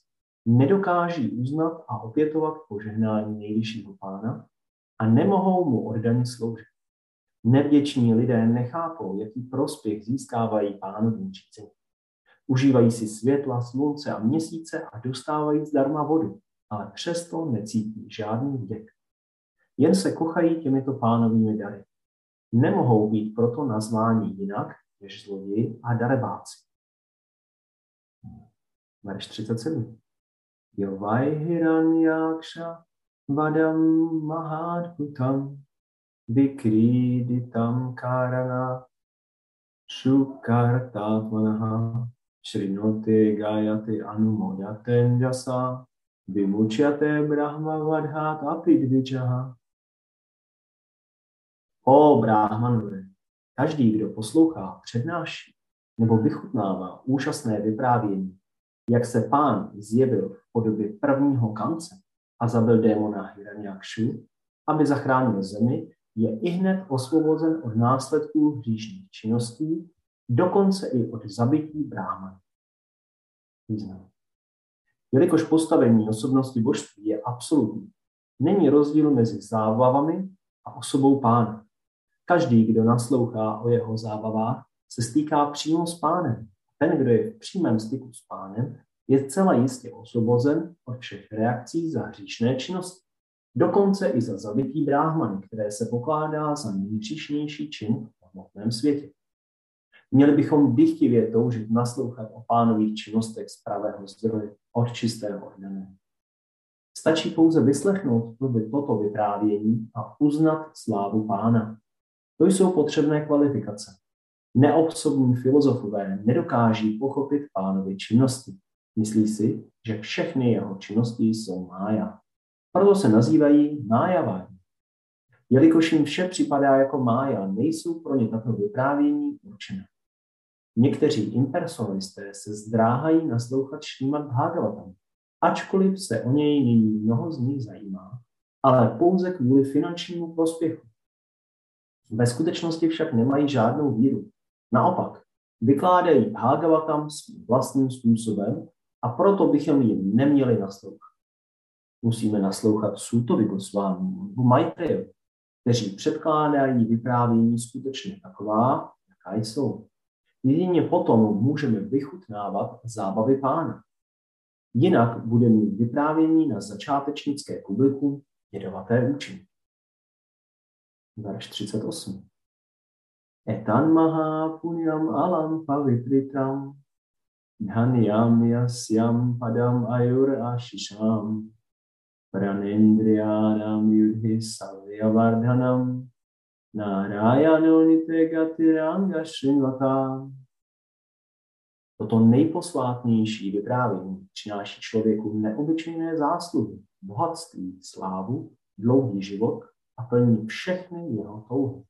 nedokáží uznat a opětovat požehnání nejvyššího pána a nemohou mu oddaně sloužit. Nevděční lidé nechápou, jaký prospěch získávají pánovým řízení. Užívají si světla, slunce a měsíce a dostávají zdarma vodu, ale přesto necítí žádný vděk. Jen se kochají těmito pánovými dary. Nemohou být proto nazváni jinak než zloději a darebáci. Verš 37. Yovai hiranyaksha vadam mahadhutam vikriditam karana shukartatmanaha shrinote gayate anumodaten jasa vimuchyate brahma vadhat apidvijaha. O bráhmanové, každý, kdo poslouchá, přednáší nebo vychutnává úžasné vyprávění jak se pán zjevil v podobě prvního kance a zabil démona Hiranyakshu, aby zachránil zemi, je i hned osvobozen od následků hříšných činností, dokonce i od zabití bráhman. Význam. Jelikož postavení osobnosti božství je absolutní, není rozdíl mezi zábavami a osobou pána. Každý, kdo naslouchá o jeho zábavách, se stýká přímo s pánem. Ten, kdo je v přímém styku s pánem, je celá jistě osvobozen od všech reakcí za hříšné činnosti. Dokonce i za zabití bráhmany, které se pokládá za nejříšnější čin v hmotném světě. Měli bychom dychtivě toužit naslouchat o pánových činnostech z pravého zdroje od čistého ordené. Stačí pouze vyslechnout toto vyprávění a uznat slávu pána. To jsou potřebné kvalifikace. Neobsobní filozofové nedokáží pochopit pánovy činnosti. Myslí si, že všechny jeho činnosti jsou mája. Proto se nazývají májavání. Jelikož jim vše připadá jako mája, nejsou pro ně tato vyprávění určené. Někteří impersonalisté se zdráhají naslouchat Šrímad Bhagavatam, ačkoliv se o něj nyní mnoho z nich zajímá, ale pouze kvůli finančnímu prospěchu. Ve skutečnosti však nemají žádnou víru. Naopak, vykládají Bhagavatam svým vlastním způsobem a proto bychom jim neměli naslouchat. Musíme naslouchat Sutovi Gosvámi nebo Maitrejovi, kteří předkládají vyprávění skutečně taková, jaká jsou. Jedině potom můžeme vychutnávat zábavy pána. Jinak bude mít vyprávění na začátečnické publikum jedovaté účinky. Verš 38. Etan maha punyam alam pavitritam dhanyam yasyam padam ayur ashisham pranendriyanam yudhi savyavardhanam Toto nejposvátnější vyprávění přináší člověku neobyčejné zásluhy, bohatství, slávu, dlouhý život a plní všechny jeho touhy.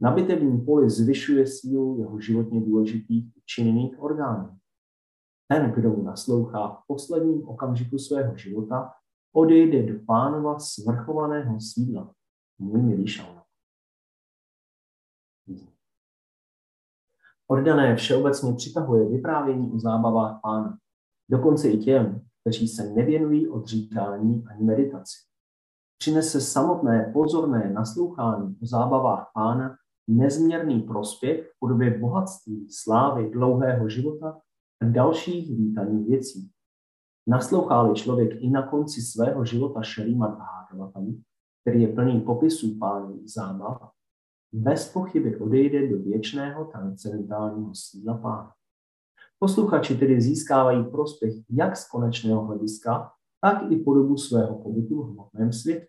Na bitevním poli zvyšuje sílu jeho životně důležitých činných orgánů. Ten, kdo mu naslouchá v posledním okamžiku svého života, odejde do pánova svrchovaného sídla. Můj milý šalma. Ordané všeobecně přitahuje vyprávění o zábavách pána, dokonce i těm, kteří se nevěnují odříkání ani meditaci. Přinese samotné pozorné naslouchání o zábavách pána nezměrný prospěch v podobě bohatství, slávy, dlouhého života a dalších vítaných věcí. Naslouchá-li člověk i na konci svého života Šerímat Bhagavatam, který je plný popisů pánových zábav, bez pochyby odejde do věčného transcendentálního sídla pána. Posluchači tedy získávají prospěch jak z konečného hlediska, tak i po dobu svého pobytu v hmotném světě.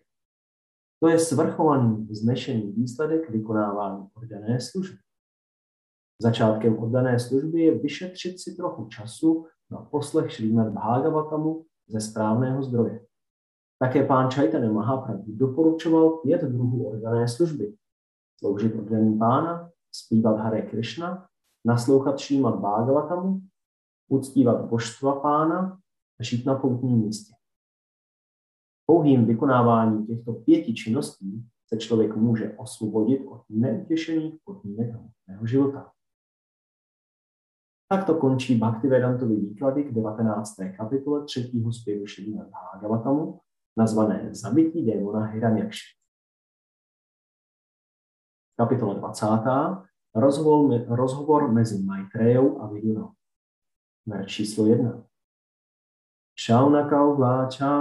To je svrchovaný, vznešený výsledek vykonávání oddané služby. Začátkem oddané služby je vyšetřit si trochu času na poslech Šrýmat Bhagavatamu ze správného zdroje. Také pán Čajtane Mahaprabhu doporučoval pět druhů oddané služby, sloužit oddaní pána, zpívat Hare Krishna, naslouchat Šímat Bhagavatamu, uctívat božstva pána a žít na poutním místě. Pouhým vykonáváním těchto pěti činností se člověk může osvobodit od neutěšených podmínek hmotného života. Takto končí Bhaktivedantovy výklady k 19. kapitole 3. zpěvu Šrýmat Bhagavatamu, nazvané Zabití démona Hiranyakši. Kapitola 20. Rozhovor, rozhovor mezi Maitrejou a Vidunou. Verš číslo 1. Shaunaka uváča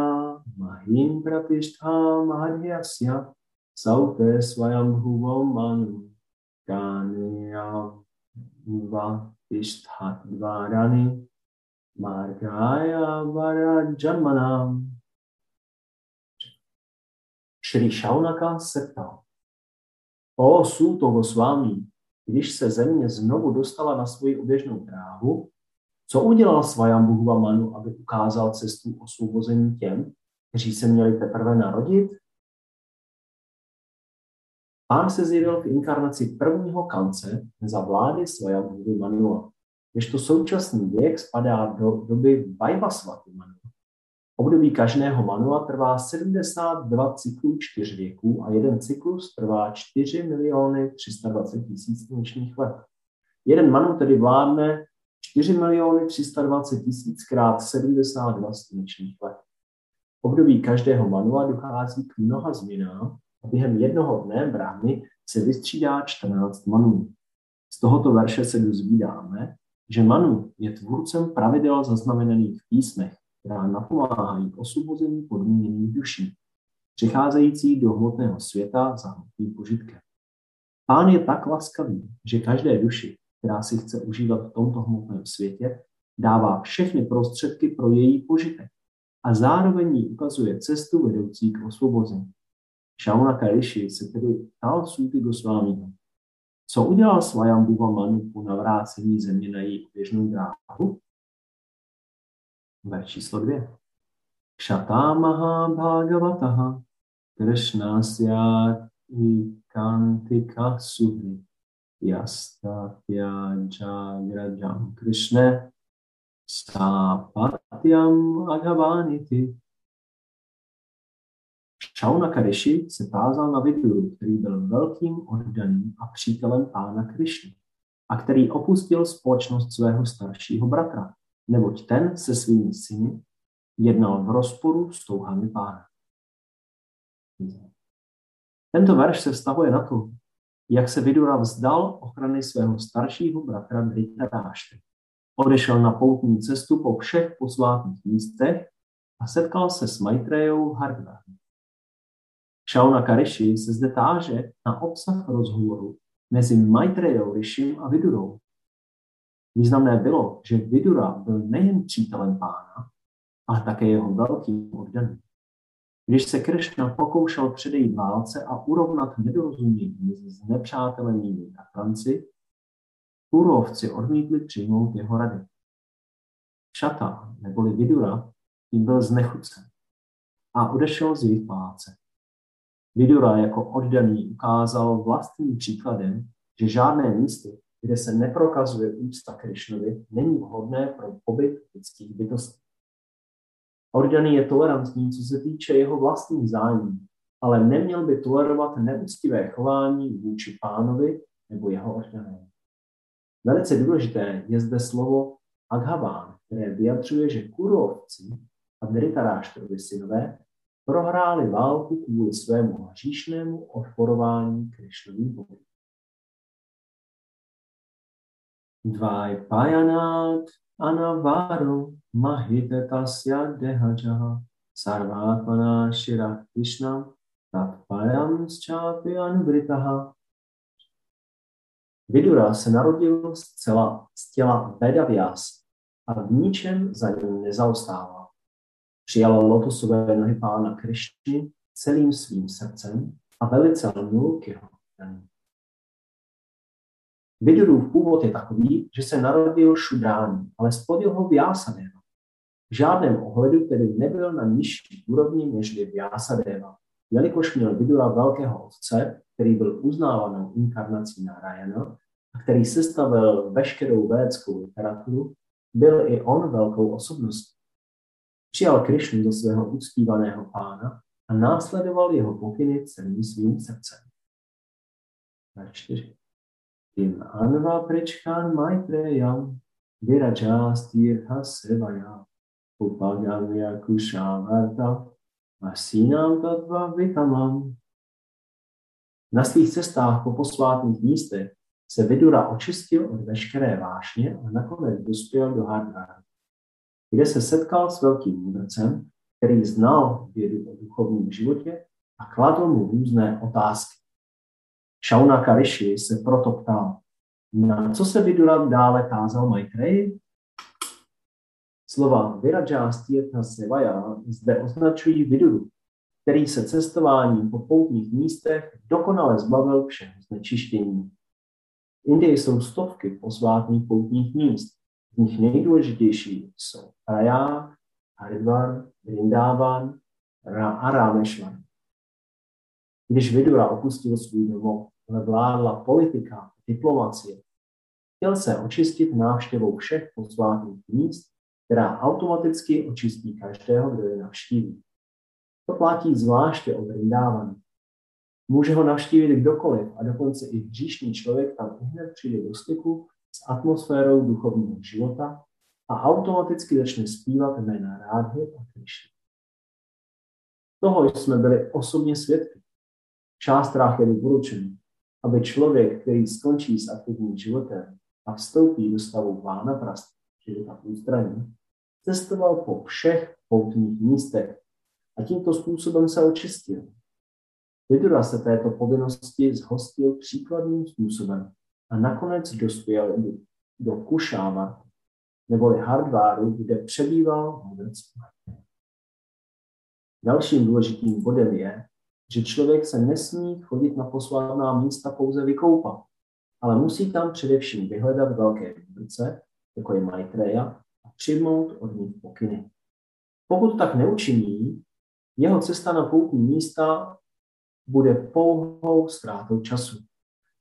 mahim pratishtha mahadhyasya saute svayam bhuvam manu kanya vatishthat dvarani margaya varajamanam. Šri Shaunaka se ptal, O Súto Gosvámí, když se země znovu dostala na svoji oběžnou dráhu, co udělal Svajambhuva Manu, aby ukázal cestu osvobození těm, kteří se měli teprve narodit? Pán se zjevil v inkarnaci prvního kance za vlády Svajambhuva Manua, to současný věk spadá do doby Vajvasvaty Manu. Období každého manua trvá 72 cyklů čtyř věků a jeden cyklus trvá 4 miliony 320 tisíc slunečních let. Jeden manu tedy vládne 4 miliony 320 tisíc krát 72 slunečních let. Období každého manua dochází k mnoha změnám A během jednoho dne brány se vystřídá 14 manů. Z tohoto verše se dozvídáme, že Manu je tvůrcem pravidel zaznamenaných v písmech, která napomáhají k osvobození podmíněných duší, přicházející do hmotného světa za hmotným požitkem. Pán je tak laskavý, že každé duši, která si chce užívat v tomto hmotném světě, dává všechny prostředky pro její požitek a zároveň jí ukazuje cestu vedoucí k osvobození. Šauna Kariši se tedy ptal Suty Gosvámiho, co udělal Svajambuva Manu po navrácení země na její běžnou dráhu? Ver číslo dvě. Maha Bhagavataha. Krishnasya Ikantika Suhri Yastatya Jagrajam Krishna Sapatyam Agavaniti Šauna Kareši se tázal na Viduru, který byl velkým oddaným a přítelem pána Krišny a který opustil společnost svého staršího bratra, neboť ten se svými syny jednal v rozporu s touhami pána. Tento verš se vztahuje na to, jak se Vidura vzdal ochrany svého staršího bratra Dritaráště. Odešel na poutní cestu po všech posvátných místech a setkal se s Maitrejou Hardvarem. Shauna Karishi se zde táže na obsah rozhovoru mezi Maitrejou Rishim a Vidurou. Významné bylo, že Vidura byl nejen přítelem pána, ale také jeho velkým oddaným. Když se Krishna pokoušel předejít válce a urovnat nedorozumění mezi znepřátelenými bratranci, Kurovci odmítli přijmout jeho rady. Šata, neboli Vidura, tím byl znechucen a odešel z jejich paláce. Vidura jako oddaný ukázal vlastním příkladem, že žádné místo, kde se neprokazuje úcta Krišnovi, není vhodné pro pobyt lidských bytostí. Oddaný je tolerantní, co se týče jeho vlastních zájmů, ale neměl by tolerovat neúctivé chování vůči pánovi nebo jeho oddanému. Velice důležité je zde slovo Aghaván, které vyjadřuje, že kurovci a Dritaráštrovi synové prohráli válku kvůli svému hříšnému odporování Krišnovým bohům. Dvaj pajanát anavaru mahitetasya dehajaha sarvatmana shira Krishnam tatpayam schápi anubritaha. Vidura se narodil zcela z těla Vedavyas a v ničem za ním nezaostával. Přijal lotosové nohy pána Krišny celým svým srdcem a velice lnul k jeho Vidurův původ je takový, že se narodil šudrání, ale spod jeho Vyásadeva. V žádném ohledu tedy nebyl na nižší úrovni než Vyásadeva, jelikož měl Vidura velkého otce, který byl uznávanou inkarnací Narayana a který sestavil veškerou védskou literaturu, byl i on velkou osobností. Přijal Krišnu do svého uctívaného pána a následoval jeho pokyny celým svým srdcem. 4. Kim Anva Prečkan Maitreyam Virajas Tirtha Sevaya Upagamya Kushavarta Asinam Tadva Vitamam. Na svých cestách po posvátných místech se Vidura očistil od veškeré vášně a nakonec dospěl do Hardvara, kde se setkal s velkým mudrcem, který znal vědu o duchovním životě a kladl mu různé otázky. Shauna Karishi se proto ptal, na co se Vidura dále tázal Maitreyi? Slova Viraja Stirtha Sevaya zde označují Viduru, který se cestováním po poutních místech dokonale zbavil všeho znečištění. V Indii jsou stovky posvátných poutních míst, z nich nejdůležitější jsou Praja, Haridvar, Vrindavan a Rámešvar. Když Vidura opustil svůj domov, ale vládla politika, diplomacie, chtěl se očistit návštěvou všech posvátných míst, která automaticky očistí každého, kdo je navštíví. To platí zvláště o Vrindávanu. Může ho navštívit kdokoliv a dokonce i hříšný člověk tam hned přijde do styku s atmosférou duchovního života a automaticky začne zpívat jména Rádhy a Krišny. Toho jsme byli osobně svědky. částrách je doporučeno, aby člověk, který skončí s aktivním životem a vstoupí do stavu vána prast, života v ústraní, cestoval po všech poutních místech a tímto způsobem se očistil. Vidura se této povinnosti zhostil příkladným způsobem a nakonec dospěl do, Kušáva, neboli Hardváru, kde přebýval vůbec. Dalším důležitým bodem je, že člověk se nesmí chodit na posvátná místa pouze vykoupat, ale musí tam především vyhledat velké vůdce, jako je Maitreya, a přijmout od nich pokyny. Pokud tak neučiní, jeho cesta na poutní místa bude pouhou ztrátou času.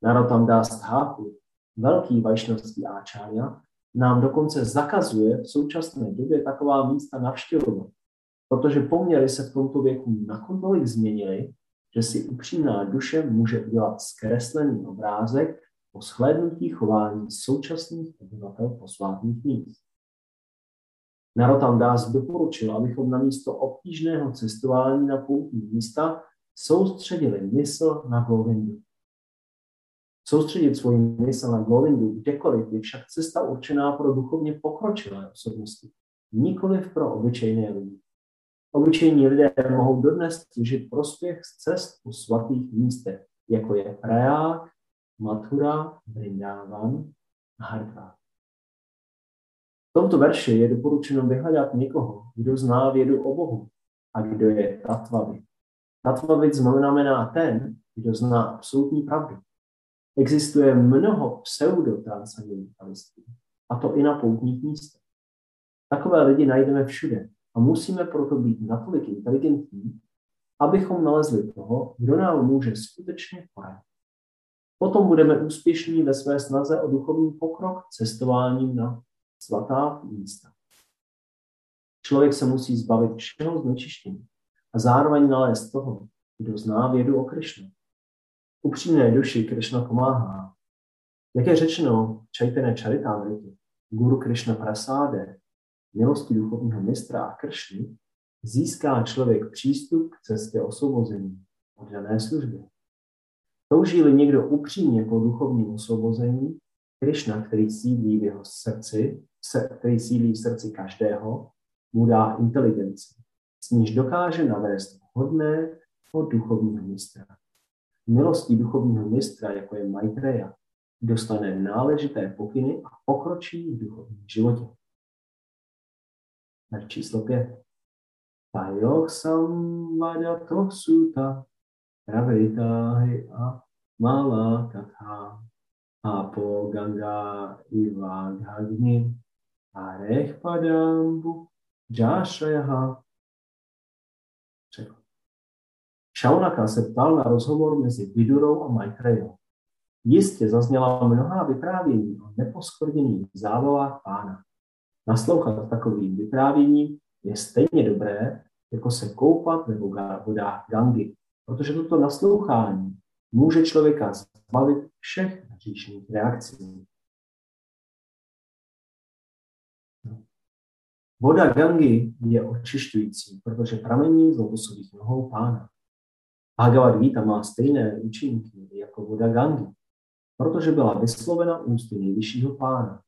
Narotam dá stháku, velký vajšnovský áčája, nám dokonce zakazuje v současné době taková místa navštěvovat, protože poměry se v tomto věku nakolik změnily, že si upřímná duše může udělat zkreslený obrázek o shlédnutí chování současných obyvatel posvátných míst. Narotam Dás doporučil, abychom na místo obtížného cestování na poutní místa soustředili mysl na Govindu. Soustředit svůj mysl na Govindu kdekoliv je však cesta určená pro duchovně pokročilé osobnosti, nikoliv pro obyčejné lidi. Obyčejní lidé mohou dodnes těžit prospěch z cest po svatých místech, jako je Praják, Mathura, Vrindavan a Hardwar. V tomto verši je doporučeno vyhledat někoho, kdo zná vědu o Bohu a kdo je tatvavid. Tatvavid znamená ten, kdo zná absolutní pravdu. Existuje mnoho pseudo-transcendentalistů, a to i na poutních místech. Takové lidi najdeme všude a musíme proto být natolik inteligentní, abychom nalezli toho, kdo nám může skutečně poradit. Potom budeme úspěšní ve své snaze o duchovní pokrok cestováním na svatá místa. Člověk se musí zbavit všeho znečištění a zároveň nalézt toho, kdo zná vědu o Krišnu. Upřímné duši Krišna pomáhá. Jak je řečeno v Čajtené Charitamriti, Guru Krišna Prasáde, milosti duchovního mistra a Krišny, získá člověk přístup k cestě osvobození od dané služby. Touží-li někdo upřímně po duchovním osvobození, Krišna, který sídlí v jeho srdci, který sídlí v srdci každého, mu dá inteligenci, s níž dokáže navést hodného duchovního mistra. Milostí duchovního mistra, jako je Maitreya, dostane náležité pokyny a pokročí v duchovním životě. Na číslo pět. Tayoh samvada suta pravitahi a mala katha apo ganga ivagagni arech padambu jášajaha. Šaunaka se ptal na rozhovor mezi Vidurou a Maitrejou. Jistě zazněla mnohá vyprávění o neposkvrněných zábavách pána. Naslouchat takovým vyprávěním je stejně dobré, jako se koupat ve vodách Gangy, protože toto naslouchání může člověka zbavit všech říšných reakcí. Voda Gangy je očišťující, protože pramení z lotosových nohou pána. Bhagavad Gita má stejné účinky jako voda Gangy, protože byla vyslovena ústy nejvyššího pána.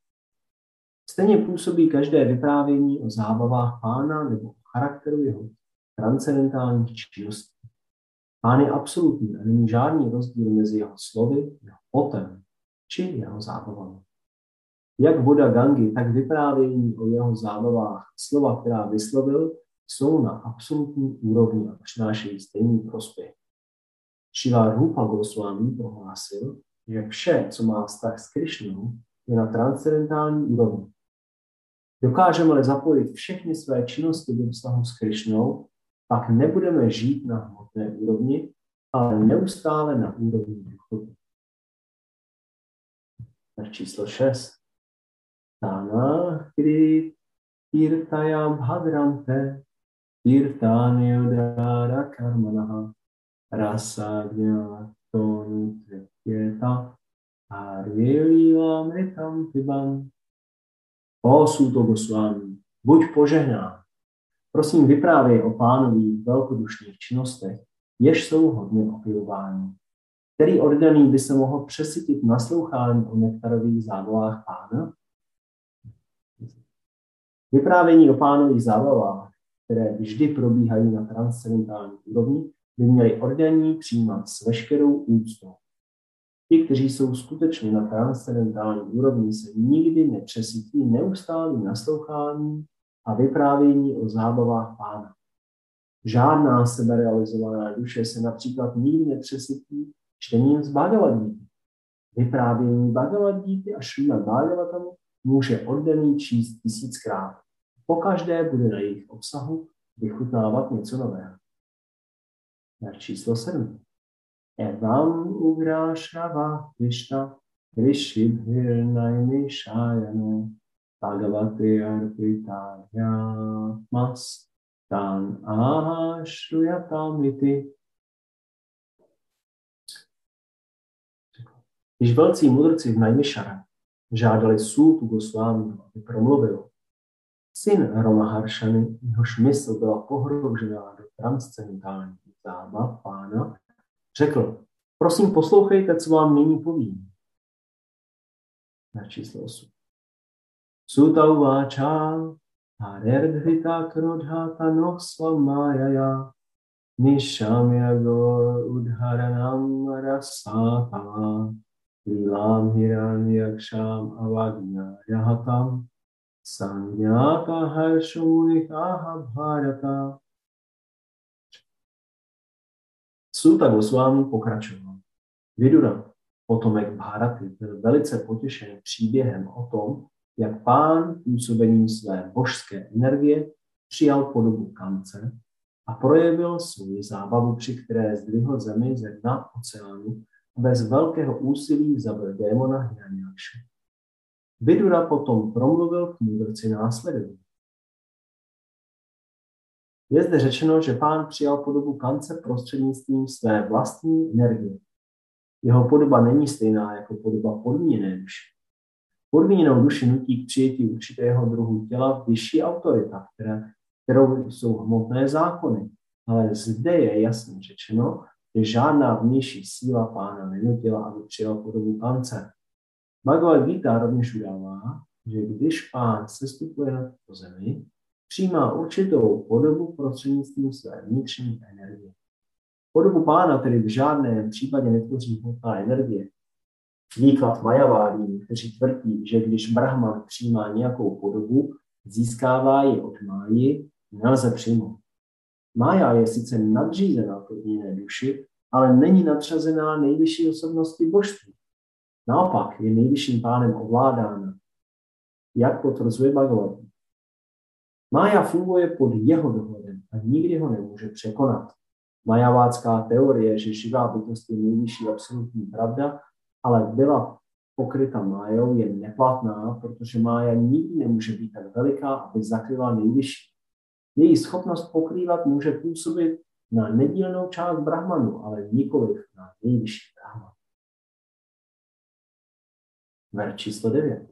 Stejně působí každé vyprávění o zábavách pána nebo o charakteru jeho transcendentálních činností. Pán je absolutní a není žádný rozdíl mezi jeho slovy, jeho potem či jeho zábavami. Jak voda Gangy, tak vyprávění o jeho zábavách, slova, která vyslovil, jsou na absolutní úrovni a přinášejí stejný prospěch. Šiva Rupa Goswami prohlásil, že vše, co má vztah s Krišnou, je na transcendentální úrovni. Dokážeme-li zapojit všechny své činnosti do vztahu s Krišnou, pak nebudeme žít na hmotné úrovni, ale neustále na úrovni duchovní. Tak číslo 6. Tana kri kirtayam bhadraante kirtani udara karmanaha rasa tonu tryeta arveli amritam piban. O Suto Goswami, buď požehnán. Prosím, vyprávěj o pánových velkodušných činnostech, jež jsou hodně opivování. Který oddaný by se mohl přesytit naslouchání o nektarových zábavách pána? Vyprávění o pánových zábavách, které vždy probíhají na transcendentální úrovni, by měli oddaní přijímat s veškerou úctou. Ti, kteří jsou skutečně na transcendentální úrovni, se nikdy nepřesytí neustálým naslouchání a vyprávění o zábavách pána. Žádná seberealizovaná duše se například nikdy nepřesytí čtením z Bhagavad Gita. Vyprávění Bhagavad Gita a Šrima Bhagavatamu může oddaný číst tisíckrát. Pokaždé bude na jejich obsahu vychutnávat něco nového. Na číslo 7. Evam ugrášava Krishna Krishibhir Naimishayane Bhagavati Arpitaya Mas Tan Ahashruyatamiti Když velcí mudrci v Najmišara žádali Sultu Gosvámi, aby promluvil, syn Romaharšany, jehož mysl byla pohroužená do transcendentální zábav pána, řekl, prosím poslouchejte, co vám nyní povím. Na číslo 8. Suta uváča, Harerdhita krodhata no svamajaya, nishamya go udharanam rasata, Lílám hiranyakšám avagnayahatam sanyata haršumunikāha bharata. Suta Goswami pokračoval. Vidura, potomek Bharaty, byl velice potěšen příběhem o tom, jak pán působením své božské energie přijal podobu kance a projevil svou zábavu, při které zdvihl zemi ze dna oceánu bez velkého úsilí zabil démona Hiranyakša. Vidura potom promluvil k mudrci následující. Je zde řečeno, že pán přijal podobu kance prostřednictvím své vlastní energie. Jeho podoba není stejná jako podoba podmíněné duše. Podmíněnou duši nutí k přijetí určitého druhu těla vyšší autorita, které, kterou jsou hmotné zákony. Ale zde je jasně řečeno, že žádná vnější síla pána nenutila, aby přijal podobu pance. Bhagavad Gita rovněž udává, že když pán sestupuje na tuto zemi, přijímá určitou podobu prostřednictvím své vnitřní energie. Podobu pána tedy v žádném případě netvoří hmotná energie. Výklad Majavádí, kteří tvrdí, že když Brahman přijímá nějakou podobu, získává ji od máji, nelze přijmout. Mája je sice nadřízená podmíněné duši, ale není nadřazená nejvyšší osobnosti božství. Naopak je nejvyšším pánem ovládána, jak potvrzuje Bhagavad. Mája funguje pod jeho dohledem a nikdy ho nemůže překonat. Majavácká teorie, že živá bytost je nejvyšší absolutní pravda, ale byla pokryta májou, je neplatná, protože mája nikdy nemůže být tak veliká, aby zakryla nejvyšší. Její schopnost pokrývat může působit na nedílnou část Brahmanu, ale nikoliv na nejvyšší Brahman. Ver číslo 9.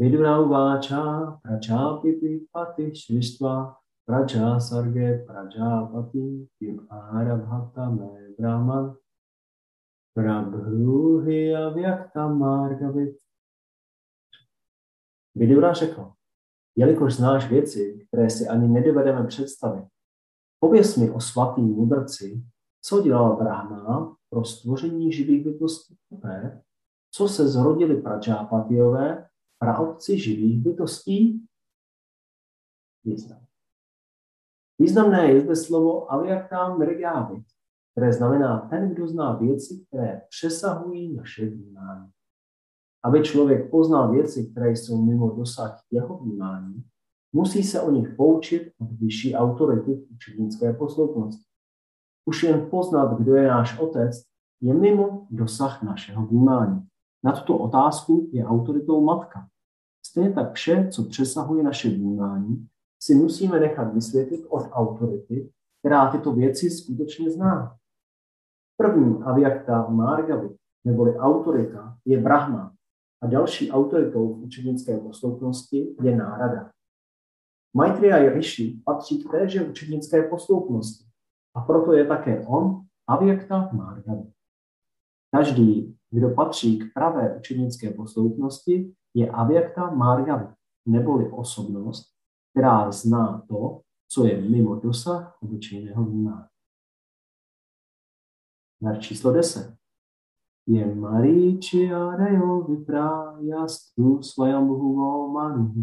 Vidura uváča pračápipi pati švištva pračá sarge prajápati tím arabhata me brahman prabhuhi avyakta margavit. Vidura řekl, jelikož znáš věci, které si ani nedovedeme představit, pověs mi o svatý mudrci, co dělal Brahma pro stvoření živých bytostí co se zrodili pračápatiové, praotci živých bytostí? Význam. Významné je zde slovo aviakám mrigávit, které znamená ten, kdo zná věci, které přesahují naše vnímání. Aby člověk poznal věci, které jsou mimo dosah jeho vnímání, musí se o nich poučit od vyšší autority v učednické posloupnosti. Už jen poznat, kdo je náš otec, je mimo dosah našeho vnímání. Na tuto otázku je autoritou matka. Stejně tak vše, co přesahuje naše vnímání, si musíme nechat vysvětlit od autority, která tyto věci skutečně zná. První aviakta Margavi, neboli autorita, je Brahma a další autoritou v učednické posloupnosti je nárada. Maitreya Rishi patří k téže učednické posloupnosti A proto je také on Avyakta Margavi. Každý, kdo patří k pravé učenické posloupnosti, je Avyakta Margavi, neboli osobnost, která zná to, co je mimo dosah obyčejného vnímání. Ver číslo 10. Je Maríči Adajo vyprájastu svajambhuvo manu,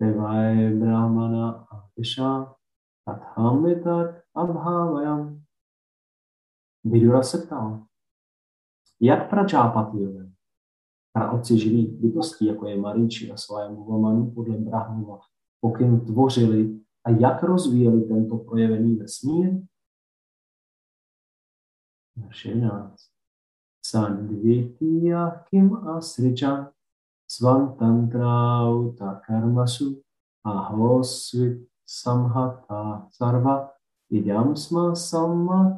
Devaje Brahmana a Visha, Tathamitat Abhavayam. Vidura se ptal, jak pračápatijové, praotci živých bytostí, jako je Maríči a svajambhuvo manu podle Brahmova, pokyn tvořili a jak rozvíjeli tento projevený vesmír? Verš 11. Sandvitya kim asricha svantantrauta karmasu ahosvit samhata sarva idamsma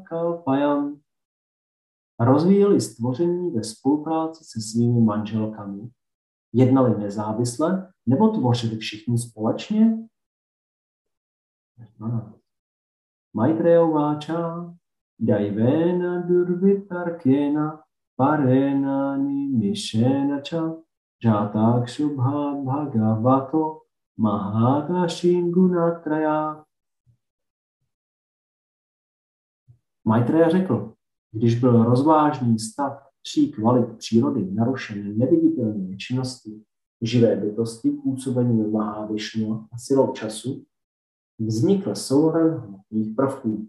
kalpayam. Rozvíjeli stvoření ve spolupráci se svými manželkami, jednali nezávisle nebo tvořili všichni společně? Maitreya Vacha Daivena Durvitarkena Parena Nimishena Jatakshubha Bhagavato Mahakashin Gunatraya Maitreya řekl, když byl rozvážný stav tří kvalit přírody narušen neviditelnými činností živé bytosti působením Mahavišnu a silou času, vznikl souhrn hmotných prvků.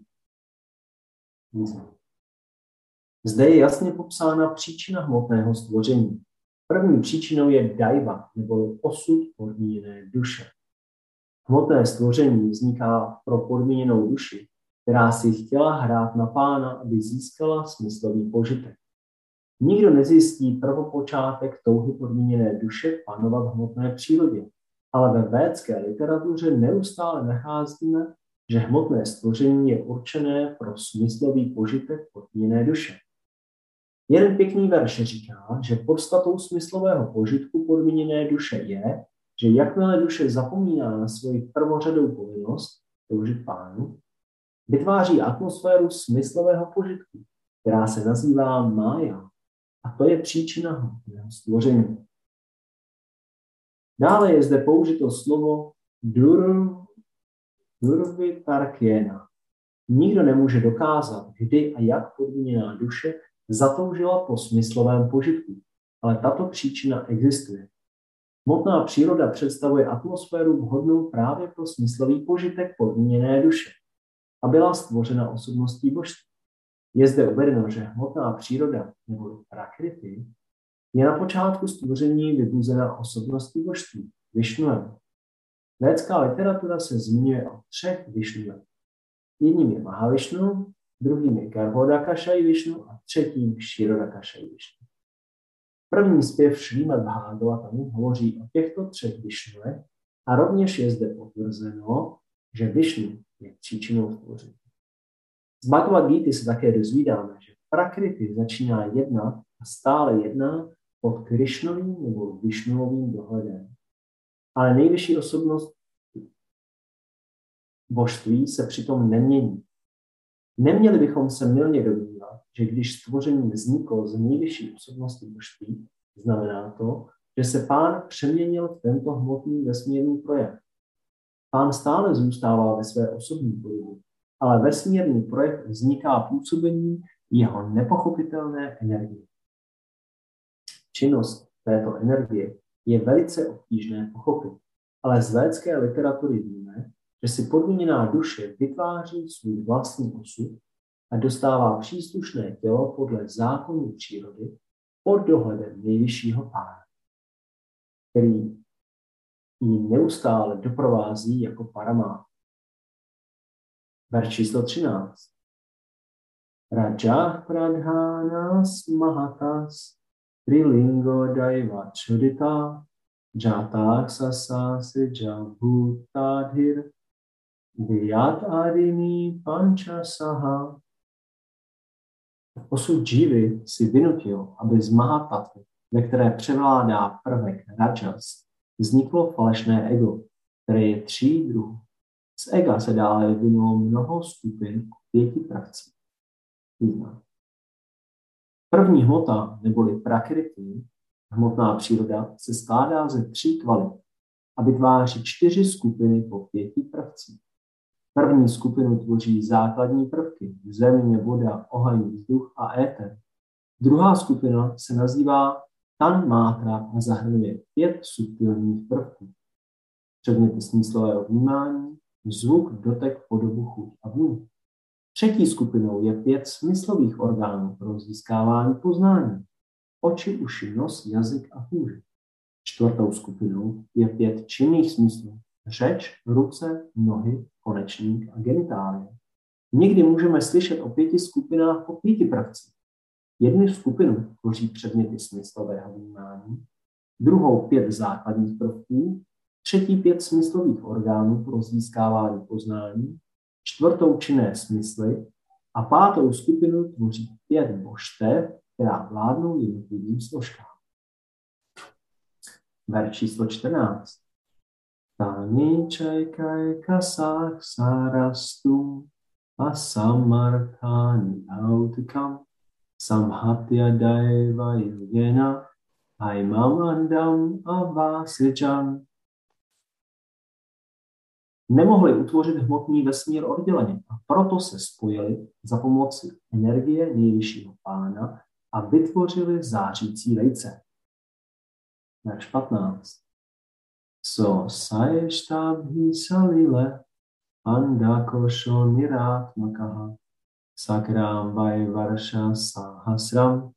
Zde je jasně popsána příčina hmotného stvoření. První příčinou je daiva, nebo osud podmíněné duše. Hmotné stvoření vzniká pro podmíněnou duši, která si chtěla hrát na pána, aby získala smyslový požitek. Nikdo nezjistí prvopočátek touhy podmíněné duše panovat v hmotné přírodě, ale ve védské literatuře neustále nacházíme, že hmotné stvoření je určené pro smyslový požitek podmíněné duše. Jeden pěkný verš říká, že podstatou smyslového požitku podmíněné duše je, že jakmile duše zapomíná na svoji prvořadou povinnost, toužit pánu, vytváří atmosféru smyslového požitku, která se nazývá mája. A to je příčina hmotného stvoření. Dále je zde použito slovo dur, durvitarkiena. Nikdo nemůže dokázat, kdy a jak podmíněná duše zatoužila po smyslovém požitku, ale tato příčina existuje. Hmotná příroda představuje atmosféru vhodnou právě pro smyslový požitek podmíněné duše a byla stvořena osobností božství. Je zde uvedeno, že hmotná příroda nebo prakrity je na počátku stvoření vybuzena osobností božství, Višnuem. Védská literatura se zmiňuje o třech Višnuech. Jedním je Mahavišnu, druhým je Garbhodakashai Višnu a třetím Kshirodakashai Višnu. První zpěv Šrýmat Bhagavatamu hovoří o těchto třech Višnuech a rovněž je zde potvrzeno, že Višnu je příčinou stvoření. Z Bhagavad Gita se také dozvídáme, že Prakriti začíná jednat a stále jedná pod Krišnovým nebo Višnuovým dohledem. Ale nejvyšší osobnost božství se přitom nemění. Neměli bychom se milně domnívat, že když stvoření vzniklo z nejvyšší osobnosti božství, znamená to, že se pán přeměnil v tento hmotný vesmírný projev. Pán stále zůstává ve své osobní podobě, ale vesmírný projev vzniká působení jeho nepochopitelné energie. Činnost této energie je velice obtížné pochopit, ale z védské literatury víme, že si podmíněná duše vytváří svůj vlastní osud a dostává příslušné tělo podle zákonů přírody pod dohledem nejvyššího pána, který ji neustále doprovází jako paramá. Verš číslo 13. Raja pradhanas mahatas trilingo daiva chudita jatak sasa sija bhutadhir vyat adini panchasaha. Osud džívy si vynutil, aby z Mahatattvy, ve které převládá prvek rajas, vzniklo falešné ego, které je tří druhů. Z ega se dále vyvinulo mnoho skupin pěti prací. Význam. První hmota, neboli prakrity, hmotná příroda, se skládá ze tří kvalit a vytváří čtyři skupiny po pěti prvcích. První skupinu tvoří základní prvky země, voda, oheň, vzduch a éter. Druhá skupina se nazývá Tan Mátra a zahrnuje pět subtilních prvků. Předměty smyslového vnímání, zvuk, dotek, podobu, chuť a vůň. Třetí skupinou je pět smyslových orgánů pro získávání poznání. Oči, uši, nos, jazyk a kůže. Čtvrtou skupinou je pět činných smyslů. Řeč, ruce, nohy, konečník a genitálie. Někdy můžeme slyšet o pěti skupinách po pěti pravcích. Jednu skupinu tvoří předměty smyslového vnímání, druhou pět základních prvků, třetí pět smyslových orgánů pro získávání poznání, čtvrtou činné smysly a pátou skupinu tvoří pět božstev, která vládnou jednotlivým složkám. Ver číslo 14. Tani čajkaj kasach sarastu a samarthani autikam samhatya daiva yogena aimam andam avasijam nemohli utvořit hmotný vesmír odděleně a proto se spojili za pomoci energie nejvyššího pána a vytvořili zářící vejce. Verš 15. So saeshtabhi salile andakosho niratmakaha sakram varsha sahasram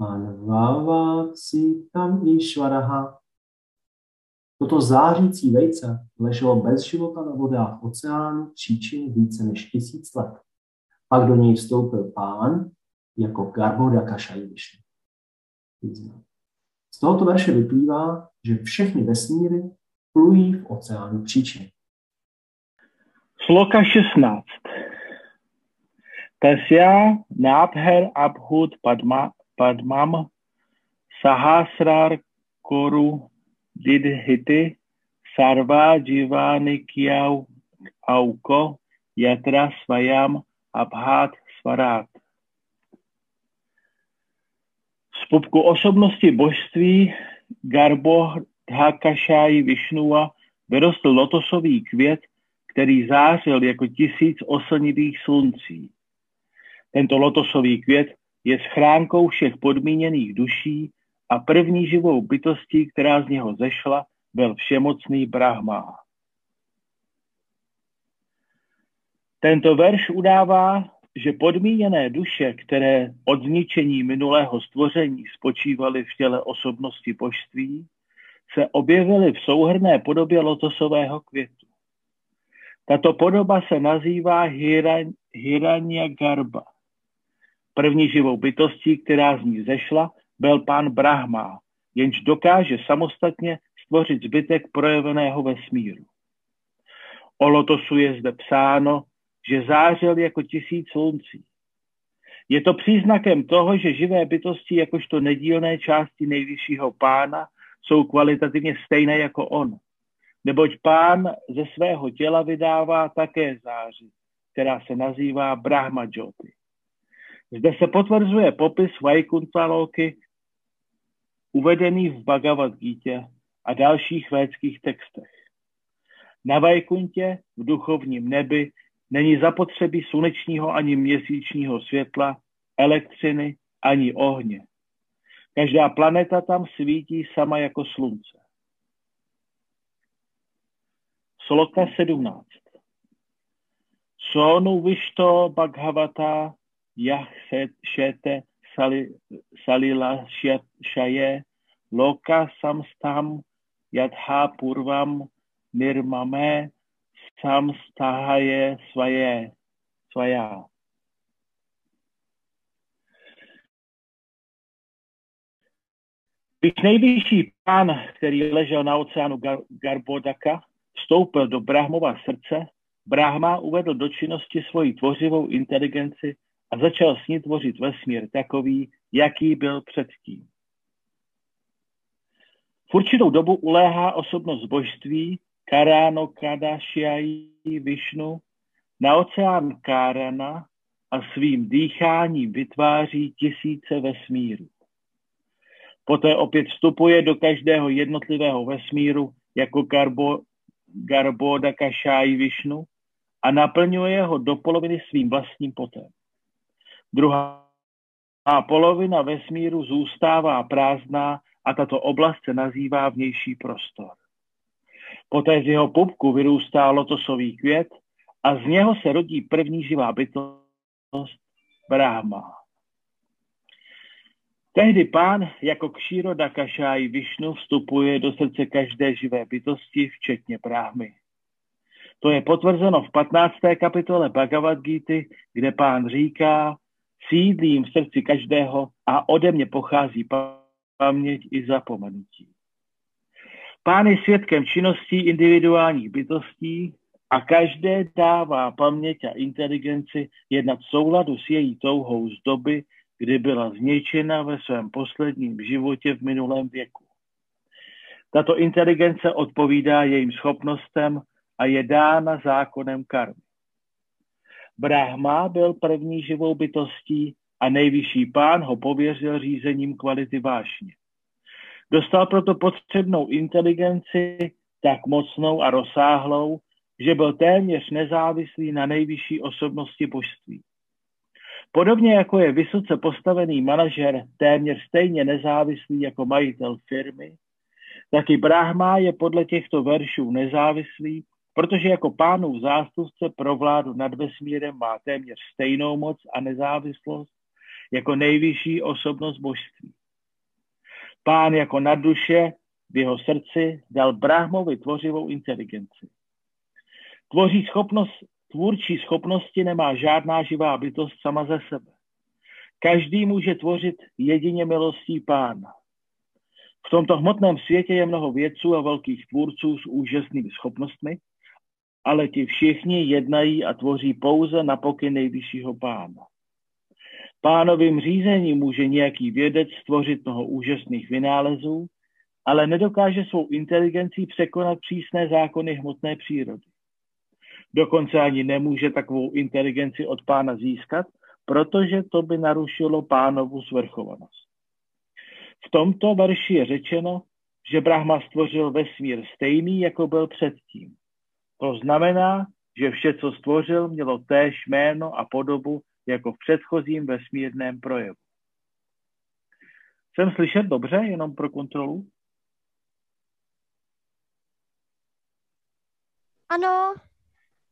anvavat tam ishvaraha Toto zářící vejce leželo bez života na vodách oceánu příčin více než tisíc let. Pak do něj vstoupil pán jako Garboda Kašajvišny. Z tohoto verše vyplývá, že všechny vesmíry plují v oceánu příčin. Sloka 16. Tasya nábher abhud padma, padmam sahasrar koru didhiti sarva jivani kyau auko yatra svayam abhat svarat. Z popku osobnosti božství Garbo Dhakašáji Višnua vyrostl lotosový květ, který zářil jako tisíc oslnivých sluncí. Tento lotosový květ je schránkou všech podmíněných duší a první živou bytostí, která z něho zešla, byl všemocný Brahma. Tento verš udává, že podmíněné duše, které od zničení minulého stvoření spočívaly v těle osobnosti božství, se objevily v souhrné podobě lotosového květu. Tato podoba se nazývá Hiranya Garba. První živou bytostí, která z ní zešla, byl pán Brahma, jenž dokáže samostatně stvořit zbytek projeveného vesmíru. O lotosu je zde psáno, že zářil jako tisíc sluncí. Je to příznakem toho, že živé bytosti jakožto nedílné části nejvyššího pána jsou kvalitativně stejné jako on. Neboť pán ze svého těla vydává také záři, která se nazývá Brahma Jyoti. Zde se potvrzuje popis Vaikuntaloky uvedený v Bhagavad Gita a dalších védských textech. Na Vajkuntě v duchovním nebi není zapotřebí slunečního ani měsíčního světla, elektřiny ani ohně. Každá planeta tam svítí sama jako slunce. Sloka 17. Sonu višto bhagavata yah šete salila šaje loka samstam yadha purvam nirmame samstahaje svaje, svajá. Když nejvyšší pán, který ležel na oceánu Gar- Garbodaka, vstoupil do Brahmova srdce, Brahma uvedl do činnosti svoji tvořivou inteligenci a začal s ní tvořit vesmír takový, jaký byl předtím. V určitou dobu uléhá osobnost božství, Karáno Kadašiají Višnu, na oceán Kárana a svým dýcháním vytváří tisíce vesmíru. Poté opět vstupuje do každého jednotlivého vesmíru jako Garbo, Garboda Kašáji Višnu a naplňuje ho do poloviny svým vlastním potem. Druhá polovina vesmíru zůstává prázdná a tato oblast se nazývá vnější prostor. Poté z jeho pupku vyrůstá lotosový květ a z něho se rodí první živá bytost Brahma. Tehdy pán jako kšíroda kašáj Višnu vstupuje do srdce každé živé bytosti, včetně Brahmy. To je potvrzeno v 15. kapitole Bhagavad Gita, kde pán říká, sídlím v srdci každého a ode mě pochází paměť i zapomenutí. Pán je svědkem činností individuálních bytostí a každé dává paměť a inteligenci jednat v souladu s její touhou z doby, kdy byla zničena ve svém posledním životě v minulém věku. Tato inteligence odpovídá jejím schopnostem a je dána zákonem karmy. Brahma byl první živou bytostí a nejvyšší pán ho pověřil řízením kvality vášně. Dostal proto potřebnou inteligenci tak mocnou a rozsáhlou, že byl téměř nezávislý na nejvyšší osobnosti božství. Podobně jako je vysoce postavený manažer téměř stejně nezávislý jako majitel firmy, tak i Brahma je podle těchto veršů nezávislý, protože jako pánův zástupce pro vládu nad vesmírem má téměř stejnou moc a nezávislost jako nejvyšší osobnost božství. Pán jako na duše v jeho srdci dal Brahmovi tvořivou inteligenci. Tvoří schopnost, tvůrčí schopnosti nemá žádná živá bytost sama ze sebe. Každý může tvořit jedině milostí pána. V tomto hmotném světě je mnoho vědců a velkých tvůrců s úžasnými schopnostmi, ale ti všichni jednají a tvoří pouze na pokyn nejvyššího pána. Pánovým řízením může nějaký vědec stvořit mnoho úžasných vynálezů, ale nedokáže svou inteligencí překonat přísné zákony hmotné přírody. Dokonce ani nemůže takovou inteligenci od pána získat, protože to by narušilo pánovu svrchovanost. V tomto verši je řečeno, že Brahma stvořil vesmír stejný, jako byl předtím. To znamená, že vše, co stvořil, mělo též jméno a podobu jako v předchozím vesmírném projevu. Jsem slyšet dobře, jenom pro kontrolu? Ano,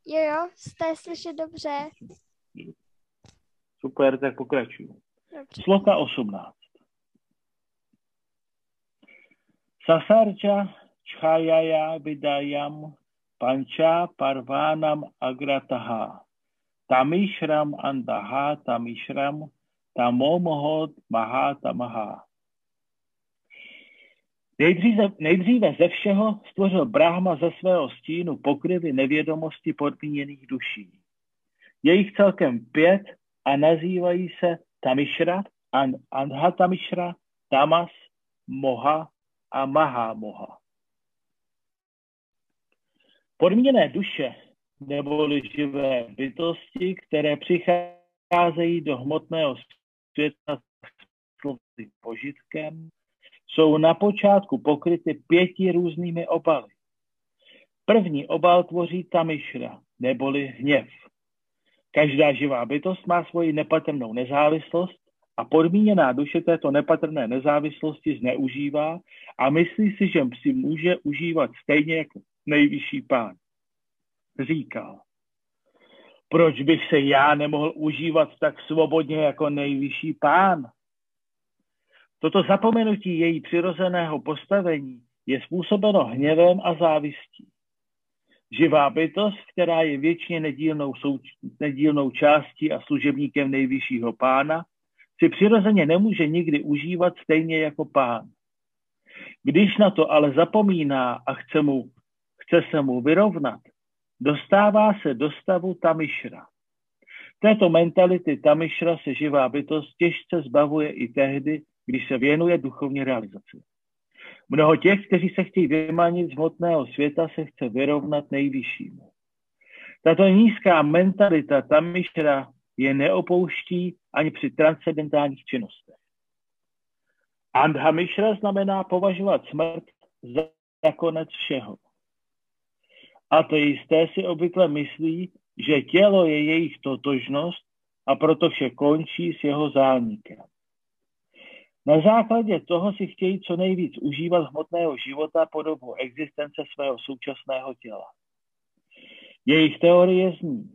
jo, jo, jste slyšet dobře. Super, tak pokračuju. Sloka 18. Sasarča čhajaya vidayam panča parvánam agrataha. Tamishram andaha tamishram tamomohod mahatamaha. Nejdříve, nejdříve ze všeho stvořil Brahma ze svého stínu pokryvy nevědomosti podmíněných duší. Je jich celkem pět a nazývají se Tamishra, Andhatamishra, Tamas, Moha a Mahamoha. Podmíněné duše neboli živé bytosti, které přicházejí do hmotného světa s požitkem, jsou na počátku pokryty pěti různými obaly. První obal tvoří tamišra, neboli hněv. Každá živá bytost má svoji nepatrnou nezávislost a podmíněná duše této nepatrné nezávislosti zneužívá a myslí si, že si může užívat stejně jako nejvyšší pán říkal, proč bych se já nemohl užívat tak svobodně jako nejvyšší pán? Toto zapomenutí její přirozeného postavení je způsobeno hněvem a závistí. Živá bytost, která je věčně nedílnou, souč- nedílnou částí a služebníkem nejvyššího pána, si přirozeně nemůže nikdy užívat stejně jako pán. Když na to ale zapomíná a chce, mu, chce se mu vyrovnat, Dostává se do stavu tamišra. Této mentality tamišra se živá bytost těžce zbavuje i tehdy, když se věnuje duchovní realizaci. Mnoho těch, kteří se chtějí vymanit z hmotného světa, se chce vyrovnat nejvyššímu. Tato nízká mentalita tamišra je neopouští ani při transcendentálních činnostech. Andhamishra znamená považovat smrt za konec všeho. Ateisté si obvykle myslí, že tělo je jejich totožnost a proto vše končí s jeho zánikem. Na základě toho si chtějí co nejvíc užívat hmotného života po dobu existence svého současného těla. Jejich teorie zní,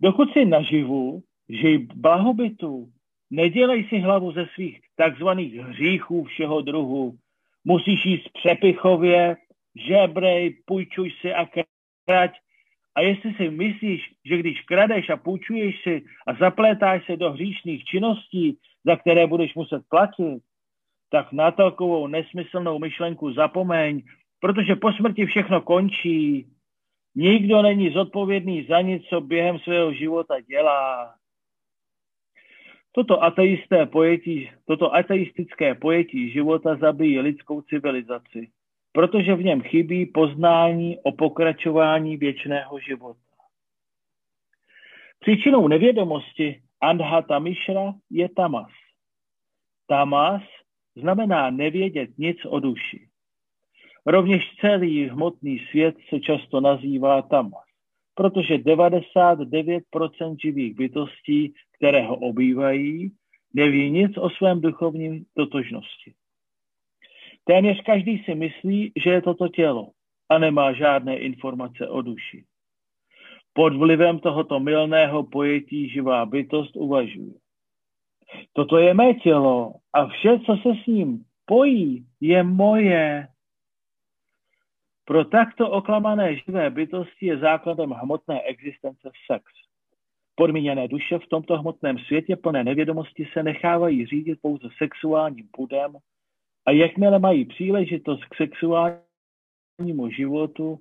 dokud si naživu, žij blahobytu, nedělej si hlavu ze svých takzvaných hříchů všeho druhu, musíš jíst přepichově, žebrej, půjčuj si a krať. A jestli si myslíš, že když kradeš a půjčuješ si a zaplétáš se do hříšných činností, za které budeš muset platit, tak na takovou nesmyslnou myšlenku zapomeň, protože po smrti všechno končí. Nikdo není zodpovědný za nic, co během svého života dělá. Toto, ateisté pojetí, toto ateistické pojetí života zabíjí lidskou civilizaci, protože v něm chybí poznání o pokračování věčného života. Příčinou nevědomosti Andhata Mishra je tamas. Tamas znamená nevědět nic o duši. Rovněž celý hmotný svět se často nazývá tamas, protože 99% živých bytostí, které ho obývají, neví nic o svém duchovním totožnosti. Téměř každý si myslí, že je toto tělo a nemá žádné informace o duši. Pod vlivem tohoto milného pojetí živá bytost uvažuje. Toto je mé tělo a vše, co se s ním pojí, je moje. Pro takto oklamané živé bytosti je základem hmotné existence sex. Podmíněné duše v tomto hmotném světě plné nevědomosti se nechávají řídit pouze sexuálním pudem a jakmile mají příležitost k sexuálnímu životu,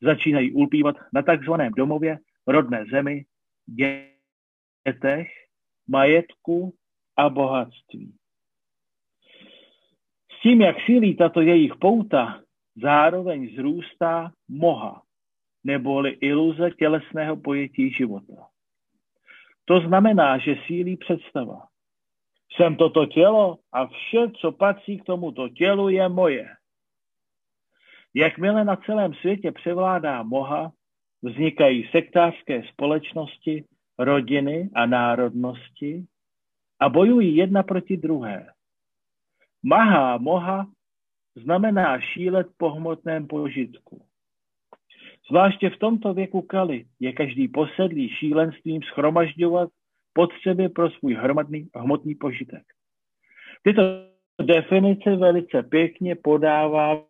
začínají ulpívat na takzvaném domově, rodné zemi, dětech, majetku a bohatství. S tím, jak sílí tato jejich pouta, zároveň zrůstá moha, neboli iluze tělesného pojetí života. To znamená, že sílí představa. Jsem toto tělo a vše, co patří k tomuto tělu, je moje. Jakmile na celém světě převládá moha, vznikají sektářské společnosti, rodiny a národnosti a bojují jedna proti druhé. Maha, moha znamená šílet po hmotném požitku. Zvláště v tomto věku Kali je každý posedlý šílenstvím schromažďovat potřeby pro svůj hromadný, hmotný požitek. Tyto definice velice pěkně podává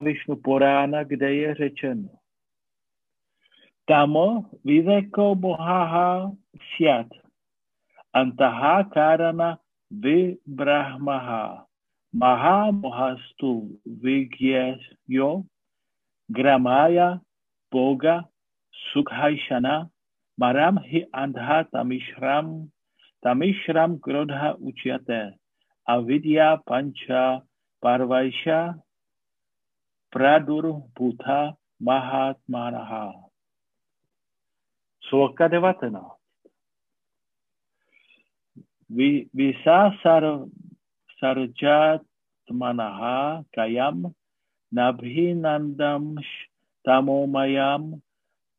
Višnu Porána, kde je řečeno. Tamo viveko mohaha siat, antaha karana vibrahmaha, maha mohastu vigyeyo, gramaya boga sukhaishana, maram hi andha tamishram, tamishram krodha uchyate, avidya pancha parvaisha pradur bhutha mahatmanaha. Sloka 19. Visa sar, sarjat manaha kayam nabhinandam tamomayam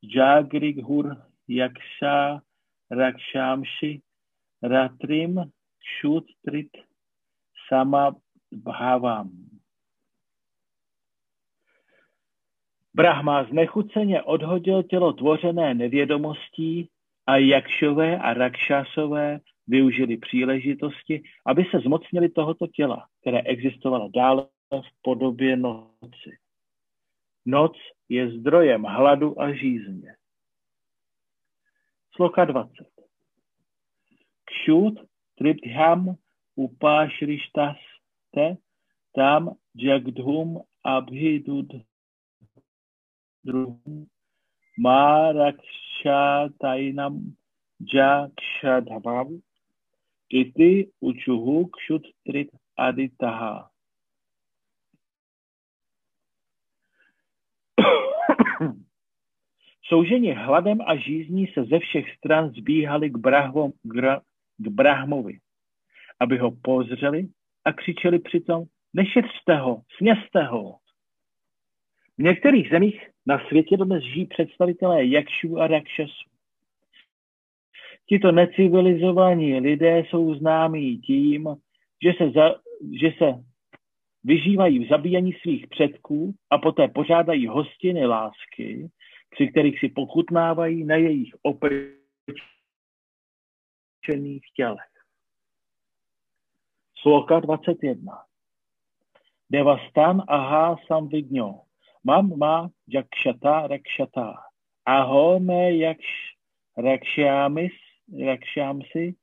jagrighur yaksha rakshamshi ratrim shutrit samabhavam. Brahma znechuceně odhodil tělo tvořené nevědomostí a Jakšové a Rakšasové využili příležitosti, aby se zmocnili tohoto těla, které existovalo dále v podobě noci. Noc je zdrojem hladu a žízně. Sloka 20. Kšut triptham upášrištaste tam jagdhum abhidud druhum Marakshatayinam Jakshadhavam Iti Uchuhu Kshut Trit Aditaha. Souženi hladem a žízní se ze všech stran zbíhali k, brahvom, k Brahmovi, aby ho pozřeli a křičeli přitom, nešetřte ho, sněste ho. V některých zemích na světě dnes žijí představitelé jakšů a rakšasů. Tito necivilizovaní lidé jsou známí tím, že se, za, že se vyžívají v zabíjení svých předků a poté pořádají hostiny lásky, při kterých si pochutnávají na jejich opečených tělech. Sloka 21. Devastan aha sam vidňo. Mam ma jakšata rakšata. Aho me jakš rakšámis rakšámsi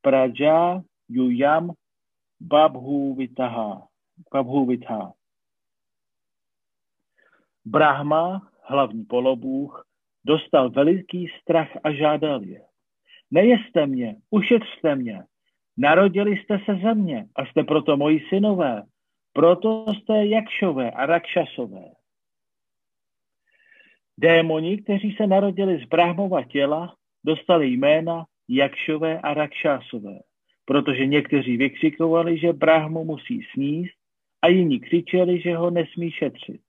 praja yuyam babhu vitaha. Babhu vitha. Brahma hlavní polobůh, dostal veliký strach a žádal je. Nejeste mě, ušetřte mě, narodili jste se ze mě a jste proto moji synové, proto jste jakšové a rakšasové. Démoni, kteří se narodili z Brahmova těla, dostali jména jakšové a rakšásové, protože někteří vykřikovali, že Brahmu musí sníst a jiní křičeli, že ho nesmí šetřit.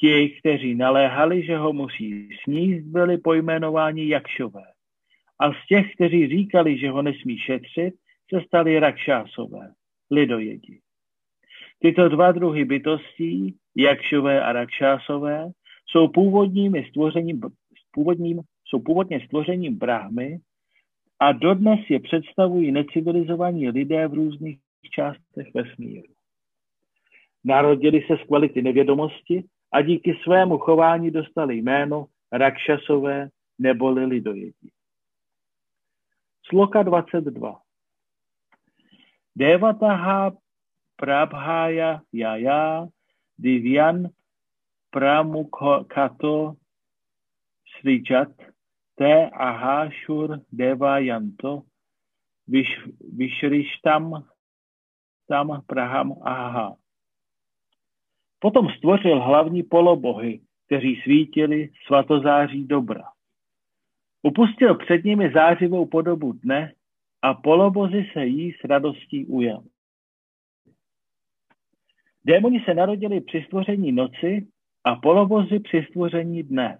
Ti, kteří naléhali, že ho musí sníst, byli pojmenováni Jakšové. A z těch, kteří říkali, že ho nesmí šetřit, se stali Rakšásové, lidojedi. Tyto dva druhy bytostí, Jakšové a Rakšásové, jsou původními stvořením, původním, jsou původně stvořením Brahmy a dodnes je představují necivilizovaní lidé v různých částech vesmíru. Narodili se z kvality nevědomosti a díky svému chování dostali jméno Rakšasové neboli lidojedí. Sloka 22. Devataha prabhaya yaya divyan pramukhato srijat te ahashur devayanto vish, vishrishtam tam praham aha. Potom stvořil hlavní polobohy, kteří svítili svatozáří dobra. Upustil před nimi zářivou podobu dne a polobozy se jí s radostí ujel. Démoni se narodili při stvoření noci a polobozy při stvoření dne.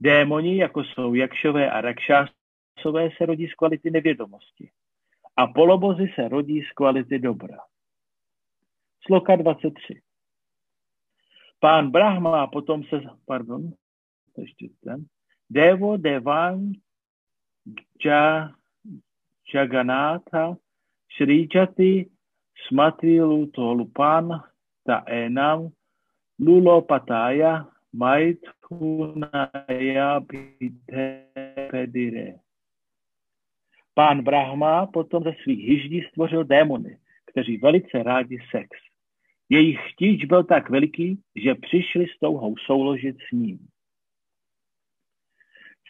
Démoni, jako jsou jakšové a rakšásové, se rodí z kvality nevědomosti a polobozy se rodí z kvality dobra. Sloka 23. Pán Brahma potom se, pardon, ještě ten, Devo Devan ja, Jagannatha Srijati Smatrilu Tolupan Ta Enam Lulo Pataya Maithunaya Pedire. Pán Brahma potom ze svých hyždí stvořil démony, kteří velice rádi sex. Jejich chtíč byl tak veliký, že přišli s touhou souložit s ním.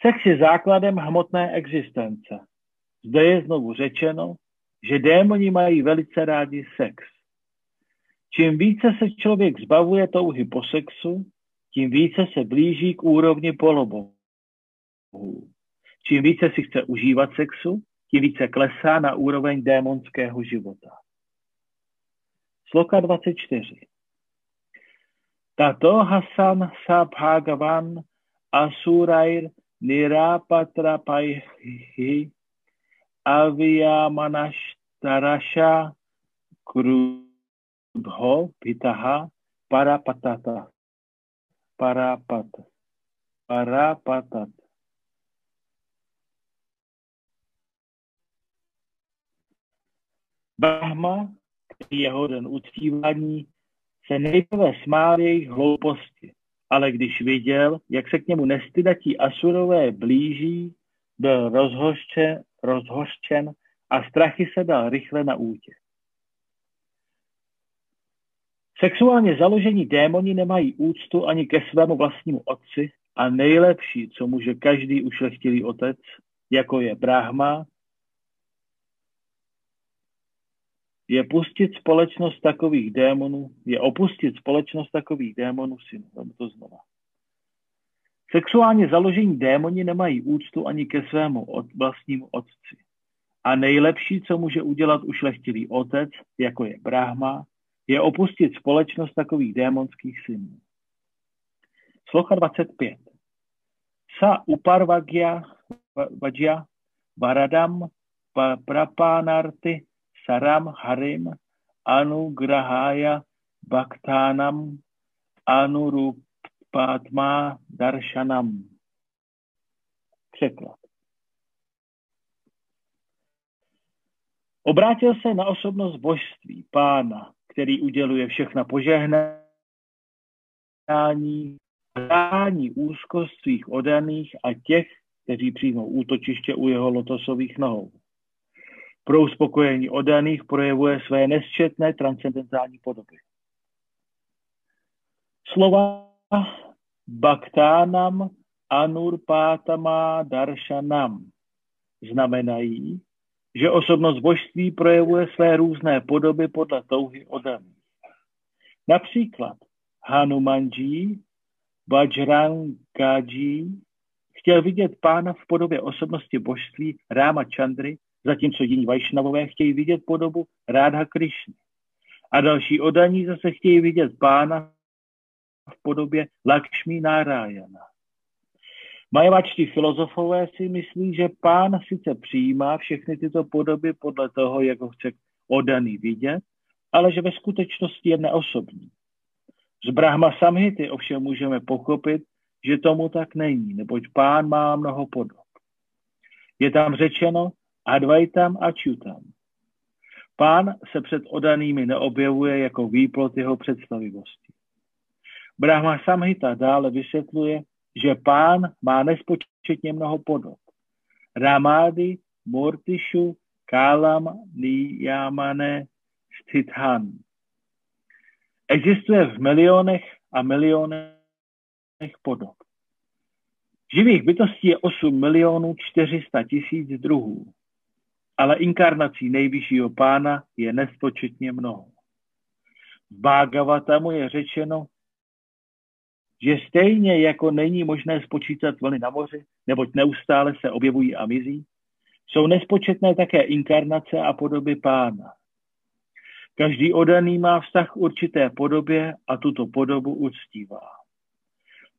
Sex je základem hmotné existence. Zde je znovu řečeno, že démoni mají velice rádi sex. Čím více se člověk zbavuje touhy po sexu, tím více se blíží k úrovni polobohů. Čím více si chce užívat sexu, tím více klesá na úroveň démonského života. Sloka 24. Tato Hasan Sabhagavan Asurair Nirapatrapaihi Aviyamanashtarasha Krudho Pitaha Parapatata Parapat Parapatat Brahma jeho den uctívání, se nejprve smál jejich hlouposti, ale když viděl, jak se k němu nestydatí asurové blíží, byl rozhořčen, rozhořčen a strachy se dal rychle na útě. Sexuálně založení démoni nemají úctu ani ke svému vlastnímu otci a nejlepší, co může každý ušlechtilý otec, jako je Brahma, je pustit společnost takových démonů, je opustit společnost takových démonů synu. Vem to znova. Sexuálně založení démoni nemají úctu ani ke svému od, vlastnímu otci. A nejlepší, co může udělat ušlechtilý otec, jako je Brahma, je opustit společnost takových démonských synů. Sloka 25. Sa uparvagya vajya varadam prapanarty saram harim anugrahaya bhaktanam anurupatma darshanam. Překlad. Obrátil se na osobnost božství, pána, který uděluje všechna požehnání, brání úzkost svých odaných a těch, kteří přijmou útočiště u jeho lotosových nohou. Pro uspokojení odaných projevuje své nesčetné transcendentální podoby. Slova Bhaktánam Anurpátama Darshanam znamenají, že osobnost božství projevuje své různé podoby podle touhy odaných. Například Hanumanji, Bajrangaji chtěl vidět pána v podobě osobnosti božství Ráma Chandry, zatímco jiní Vajšnavové chtějí vidět podobu Rádha Krišny. A další odaní zase chtějí vidět pána v podobě Lakšmi Narayana. Majevačtí filozofové si myslí, že pán sice přijímá všechny tyto podoby podle toho, jak ho chce odaný vidět, ale že ve skutečnosti je neosobní. Z Brahma Samhity ovšem můžeme pochopit, že tomu tak není, neboť pán má mnoho podob. Je tam řečeno Advaitam a Čutam. Pán se před odanými neobjevuje jako výplot jeho představivosti. Brahma Samhita dále vysvětluje, že pán má nespočetně mnoho podob. Ramády, Mortišu, Kálam, Niyamane, Stithan. Existuje v milionech a milionech podob. Živých bytostí je 8 milionů 400 tisíc druhů, ale inkarnací nejvyššího pána je nespočetně mnoho. V Bhagavatamu je řečeno, že stejně jako není možné spočítat vlny na moři, neboť neustále se objevují a mizí, jsou nespočetné také inkarnace a podoby pána. Každý odaný má vztah k určité podobě a tuto podobu uctívá.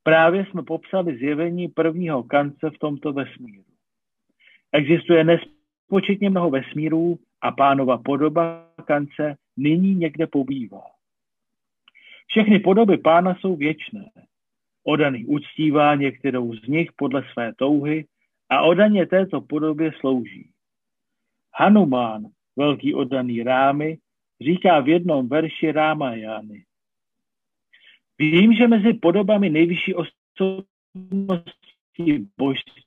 Právě jsme popsali zjevení prvního kance v tomto vesmíru. Existuje nespočetně mnoho vesmírů a pánova podoba kance nyní někde pobývá. Všechny podoby pána jsou věčné. Odaný uctívá některou z nich podle své touhy a odaně této podobě slouží. Hanumán, velký odaný rámy, říká v jednom verši Rámajány. Vím, že mezi podobami nejvyšší osobnosti božství,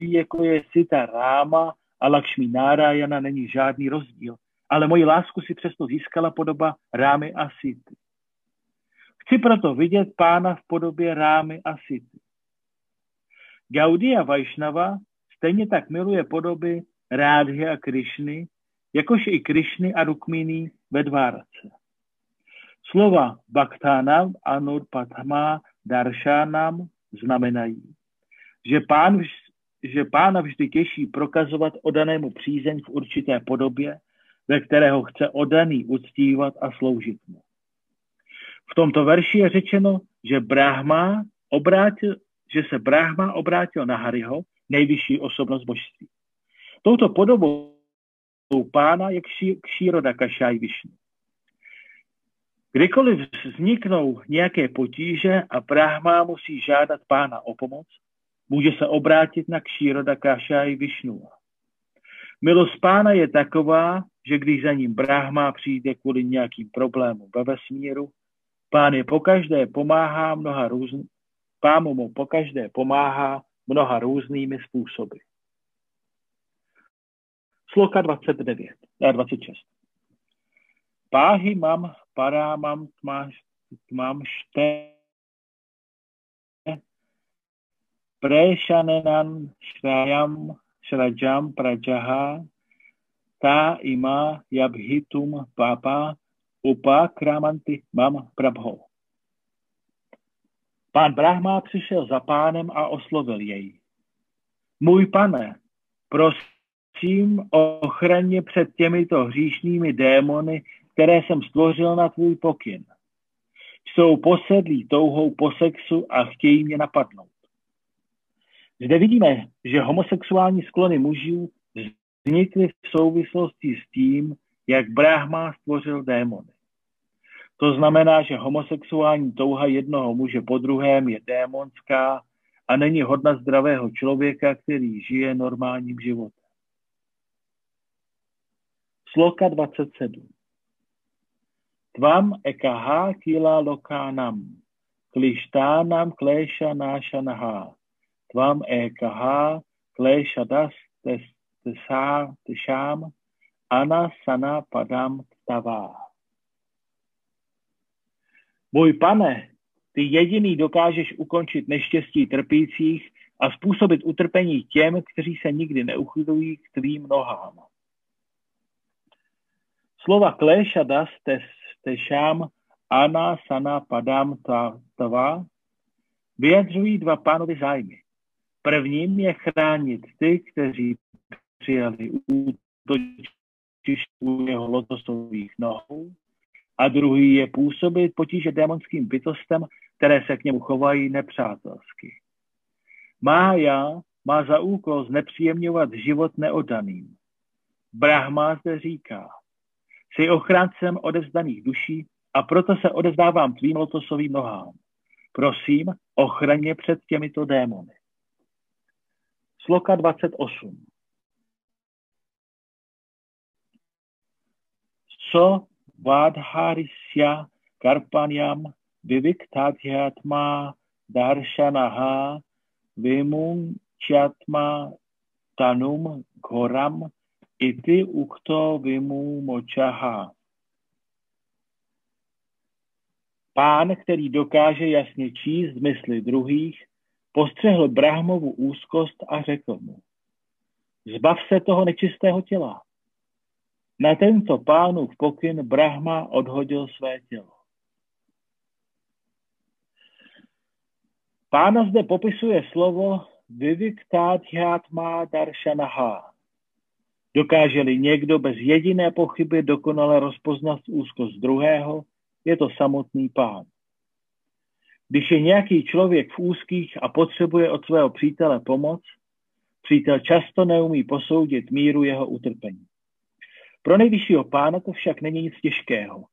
jako je Sita Ráma a Lakšmí Nárajana, není žádný rozdíl, ale moji lásku si přesto získala podoba Rámy a Sity. Chci proto vidět pána v podobě Rámy a Sity. Gaudia Vajšnava stejně tak miluje podoby Rádhy a Krišny, jakož i Krišny a Rukmíny ve Dvárace. Slova Bhaktánam a Nurpatama Daršánam znamenají, že, pán, že pána vždy těší prokazovat odanému přízeň v určité podobě, ve kterého chce odaný uctívat a sloužit mu. V tomto verši je řečeno, že Brahma obrátil, že se Brahma obrátil na Hariho, nejvyšší osobnost božství. Touto podobou pána je kšíroda Kašaj Višnu. Kdykoliv vzniknou nějaké potíže a Brahma musí žádat pána o pomoc, může se obrátit na kšíroda Kašaj Višnu. Milost pána je taková, že když za ním Brahma přijde kvůli nějakým problémům ve vesmíru, Pán je pokaždé pomáhá mnoha různ... Pán mu pokaždé pomáhá mnoha různými způsoby. Sloka 29, 26. Páhy mám, parámam, tmám šte, prešanenan šrajam, šrajam prajaha, ta ima jabhitum papa, Upa Kramanti Mam Prabho. Pán Brahma přišel za pánem a oslovil jej. Můj pane, prosím o ochraně před těmito hříšnými démony, které jsem stvořil na tvůj pokyn. Jsou posedlí touhou po sexu a chtějí mě napadnout. Zde vidíme, že homosexuální sklony mužů vznikly v souvislosti s tím, jak Brahma stvořil démony. To znamená, že homosexuální touha jednoho muže po druhém je démonská a není hodna zdravého člověka, který žije normálním životem. Sloka 27. Tvam ekaha kila lokánam, klištánam kléša náša nahá. Tvam ekaha tešám, ana sana padam tavá. Můj pane, ty jediný dokážeš ukončit neštěstí trpících a způsobit utrpení těm, kteří se nikdy neuchylují k tvým nohám. Slova kléša das tešám ana sana padam tava vyjadřují dva pánovi zájmy. Prvním je chránit ty, kteří přijali útočiště u jeho lotosových nohou a druhý je působit potíže démonským bytostem, které se k němu chovají nepřátelsky. Mája má za úkol znepříjemňovat život neodaným. Brahma zde říká, jsi ochráncem odevzdaných duší a proto se odevzdávám tvým lotosovým nohám. Prosím, ochraně před těmito démony. Sloka 28. Co Vadharisya Karpanyam Viviktadhyatma Darshanaha Vimunchatma Tanum Ghoram Iti Ukto Vimumochaha. Pán, který dokáže jasně číst mysli druhých, postřehl Brahmovu úzkost a řekl mu, zbav se toho nečistého těla. Na tento pánův pokyn Brahma odhodil své tělo. Pána zde popisuje slovo Viviktáthyatma darshanaha. Dokáže-li někdo bez jediné pochyby dokonale rozpoznat úzkost druhého, je to samotný pán. Když je nějaký člověk v úzkých a potřebuje od svého přítele pomoc, přítel často neumí posoudit míru jeho utrpení. Pro nejvyššího pána to však není nic těžkého.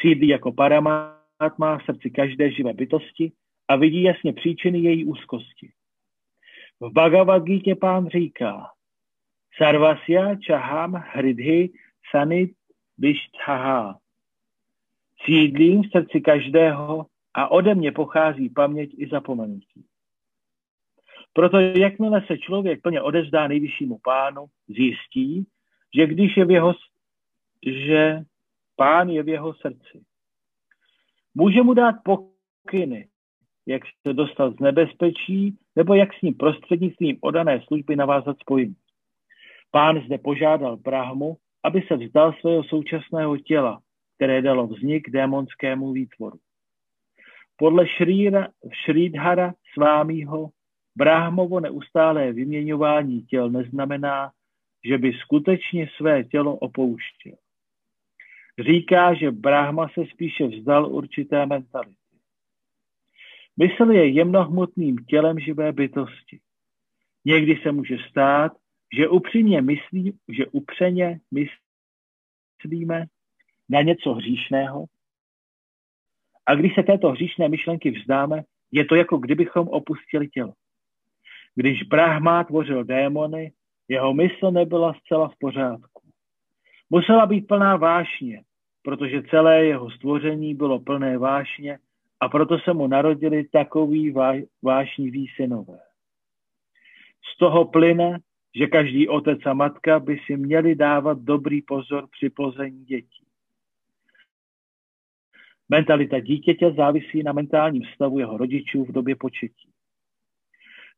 Sídlí jako paramátma v srdci každé živé bytosti a vidí jasně příčiny její úzkosti. V Bhagavad Gita pán říká Sarvasya čaham hridhi sanit vishthaha. Sídlím v srdci každého a ode mě pochází paměť i zapomenutí. Proto jakmile se člověk plně odezdá nejvyššímu pánu, zjistí, že když je v jeho že pán je v jeho srdci. Může mu dát pokyny, jak se dostat z nebezpečí, nebo jak s ním prostřednictvím odané služby navázat spojení. Pán zde požádal Brahmu, aby se vzdal svého současného těla, které dalo vznik démonskému výtvoru. Podle Šrýra, Šrýdhara svámího Brahmovo neustálé vyměňování těl neznamená, že by skutečně své tělo opouštěl říká, že Brahma se spíše vzdal určité mentality. Mysl je jemnohmotným tělem živé bytosti. Někdy se může stát, že upřímně myslí, že upřeně myslíme na něco hříšného a když se této hříšné myšlenky vzdáme, je to jako kdybychom opustili tělo. Když Brahma tvořil démony, jeho mysl nebyla zcela v pořádku. Musela být plná vášně, protože celé jeho stvoření bylo plné vášně a proto se mu narodili takový vášniví synové. Z toho plyne, že každý otec a matka by si měli dávat dobrý pozor při plození dětí. Mentalita dítěte závisí na mentálním stavu jeho rodičů v době početí.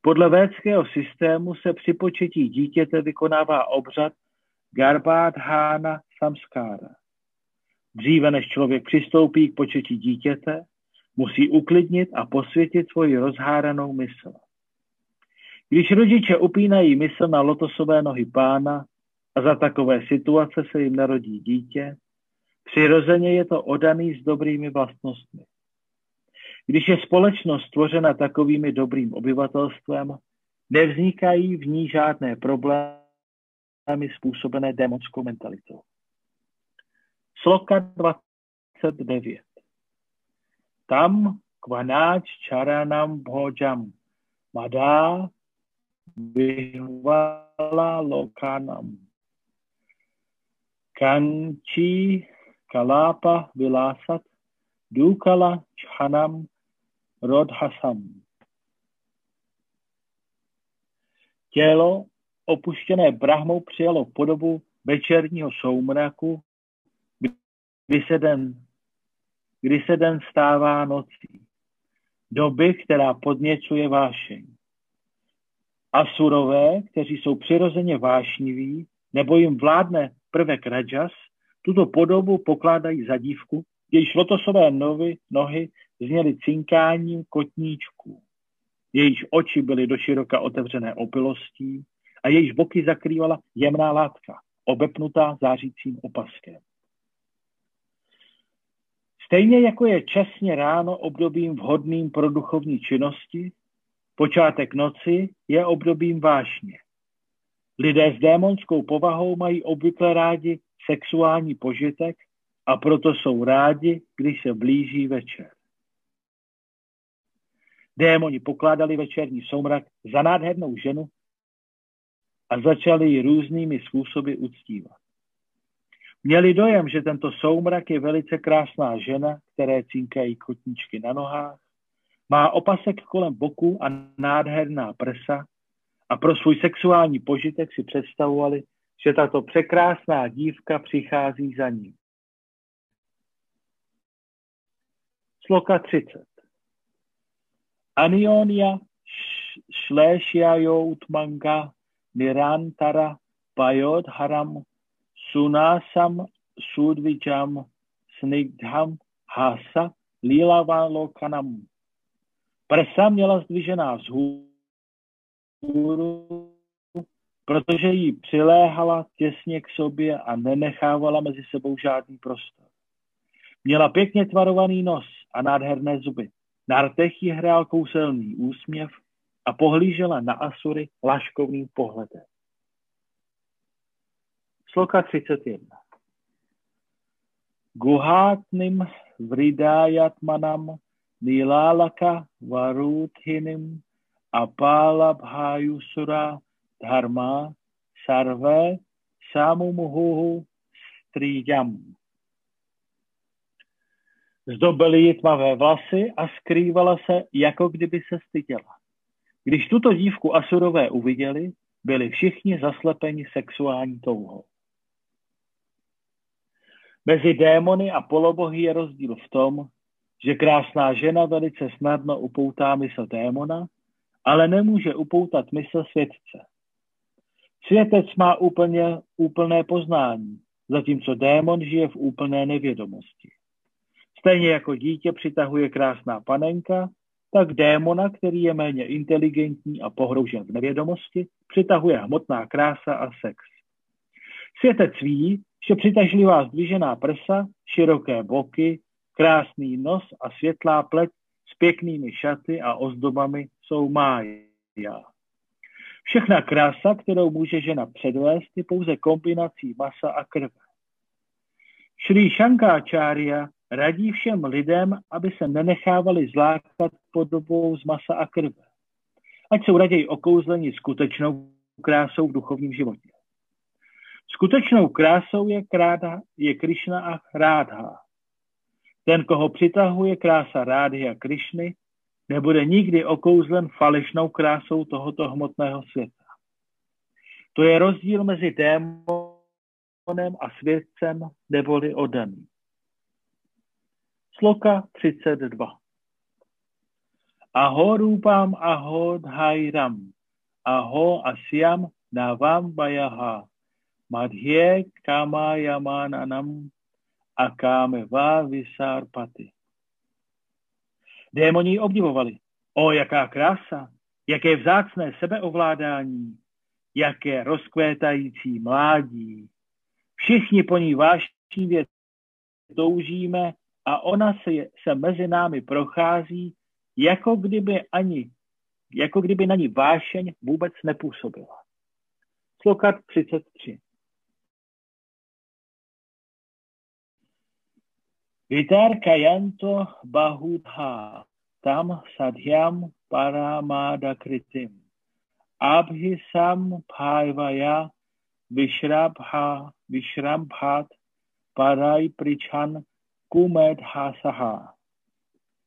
Podle védského systému se při početí dítěte vykonává obřad Garbádhána Samskára. Dříve než člověk přistoupí k početí dítěte, Musí uklidnit a posvětit svoji rozháranou mysl. Když rodiče upínají mysl na lotosové nohy pána a za takové situace se jim narodí dítě, přirozeně je to odaný s dobrými vlastnostmi. Když je společnost tvořena takovými dobrým obyvatelstvem, nevznikají v ní žádné problémy způsobené démonskou mentalitou. Sloka 29. Tam kvanáč čaranam bhojam madá vyhvala lokanam. Kanči kalapa vilásat dukala čhanam rodhasam. Tělo opuštěné Brahmou přijalo podobu večerního soumraku, kdy se den, kdy se den stává nocí. Doby, která podněcuje vášeň. A surové, kteří jsou přirozeně vášniví, nebo jim vládne prvek rajas, tuto podobu pokládají za dívku, jejíž lotosové novy, nohy zněly cinkáním kotníčků. Jejíž oči byly doširoka otevřené opilostí a jejíž boky zakrývala jemná látka, obepnutá zářícím opaskem. Stejně jako je časně ráno obdobím vhodným pro duchovní činnosti, počátek noci je obdobím vášně. Lidé s démonskou povahou mají obvykle rádi sexuální požitek a proto jsou rádi, když se blíží večer. Démoni pokládali večerní soumrak za nádhernou ženu a začali ji různými způsoby uctívat. Měli dojem, že tento soumrak je velice krásná žena, které cinkají kotníčky na nohách, má opasek kolem boku a nádherná prsa a pro svůj sexuální požitek si představovali, že tato překrásná dívka přichází za ním. Sloka 30. Anionia Shleshyayoutmanga Nirantara Payodharam Sunasam Sudvijam Snigdham Hasa Lilavalokanam. Prsa měla zdvižená vzhůru, protože jí přiléhala těsně k sobě a nenechávala mezi sebou žádný prostor. Měla pěkně tvarovaný nos a nádherné zuby. Na rtech jí hrál kouselný úsměv a pohlížela na Asury laškovným pohledem. Sloka 31. Guhátnym vridájatmanam nilálaka varuthinim apálabhájusura dharma sarve samumuhuhu střídam. Zdobily ji tmavé vlasy a skrývala se, jako kdyby se styděla. Když tuto dívku Asurové uviděli, byli všichni zaslepeni sexuální touhou. Mezi démony a polobohy je rozdíl v tom, že krásná žena velice snadno upoutá mysl démona, ale nemůže upoutat mysl světce. Světec má úplně úplné poznání, zatímco démon žije v úplné nevědomosti. Stejně jako dítě přitahuje krásná panenka, tak démona, který je méně inteligentní a pohroužen v nevědomosti, přitahuje hmotná krása a sex. Světec ví, že přitažlivá zdvižená prsa, široké boky, krásný nos a světlá pleť s pěknými šaty a ozdobami jsou mája. Všechna krása, kterou může žena předvést, je pouze kombinací masa a krve. Šrý Shankáčária radí všem lidem, aby se nenechávali zlákat podobou z masa a krve. Ať jsou raději okouzleni skutečnou krásou v duchovním životě. Skutečnou krásou je, kráda, je Krišna a Rádha. Ten, koho přitahuje krása Rádhy a Krišny, nebude nikdy okouzlen falešnou krásou tohoto hmotného světa. To je rozdíl mezi démonem a světcem neboli odaným. Sloka 32. Aho rupam aho dhairam, aho asyam navam bayaha, madhye kamayamananam akame va visarpati. Démoni ji obdivovali. O, jaká krása, jaké vzácné sebeovládání, jaké rozkvétající mládí. Všichni po ní vášnivě toužíme a ona se, se mezi námi prochází, jako kdyby, ani, jako kdyby na ní vášeň vůbec nepůsobila. Slokat 33. Vitarkayanto bahudha tam sadhyam paramada kritim. Abhisam bhaivaya vishrabha vishrabhat parai prichan kumedhasaha.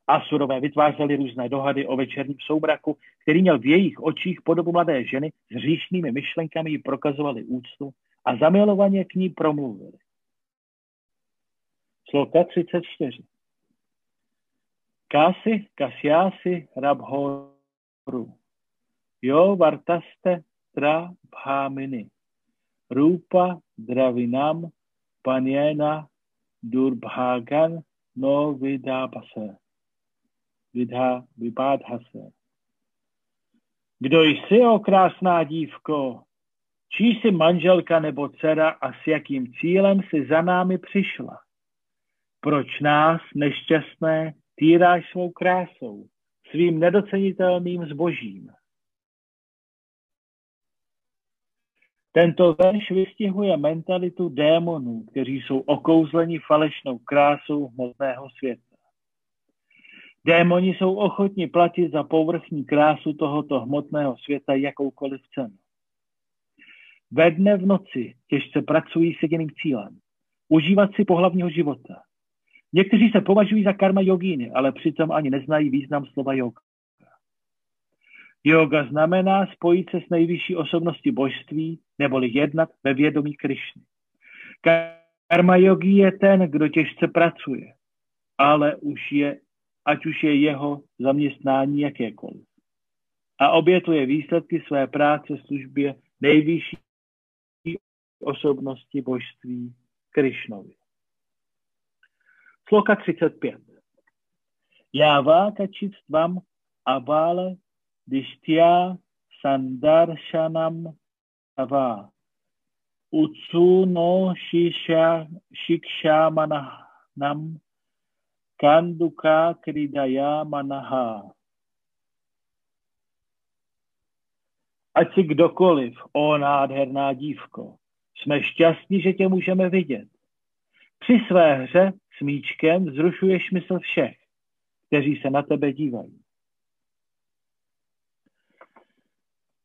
Asurové vytvářeli různé dohady o večerním soumraku, který měl v jejich očích podobu mladé ženy s říšnými myšlenkami ji prokazovali úctu a zamilovaně k ní promluvili. Sloka 34. Kasi kasyasi rabhoru. Jo vartaste tra bhamini. Rupa dravinam panyena durbhagan no vidapase. Vidha vipádhase. Kdo jsi, o krásná dívko? Čí jsi manželka nebo dcera a s jakým cílem si za námi přišla? Proč nás, nešťastné, týráš svou krásou, svým nedocenitelným zbožím? Tento verš vystihuje mentalitu démonů, kteří jsou okouzleni falešnou krásou hmotného světa. Démoni jsou ochotni platit za povrchní krásu tohoto hmotného světa jakoukoliv cenu. Ve dne v noci těžce pracují s jediným cílem. Užívat si pohlavního života. Někteří se považují za karma jogíny, ale přitom ani neznají význam slova yoga. Yoga znamená spojit se s nejvyšší osobností božství, neboli jednat ve vědomí Krišny. Karma yogi je ten, kdo těžce pracuje, ale už je, ať už je jeho zaměstnání jakékoliv. A obětuje výsledky své práce službě nejvyšší osobnosti božství Krišnovi. Sloka 35. Jáva kačitvam abale dishtya sandarshanam ava. Utsuno shiksha manam kanduka kridaya manaha. Ať si kdokoliv, o nádherná dívko, jsme šťastní, že tě můžeme vidět. Při své hře smíčkem vzrušuješ mysl všech, kteří se na tebe dívají.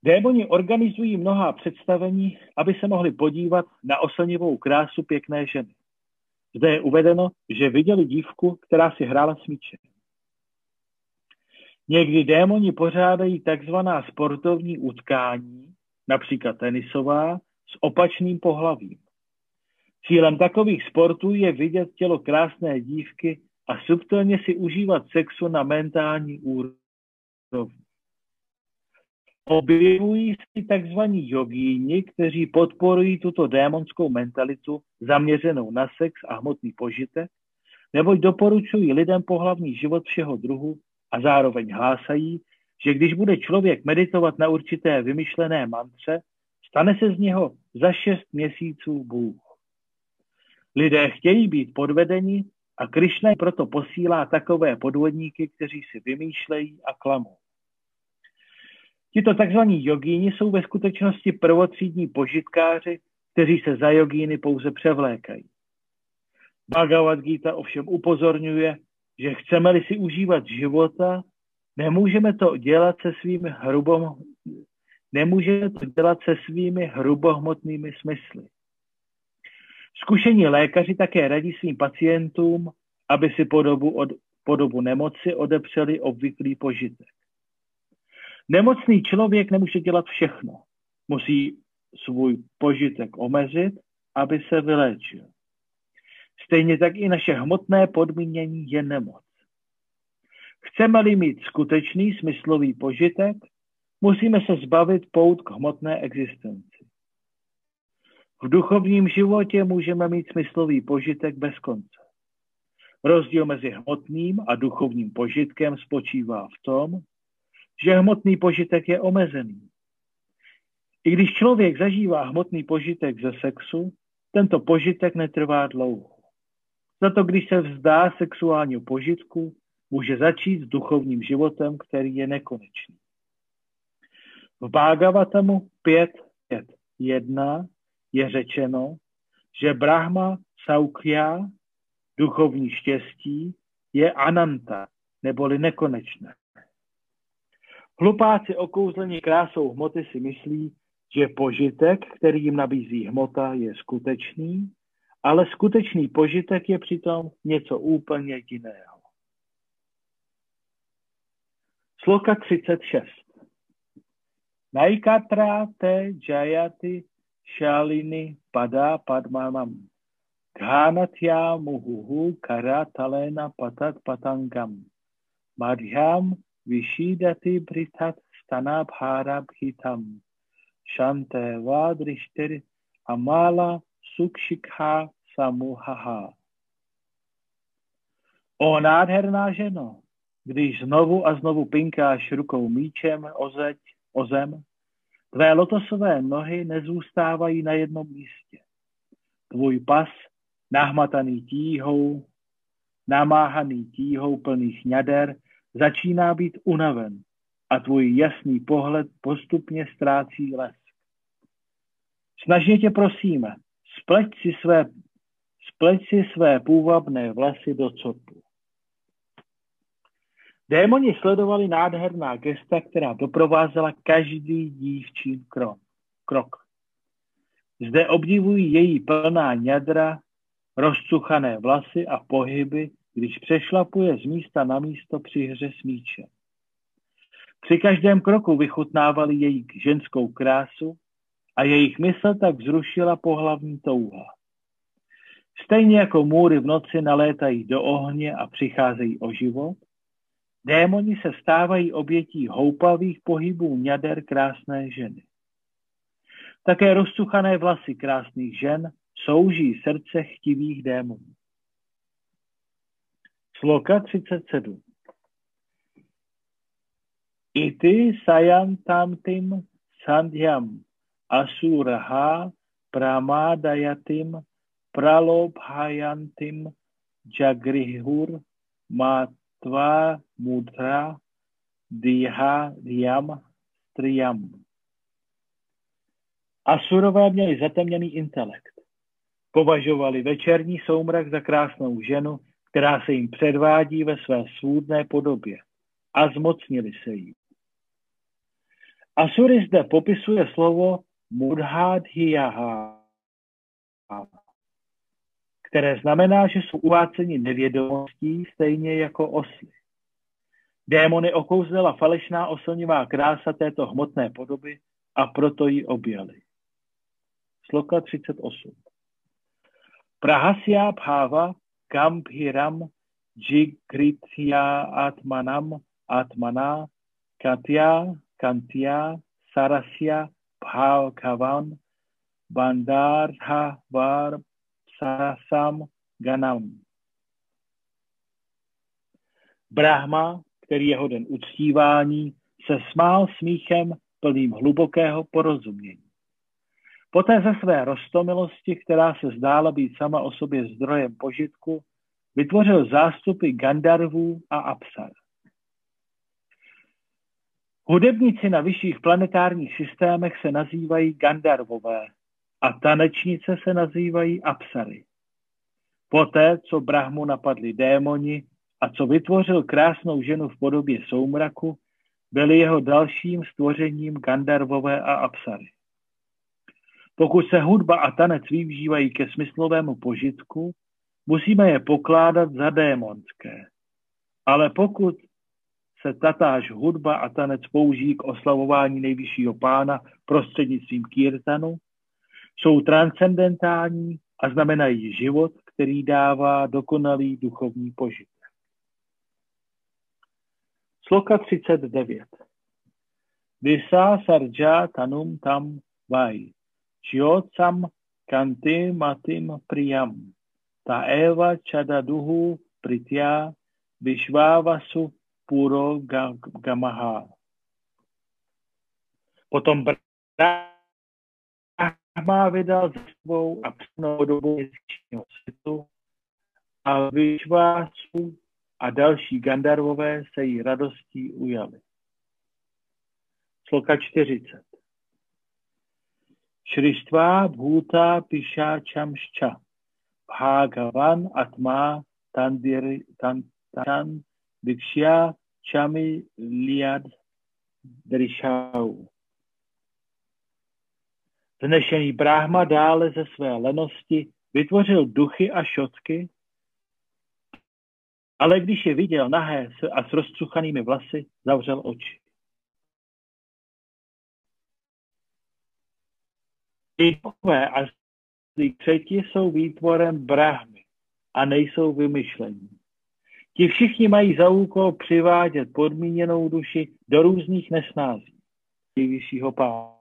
Démoni organizují mnohá představení, aby se mohli podívat na oslnivou krásu pěkné ženy. Zde je uvedeno, že viděli dívku, která si hrála s míčem. Někdy démoni pořádají takzvaná sportovní utkání, například tenisová, s opačným pohlavím. Cílem takových sportů je vidět tělo krásné dívky a subtilně si užívat sexu na mentální úrovni. Objevují si tzv. jogíni, kteří podporují tuto démonskou mentalitu zaměřenou na sex a hmotný požitek, neboť doporučují lidem pohlavní život všeho druhu a zároveň hlásají, že když bude člověk meditovat na určité vymyšlené mantře, stane se z něho za šest měsíců Bůh. Lidé chtějí být podvedeni a Krišna proto posílá takové podvodníky, kteří si vymýšlejí a klamou. Tito tzv. jogíni jsou ve skutečnosti prvotřídní požitkáři, kteří se za jogíny pouze převlékají. Bhagavad Gita ovšem upozorňuje, že chceme-li si užívat života, nemůžeme to dělat se svými hrubom, nemůžeme to dělat se svými hrubohmotnými smysly. Zkušení lékaři také radí svým pacientům, aby si po dobu, od, po dobu nemoci odepřeli obvyklý požitek. Nemocný člověk nemůže dělat všechno. Musí svůj požitek omezit, aby se vyléčil. Stejně tak i naše hmotné podmínění je nemoc. Chceme-li mít skutečný smyslový požitek, musíme se zbavit pout k hmotné existenci. V duchovním životě můžeme mít smyslový požitek bez konce. Rozdíl mezi hmotným a duchovním požitkem spočívá v tom, že hmotný požitek je omezený. I když člověk zažívá hmotný požitek ze sexu, tento požitek netrvá dlouho. Za to, když se vzdá sexuálního požitku, může začít s duchovním životem, který je nekonečný. V Bhagavatamu 5.5.1 je řečeno, že Brahma Saukya, duchovní štěstí, je ananta, neboli nekonečné. Hlupáci okouzlení krásou hmoty si myslí, že požitek, který jim nabízí hmota, je skutečný, ale skutečný požitek je přitom něco úplně jiného. Sloka 36. Naikatra te jayati shalini pada padmanam. Ghanatya muhuhu karatalena patat patangam. Madhyam vishidati britat stanabharabhitam. Shante vadrishtir amala sukshikha samuhaha. O nádherná ženo, když znovu a znovu pinkáš rukou míčem o, zeď, o zem, tvé lotosové nohy nezůstávají na jednom místě. Tvůj pas, nahmataný tíhou, namáhaný tíhou plných ňader, začíná být unaven a tvůj jasný pohled postupně ztrácí lesk. Snažně tě prosíme, spleť si své, spleť si své půvabné vlasy do copu. Démoni sledovali nádherná gesta, která doprovázela každý dívčí krok. Zde obdivují její plná ňadra, rozcuchané vlasy a pohyby, když přešlapuje z místa na místo při hře s míčem. Při každém kroku vychutnávali její ženskou krásu a jejich mysl tak vzrušila pohlavní touha. Stejně jako můry v noci nalétají do ohně a přicházejí o život, démoni se stávají obětí houpavých pohybů ňader krásné ženy. Také rozsuchané vlasy krásných žen souží srdce chtivých démonů. Sloka 37. Ity sayantamtim sandhyam asuraha pramadayatim pralobhayantim jagrihur matva mudra diha diam triam. Asurové měli zatemněný intelekt. Považovali večerní soumrak za krásnou ženu, která se jim předvádí ve své svůdné podobě a zmocnili se jí. Asuri zde popisuje slovo mudhadhiyaha, které znamená, že jsou uváceni nevědomostí stejně jako osly. Démony okouzlela falešná oslnivá krása této hmotné podoby a proto ji objali. Sloka 38. Prahasya bhava gambhiram jigritya atmanam atmana katya kantya sarasya bhagavan bandharha var sarasam ganam. Brahma, který je hoden uctívání, se smál smíchem plným hlubokého porozumění. Poté ze své rostomilosti, která se zdála být sama o sobě zdrojem požitku, vytvořil zástupy Gandarvů a Apsar. Hudebníci na vyšších planetárních systémech se nazývají Gandarvové a tanečnice se nazývají Apsary. Poté, co Brahmu napadli démoni a co vytvořil krásnou ženu v podobě soumraku, byli jeho dalším stvořením Gandarvové a Apsary. Pokud se hudba a tanec využívají ke smyslovému požitku, musíme je pokládat za démonské. Ale pokud se tatáž hudba a tanec použijí k oslavování nejvyššího pána prostřednictvím kýrtanu, jsou transcendentální a znamenají život, který dává dokonalý duchovní požitek. Sloka 39. Visa sarja tanum tam vai. Jyotsam kanti matim priyam. Ta eva chadaduhu Pritya Vishvavasu Puro Gamaha. Potom Brahma vydal za svou a přesnou dobu měsíčního světu a Vyšvásu a další Gandarvové se jí radostí ujali. Sloka 40. Šrištva bhuta pišáčamšča bhagavan atma tandir, tan, vikšya čami liad drishau. Znešený Brahma dále ze své lenosti vytvořil duchy a šotky, ale když je viděl nahé a s rozcuchanými vlasy, zavřel oči. Duchové a třetí jsou výtvorem Brahmy a nejsou vymyšlení. Ti všichni mají za úkol přivádět podmíněnou duši do různých nesnází nejvyššího pána.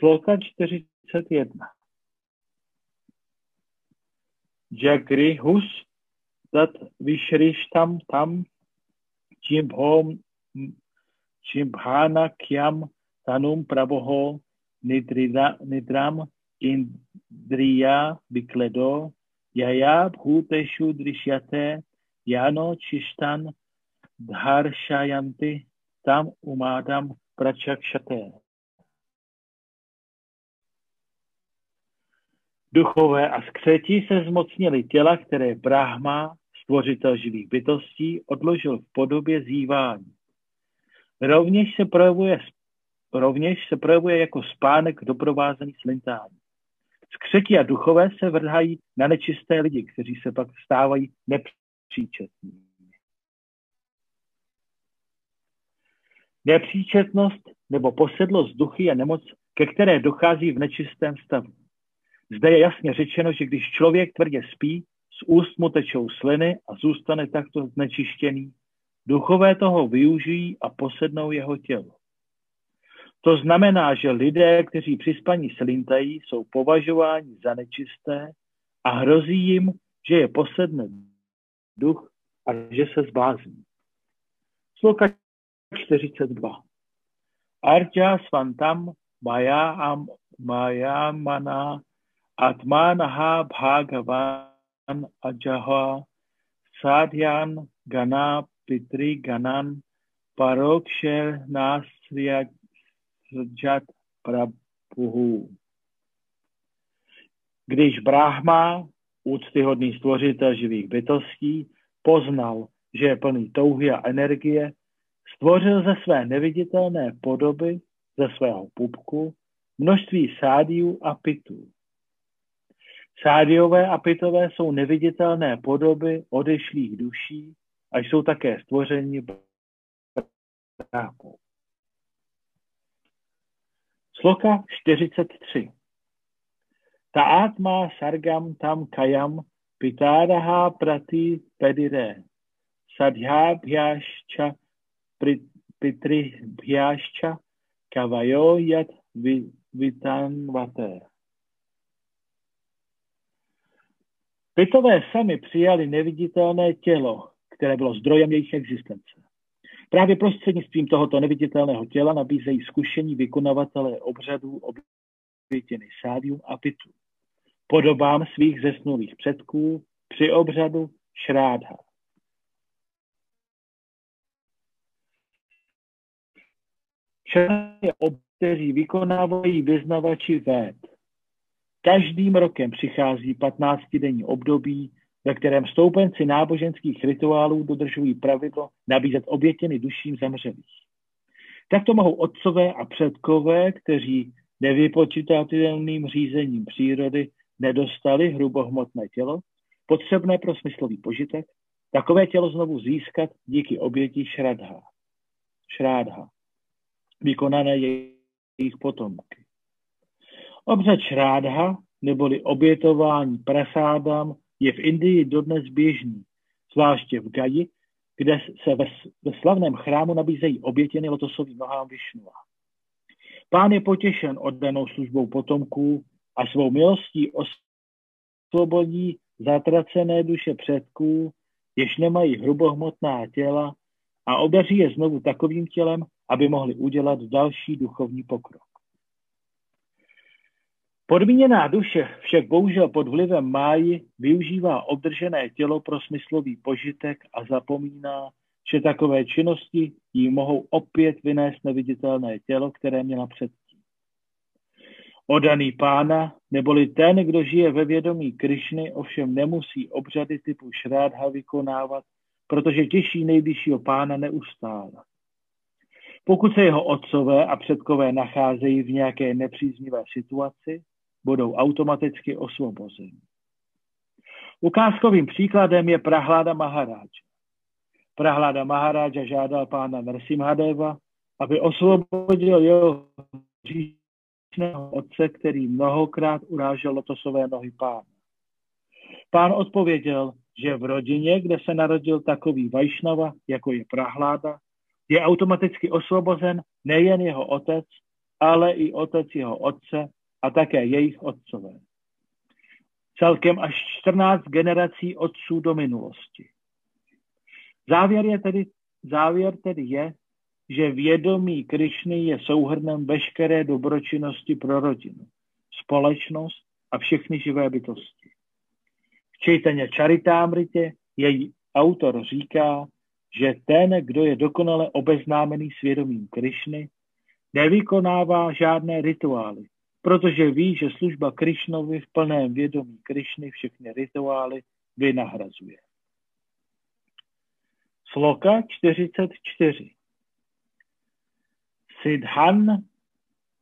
Sloka 41. Jagrihus tat vyšrištam tam čimbhom čimbhana kyam tanum praboho nidrida, nidram indriya vikledo yaya bhuteshu drishyate yano chishtan dharshayante tam umadam prachakshate. Duchové a skřeti se zmocnili těla, které Brahma, stvořitel živých bytostí, odložil v podobě zývání. Rovněž se projevuje, rovněž se projevuje jako spánek doprovázený slintání. Skřeti a duchové se vrhají na nečisté lidi, kteří se pak stávají nepříčetnými. Nepříčetnost nebo posedlost duchy je nemoc, ke které dochází v nečistém stavu. Zde je jasně řečeno, že když člověk tvrdě spí, z úst mu tečou sliny a zůstane takto znečištěný. Duchové toho využijí a posednou jeho tělo. To znamená, že lidé, kteří při spaní slintají, jsou považováni za nečisté a hrozí jim, že je posedne duch a že se zblázní. Sloka 42. Arja svantam maya Atmanaha Bhagavan Ajaha Sadhyan Gana Pitri Ganan Paroksher Nasriyat Prabhu. Když Brahma, úctyhodný stvořitel živých bytostí, poznal, že je plný touhy a energie, stvořil ze své neviditelné podoby, ze svého pupku, množství sádiů a pitů. Sádiové a pitové jsou neviditelné podoby odešlých duší a jsou také stvoření brákou. Sloka 43. Ta atma sargam tam kayam pitádaha prati pedire sadhyabhyascha pitribhyascha kavayo yat vitanvate. Pitové sami přijali neviditelné tělo, které bylo zdrojem jejich existence. Právě prostřednictvím tohoto neviditelného těla nabízejí zkušení vykonavatelé obřadů obětěny sádium a pitu. Podobám svých zesnulých předků při obřadu šrádha. Šrádha je kteří vykonávají vyznavači véd. Každým rokem přichází 15-denní období, ve kterém stoupenci náboženských rituálů dodržují pravidlo nabízet obětěny duším zemřelých. Takto mohou otcové a předkové, kteří nevypočitatelným řízením přírody nedostali hrubohmotné tělo, potřebné pro smyslový požitek, takové tělo znovu získat díky oběti šradha, šrádha, vykonané jejich potomky. Obřad šrádha, neboli obětování prasádám, je v Indii dodnes běžný, zvláště v Gaji, kde se ve, ve slavném chrámu nabízejí obětěny lotosovým nohám Višnua. Pán je potěšen oddanou službou potomků a svou milostí osvobodí zatracené duše předků, jež nemají hrubohmotná těla a obeří je znovu takovým tělem, aby mohli udělat další duchovní pokrok. Podmíněná duše však bohužel pod vlivem máji využívá obdržené tělo pro smyslový požitek a zapomíná, že takové činnosti jí mohou opět vynést neviditelné tělo, které měla předtím. Odaný pána, neboli ten, kdo žije ve vědomí Krišny, ovšem nemusí obřady typu šrádha vykonávat, protože těší nejvyššího pána neustále. Pokud se jeho otcové a předkové nacházejí v nějaké nepříznivé situaci, budou automaticky osvobozeni. Ukázkovým příkladem je Prahlada Maharáč. Prahlada Maharáč žádal pána Narsimhadeva, aby osvobodil jeho říčného otce, který mnohokrát urážel lotosové nohy pána. Pán odpověděl, že v rodině, kde se narodil takový Vajšnava, jako je Prahláda, je automaticky osvobozen nejen jeho otec, ale i otec jeho otce a také jejich otcové. Celkem až 14 generací otců do minulosti. Závěr, je tedy, závěr tedy je, že vědomí Krišny je souhrnem veškeré dobročinnosti pro rodinu, společnost a všechny živé bytosti. V Čejtaně Čaritámritě její autor říká, že ten, kdo je dokonale obeznámený svědomím Krišny, nevykonává žádné rituály, protože ví, že služba Krišnovi v plném vědomí Krišny všechny rituály vynahrazuje. Sloka 44 Siddhan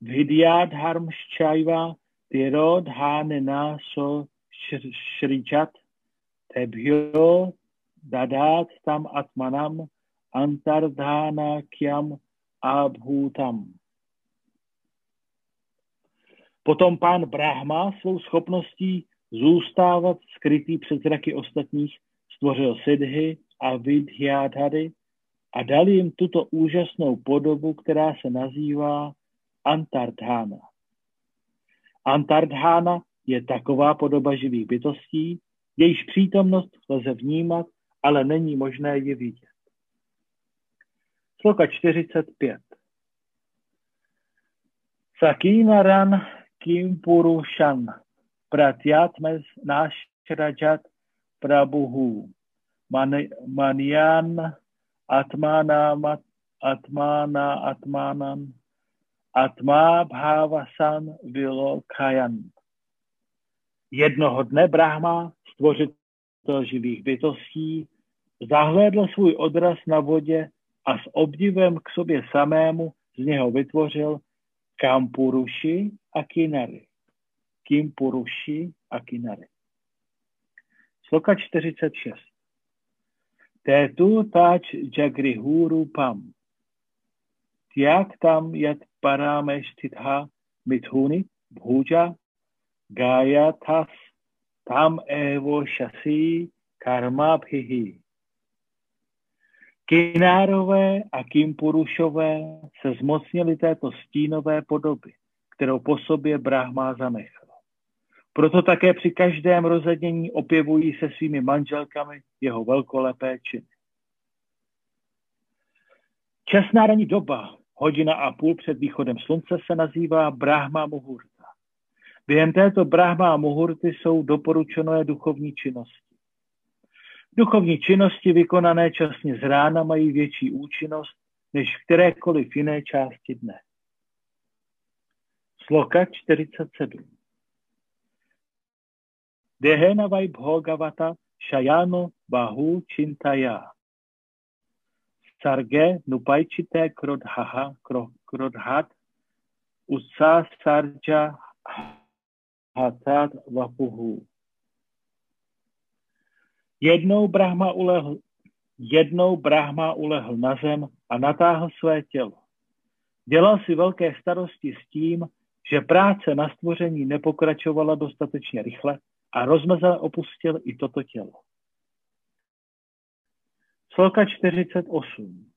Vidyadharmščaiva Tirodhanena so šričat tebhyo dadat tam atmanam antardhana kyam abhutam. Potom pán Brahma svou schopností zůstávat skrytý před zraky ostatních stvořil Siddhy a Vidhyadhary a dal jim tuto úžasnou podobu, která se nazývá Antardhana. Antardhana je taková podoba živých bytostí, jejíž přítomnost lze vnímat, ale není možné ji vidět. Sloka 45. Sakinaran kim purushan pratyatmes nashrajat prabhuhu manian atmana atmana atmanan atma bhavasan vilokayan. Jednoho dne Brahma, stvořitel živých bytostí, zahlédl svůj odraz na vodě a s obdivem k sobě samému z něho vytvořil Kampuruši a Kinary. Kimpuruši a Kinary. Sloka 46. Tétu táč jagrihuru pam. Tyak tam yat parameshtitha mithuni bhuja gayatas tam evo shasi karmabhihi. Kinárové a Kimpurušové se zmocnili této stínové podoby, kterou po sobě Brahma zanechal. Proto také při každém rozednění opěvují se svými manželkami jeho velkolepé činy. Časná ranní doba, hodina a půl před východem slunce, se nazývá Brahma Muhurta. Během této Brahma Muhurty jsou doporučené duchovní činnosti. Duchovní činnosti vykonané časně z rána mají větší účinnost než v kterékoliv jiné části dne. Sloka 47. Dehena vai bhogavata shayano bahu chintaya. Sarge nupajčité krodhaha krodhat usa sarja hatat vapuhu. Jednou Brahma ulehl, jednou Brahma ulehl na zem a natáhl své tělo. Dělal si velké starosti s tím, že práce na stvoření nepokračovala dostatečně rychle a rozmazal opustil i toto tělo. Sloka 48.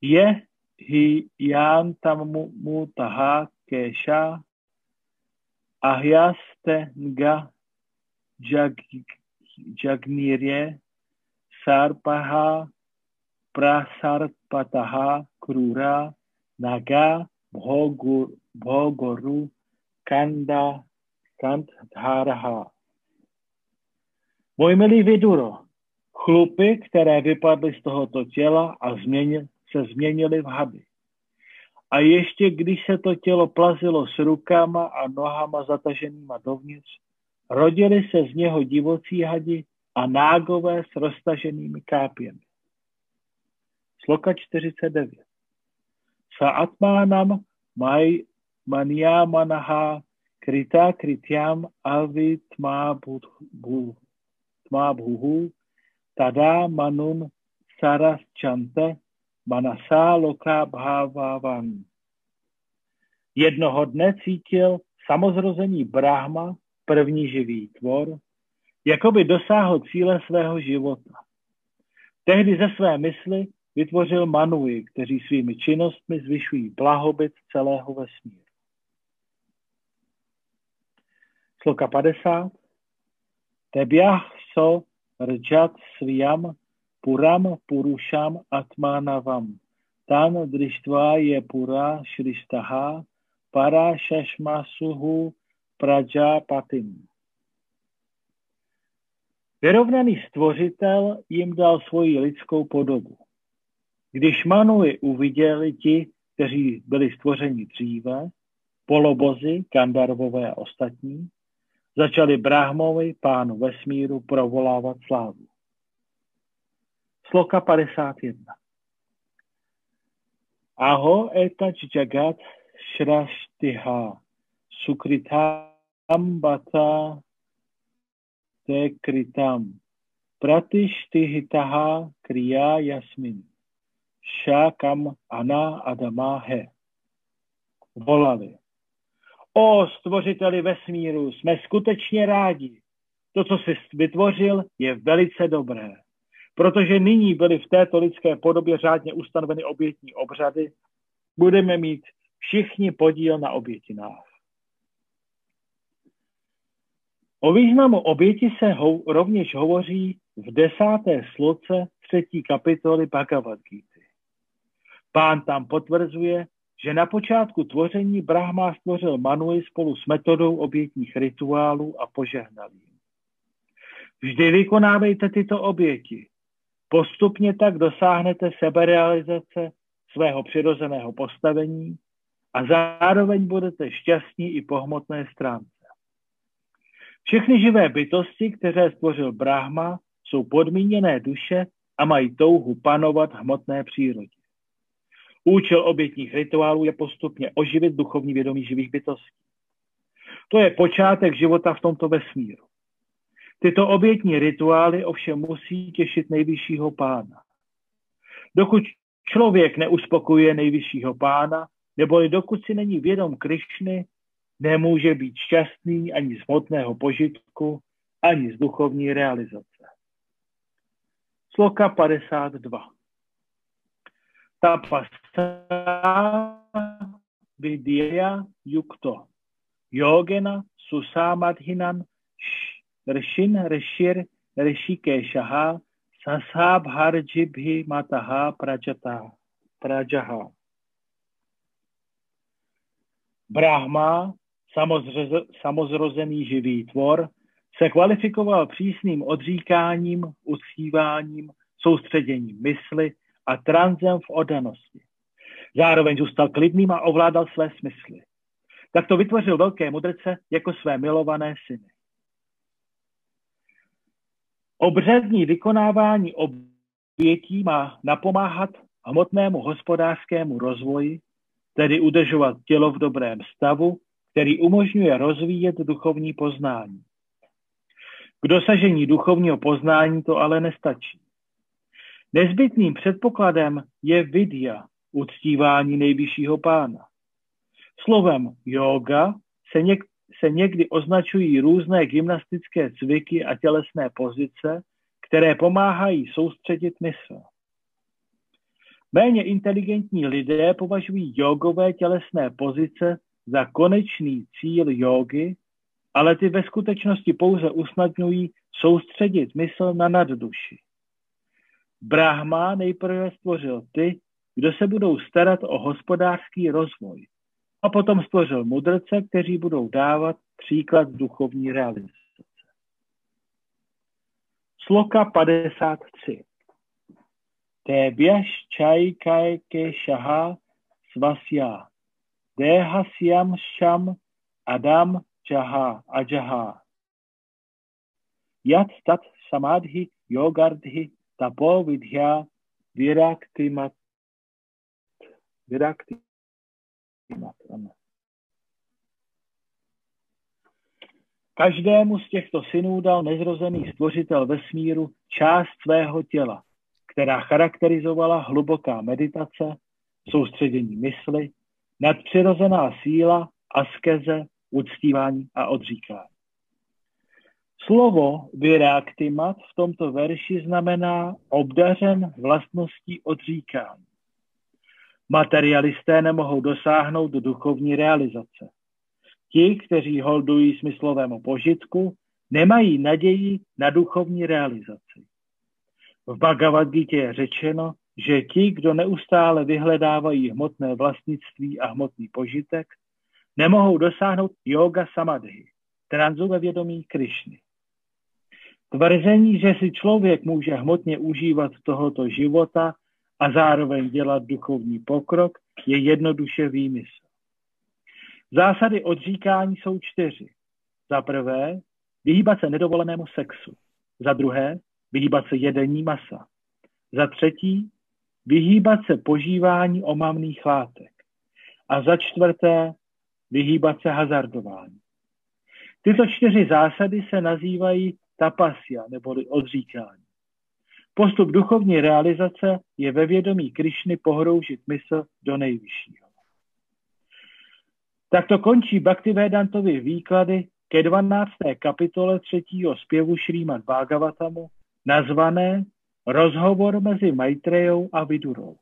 Je hi yan tam mu taha kesha Ahyastenga Jag, Jagnirye Sarpaha Prasarpataha Krura Naga Bhogoru Kanda Kandharaha. Můj milý Viduro, chlupy, které vypadly z tohoto těla a změnil, se změnily v hady. A ještě když se to tělo plazilo s rukama a nohama zataženýma dovnitř, rodili se z něho divocí hadi a nágové s roztaženými kápěmi. Sloka 49. Sa atmánam maj maniamanaha krita krityam avitma bhuhu tada manun saraschante manasa loka bhavavan. Jednoho dne cítil samozrození Brahma, první živý tvor, jako by dosáhl cíle svého života. Tehdy ze své mysli vytvořil manuji, kteří svými činnostmi zvyšují blahobyt celého vesmíru. Sloka 50. Tebjah so rjat sviam puram purusham atmanavam. Tan drištva je pura šristaha para šašmasuhu prajapatim. Vyrovnaný stvořitel jim dal svoji lidskou podobu. Když Manui uviděli ti, kteří byli stvořeni dříve, polobozy, kandarvové a ostatní, začali Brahmovi, pánu vesmíru, provolávat slávu. Sloka 51. Aho etač jagat šraštiha sukritam bata te kritam kriya yasmin šákam ana adama he. Volali. O stvořiteli vesmíru, jsme skutečně rádi. To, co jsi vytvořil, je velice dobré. Protože nyní byly v této lidské podobě řádně ustanoveny obětní obřady, budeme mít všichni podíl na obětinách. O významu oběti se ho, rovněž hovoří v desáté sloce třetí kapitoly Bhagavad Gita. Pán tam potvrzuje, že na počátku tvoření Brahma stvořil Manui spolu s metodou obětních rituálů a požehnal jim. Vždy vykonávejte tyto oběti. Postupně tak dosáhnete seberealizace svého přirozeného postavení a zároveň budete šťastní i po hmotné stránce. Všechny živé bytosti, které stvořil Brahma, jsou podmíněné duše a mají touhu panovat hmotné přírodě. Účel obětních rituálů je postupně oživit duchovní vědomí živých bytostí. To je počátek života v tomto vesmíru. Tyto obětní rituály ovšem musí těšit nejvyššího pána. Dokud člověk neuspokojuje nejvyššího pána, neboli dokud si není vědom Krišny, nemůže být šťastný ani z hmotného požitku, ani z duchovní realizace. Sloka 52 tapasa vidya yukto yogena susamadhinan Rishin ऋषिर ऋषिकेशः ससाभार्जिभि mataha prajata prajaha. Brahma, samozrozený živý tvor, se kvalifikoval přísným odříkáním, uctíváním, soustředěním mysli a transem v oddanosti. Zároveň zůstal klidným a ovládal své smysly. Tak to vytvořil velké mudrce jako své milované syny. Obřadní vykonávání obětí má napomáhat hmotnému hospodářskému rozvoji, tedy udržovat tělo v dobrém stavu, který umožňuje rozvíjet duchovní poznání. K dosažení duchovního poznání to ale nestačí. Nezbytným předpokladem je vidya, uctívání nejvyššího pána. Slovem yoga se, něk- se někdy označují různé gymnastické cviky a tělesné pozice, které pomáhají soustředit mysl. Méně inteligentní lidé považují jogové tělesné pozice za konečný cíl jogy ale ty ve skutečnosti pouze usnadňují soustředit mysl na nadduši. Brahma nejprve stvořil ty, kdo se budou starat o hospodářský rozvoj. A potom stvořil mudrce, kteří budou dávat příklad duchovní realizace. Sloka 53. Te běž čaj kaj ke šaha svasya. Dehasyam sham adam jaha ajaha. Yat tat samadhi yogardhi tapo vidhya viraktimat. Viraktimat. Každému z těchto synů dal nezrozený stvořitel vesmíru část svého těla, která charakterizovala hluboká meditace, soustředění mysli, nadpřirozená síla, askeze, uctívání a odříkání. Slovo vyreaktimat v tomto verši znamená obdařen vlastností odříkání. Materialisté nemohou dosáhnout do duchovní realizace. Ti, kteří holdují smyslovému požitku, nemají naději na duchovní realizaci. V Bhagavad Gita je řečeno, že ti, kdo neustále vyhledávají hmotné vlastnictví a hmotný požitek, nemohou dosáhnout yoga samadhi, tranzu ve vědomí Krišny. Tvrzení, že si člověk může hmotně užívat tohoto života a zároveň dělat duchovní pokrok, je jednoduše výmysl. Zásady odříkání jsou čtyři. Za prvé, vyhýbat se nedovolenému sexu. Za druhé, vyhýbat se jedení masa. Za třetí, vyhýbat se požívání omamných látek. A za čtvrté, vyhýbat se hazardování. Tyto čtyři zásady se nazývají tapasia, neboli odříkání. Postup duchovní realizace je ve vědomí Krišny pohroužit mysl do nejvyššího. Takto končí Bhaktivedantovy výklady ke 12. kapitole třetího zpěvu Šrýmat Bhagavatamu, nazvané Rozhovor mezi Maitrejou a Vidurou.